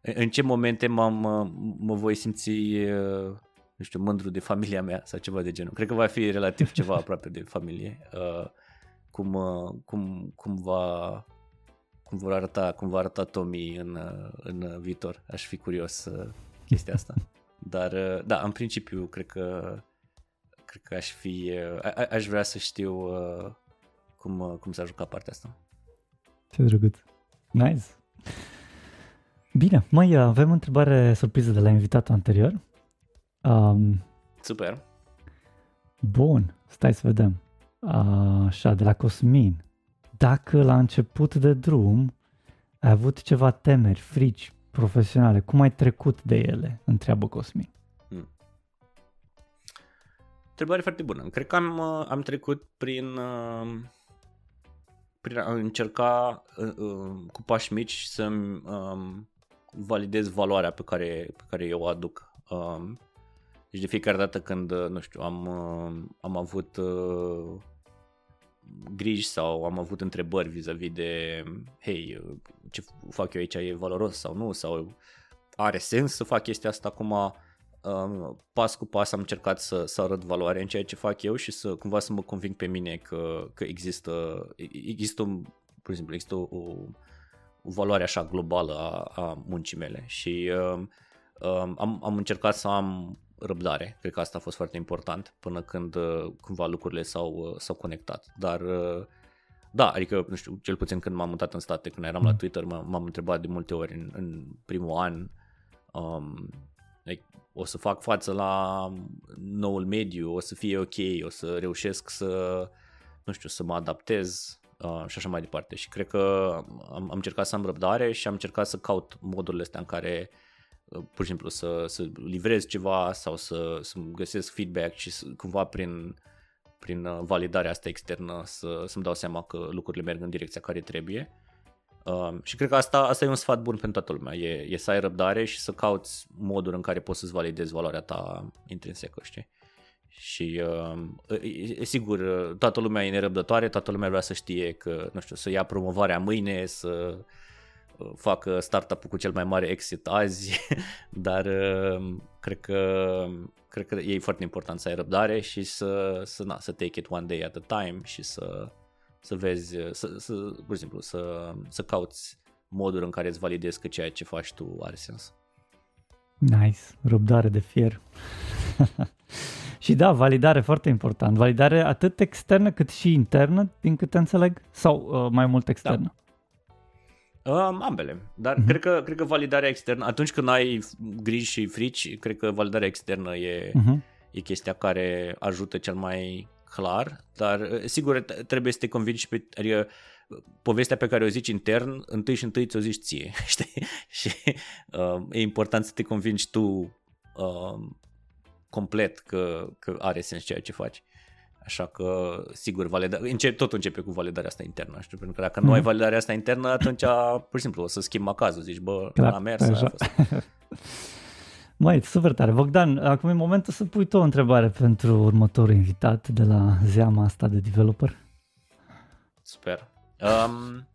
în ce momente m-am, uh, mă voi simți uh, nu știu, mândru de familia mea sau ceva de genul. Cred că va fi relativ ceva aproape de familie. Uh, cum, uh, cum, cum va cum vor arăta, cum va arăta Tommy în, uh, în viitor. Aș fi curios uh, chestia asta. Dar uh, da, în principiu cred că cred că aș fi uh, a, aș vrea să știu uh, cum, uh, cum s-a jucat partea asta. Ce drăguț. Nice. Bine, mai avem o întrebare surpriză de la invitatul anterior. Um, Super. Bun, stai să vedem. Așa, de la Cosmin. Dacă la început de drum ai avut ceva temeri, frici profesionale, cum ai trecut de ele? Întreabă Cosmin. Hmm. Întrebare foarte bună. Cred că am, uh, am trecut prin, uh, prin a încerca uh, cu pași mici să-mi um, validez valoarea pe care, pe care eu o aduc. Um, deci de fiecare dată când, uh, nu știu, am, uh, am avut uh, griji sau am avut întrebări vis-a-vis de hei, ce fac eu aici e valoros sau nu, sau are sens să fac chestia asta? Acum, pas cu pas am încercat să, să arăt valoare în ceea ce fac eu și să cumva să mă conving pe mine că, că există, există, pur și simplu, există o, o valoare așa globală a, a muncii mele. Și uh, uh, am, am încercat să am răbdare. Cred că asta a fost foarte important până când uh, cumva lucrurile s-au, uh, s-au conectat. Dar uh, da, adică, nu știu, cel puțin când m-am mutat în state, când eram la mm. Twitter, m-am întrebat de multe ori în, în primul an um, like, o să fac față la noul mediu, o să fie ok, o să reușesc să, nu știu, să mă adaptez uh, și așa mai departe. Și cred că am, am încercat să am răbdare și am încercat să caut modurile astea în care uh, pur și simplu să, să livrez ceva sau să, să găsesc feedback și să, cumva prin, prin uh, validarea asta externă să, să-mi dau seama că lucrurile merg în direcția care trebuie. Um, și cred că asta, asta e un sfat bun pentru toată lumea, e, e să ai răbdare și să cauți moduri în care poți să-ți validezi valoarea ta intrinsecă, știi? Și um, e, e sigur, toată lumea e nerăbdătoare, toată lumea vrea să știe că, nu știu, să ia promovarea mâine, să facă startup-ul cu cel mai mare exit azi, dar uh, cred că, cred că e foarte important să ai răbdare și să, să, na, să take it one day at a time și să, să vezi, să, să, pur și simplu, să, să cauți moduri în care îți validezi că ceea ce faci tu are sens. Nice, răbdare de fier. și da, validare foarte important. Validare atât externă cât și internă, din câte înțeleg, sau uh, mai mult externă? Da. Um, ambele, dar uh-huh. cred, că, cred că validarea externă, atunci când ai griji și frici, cred că validarea externă e, uh-huh. e chestia care ajută cel mai clar, dar uh, sigur trebuie să te convingi pe, adică povestea pe care o zici intern, întâi și întâi ți-o zici ție, știi? și uh, e important să te convingi tu uh, complet că, că are sens ceea ce faci. Așa că, sigur, valida- încep, tot începe cu validarea asta internă, știu, pentru că dacă mm. nu ai mhm. validarea asta internă, atunci, pur și simplu, o să schimbi macazul, zici, bă, Clar, a mers, așa. a fost. Mai, super tare. Bogdan, acum e momentul să pui tu o întrebare pentru următorul invitat de la zeama asta de developer. Super. Um,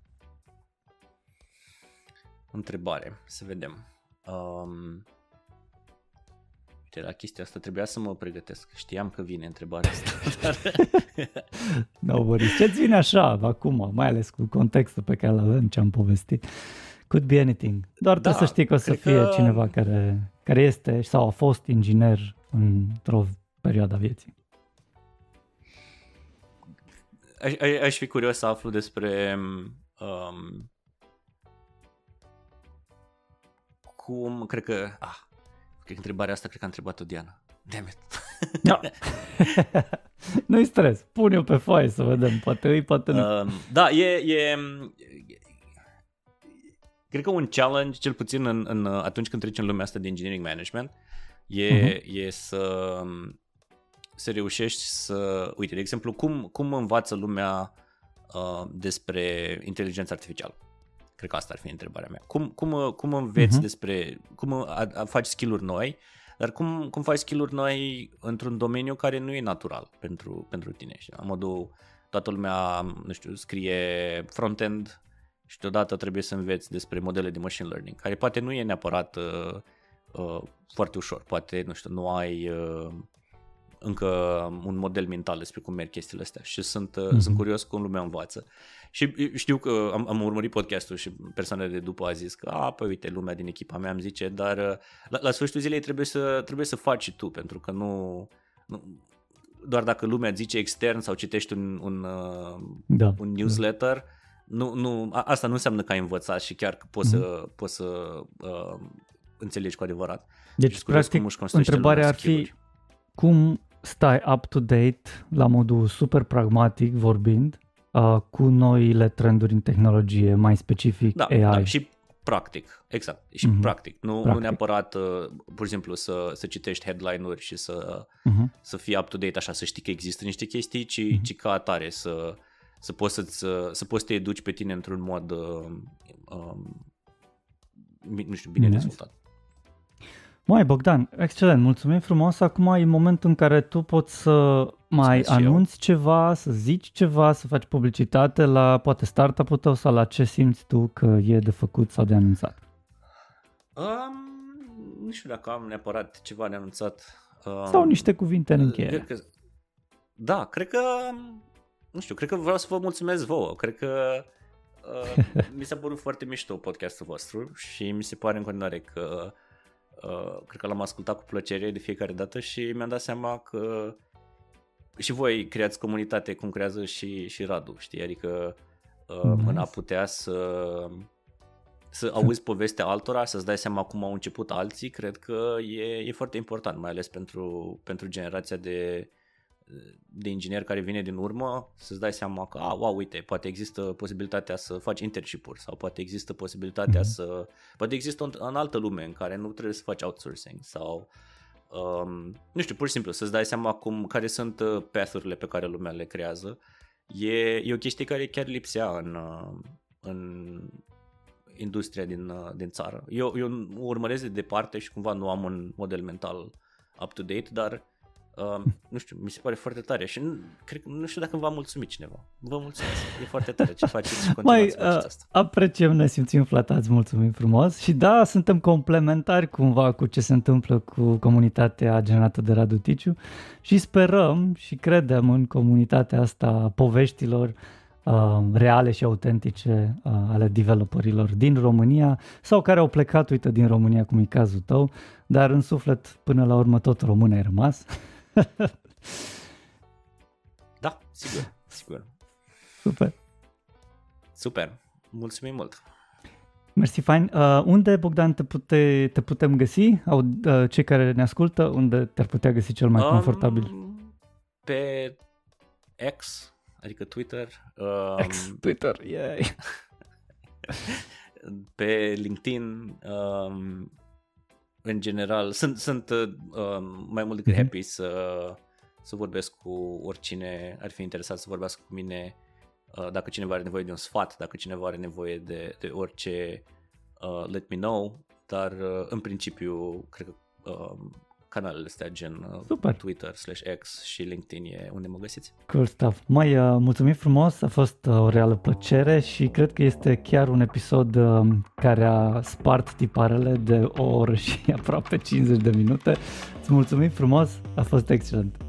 întrebare, să vedem. Um, uite, la chestia asta trebuia să mă pregătesc. Știam că vine întrebarea asta. Dar... no worries. Ce-ți vine așa, acum, mai ales cu contextul pe care îl avem, ce am povestit? Could be anything. Doar da, trebuie să știi că o să fie că... cineva care, care este sau a fost inginer într-o perioadă a vieții. Aș, aș fi curios să aflu despre um, cum, cred că, ah, cred că întrebarea asta cred că a întrebat-o Diana. Damn it. No. Nu-i stres, pune-o pe foaie să vedem, poate îi, poate nu. Um, da, e, e, cred că un challenge, cel puțin în, în, atunci când treci în lumea asta de engineering management, e, uh-huh. e să, să reușești să... Uite, de exemplu, cum, cum învață lumea uh, despre inteligența artificială? Cred că asta ar fi întrebarea mea. Cum, cum, cum înveți uh-huh. despre... Cum a, a, faci skill-uri noi, dar cum, cum faci skill-uri noi într-un domeniu care nu e natural pentru, pentru tine? Și, în modul, toată lumea, nu știu, scrie front-end și deodată trebuie să înveți despre modele de machine learning, care poate nu e neapărat uh, uh, foarte ușor, poate, nu știu, nu ai uh, încă un model mental despre cum merg chestiile astea și sunt, uh, mm-hmm. sunt curios cum lumea învață. Și știu că am, am urmărit podcastul și persoanele de după a zis că, a, păi uite, lumea din echipa mea îmi zice, dar uh, la, la sfârșitul zilei trebuie să, trebuie să faci și tu, pentru că nu, nu doar dacă lumea zice extern sau citești un, un, uh, da, un newsletter, da nu, nu, asta nu înseamnă că ai învățat și chiar că poți mm-hmm. să, poți să uh, înțelegi cu adevărat. Deci, practic, întrebarea ar fi cum stai up-to-date la modul super pragmatic vorbind uh, cu noile trenduri în tehnologie, mai specific da, AI. Da, și practic, exact, și mm-hmm. practic. Nu, practic. nu neapărat, uh, pur și simplu, să, să citești headline-uri și să, mm-hmm. să fii up-to-date așa, să știi că există niște chestii, ci, mm-hmm. ci ca atare să să poți, să să poți să te educi pe tine într-un mod uh, uh, nu știu, bine nice. dezvoltat. Mai Bogdan, excelent, mulțumim frumos. Acum e momentul în care tu poți să mai anunți eu. ceva, să zici ceva, să faci publicitate la poate startup-ul tău sau la ce simți tu că e de făcut sau de anunțat. Um, nu știu dacă am neapărat ceva de anunțat. Um, sau niște cuvinte în încheiere. Că, da, cred că nu știu, cred că vreau să vă mulțumesc vouă. Cred că uh, mi s-a părut foarte mișto podcastul vostru și mi se pare în continuare că uh, cred că l-am ascultat cu plăcere de fiecare dată și mi-am dat seama că și voi creați comunitate cum creează și, și Radu, știi? Adică uh, nice. în a putea să să auzi povestea altora, să-ți dai seama cum au început alții, cred că e, e foarte important, mai ales pentru, pentru generația de, de inginer care vine din urmă, să-ți dai seama că, a, wow, uite, poate există posibilitatea să faci internship-uri sau poate există posibilitatea mm-hmm. să... Poate există în, în altă lume în care nu trebuie să faci outsourcing sau... Um, nu știu, pur și simplu, să-ți dai seama cum, care sunt uh, path-urile pe care lumea le creează. E, e o chestie care chiar lipsea în, uh, în industria din, uh, din țară. Eu, eu urmăresc de departe și cumva nu am un model mental up-to-date, dar Uh, nu știu, mi se pare foarte tare și nu, cred, nu știu dacă v-a mulțumit cineva. Vă mulțumesc, e foarte tare ce faceți și Mai, uh, asta. apreciem, ne simțim flatați, mulțumim frumos și da, suntem complementari cumva cu ce se întâmplă cu comunitatea generată de Radu Ticiu și sperăm și credem în comunitatea asta poveștilor uh, reale și autentice uh, ale developerilor din România sau care au plecat, uite, din România, cum e cazul tău, dar în suflet până la urmă tot român ai rămas. da, sigur, sigur. Super. Super. Mulțumim mult. Mersi, fain. Uh, unde, Bogdan, te, pute, te putem găsi? Au, uh, cei care ne ascultă, unde te-ar putea găsi cel mai um, confortabil? Pe X, adică Twitter. Um, X, Twitter, yay! pe LinkedIn, um, în general, sunt, sunt uh, um, mai mult decât mm-hmm. happy să, să vorbesc cu oricine ar fi interesat să vorbească cu mine uh, dacă cineva are nevoie de un sfat, dacă cineva are nevoie de, de orice, uh, let me know, dar uh, în principiu cred că uh, canalele astea gen uh, Super. Twitter slash X și LinkedIn e unde mă găsiți. Cool stuff. Mai uh, mulțumim frumos, a fost uh, o reală plăcere și cred că este chiar un episod uh, care a spart tiparele de o oră și aproape 50 de minute. Îți mulțumim frumos, a fost excelent.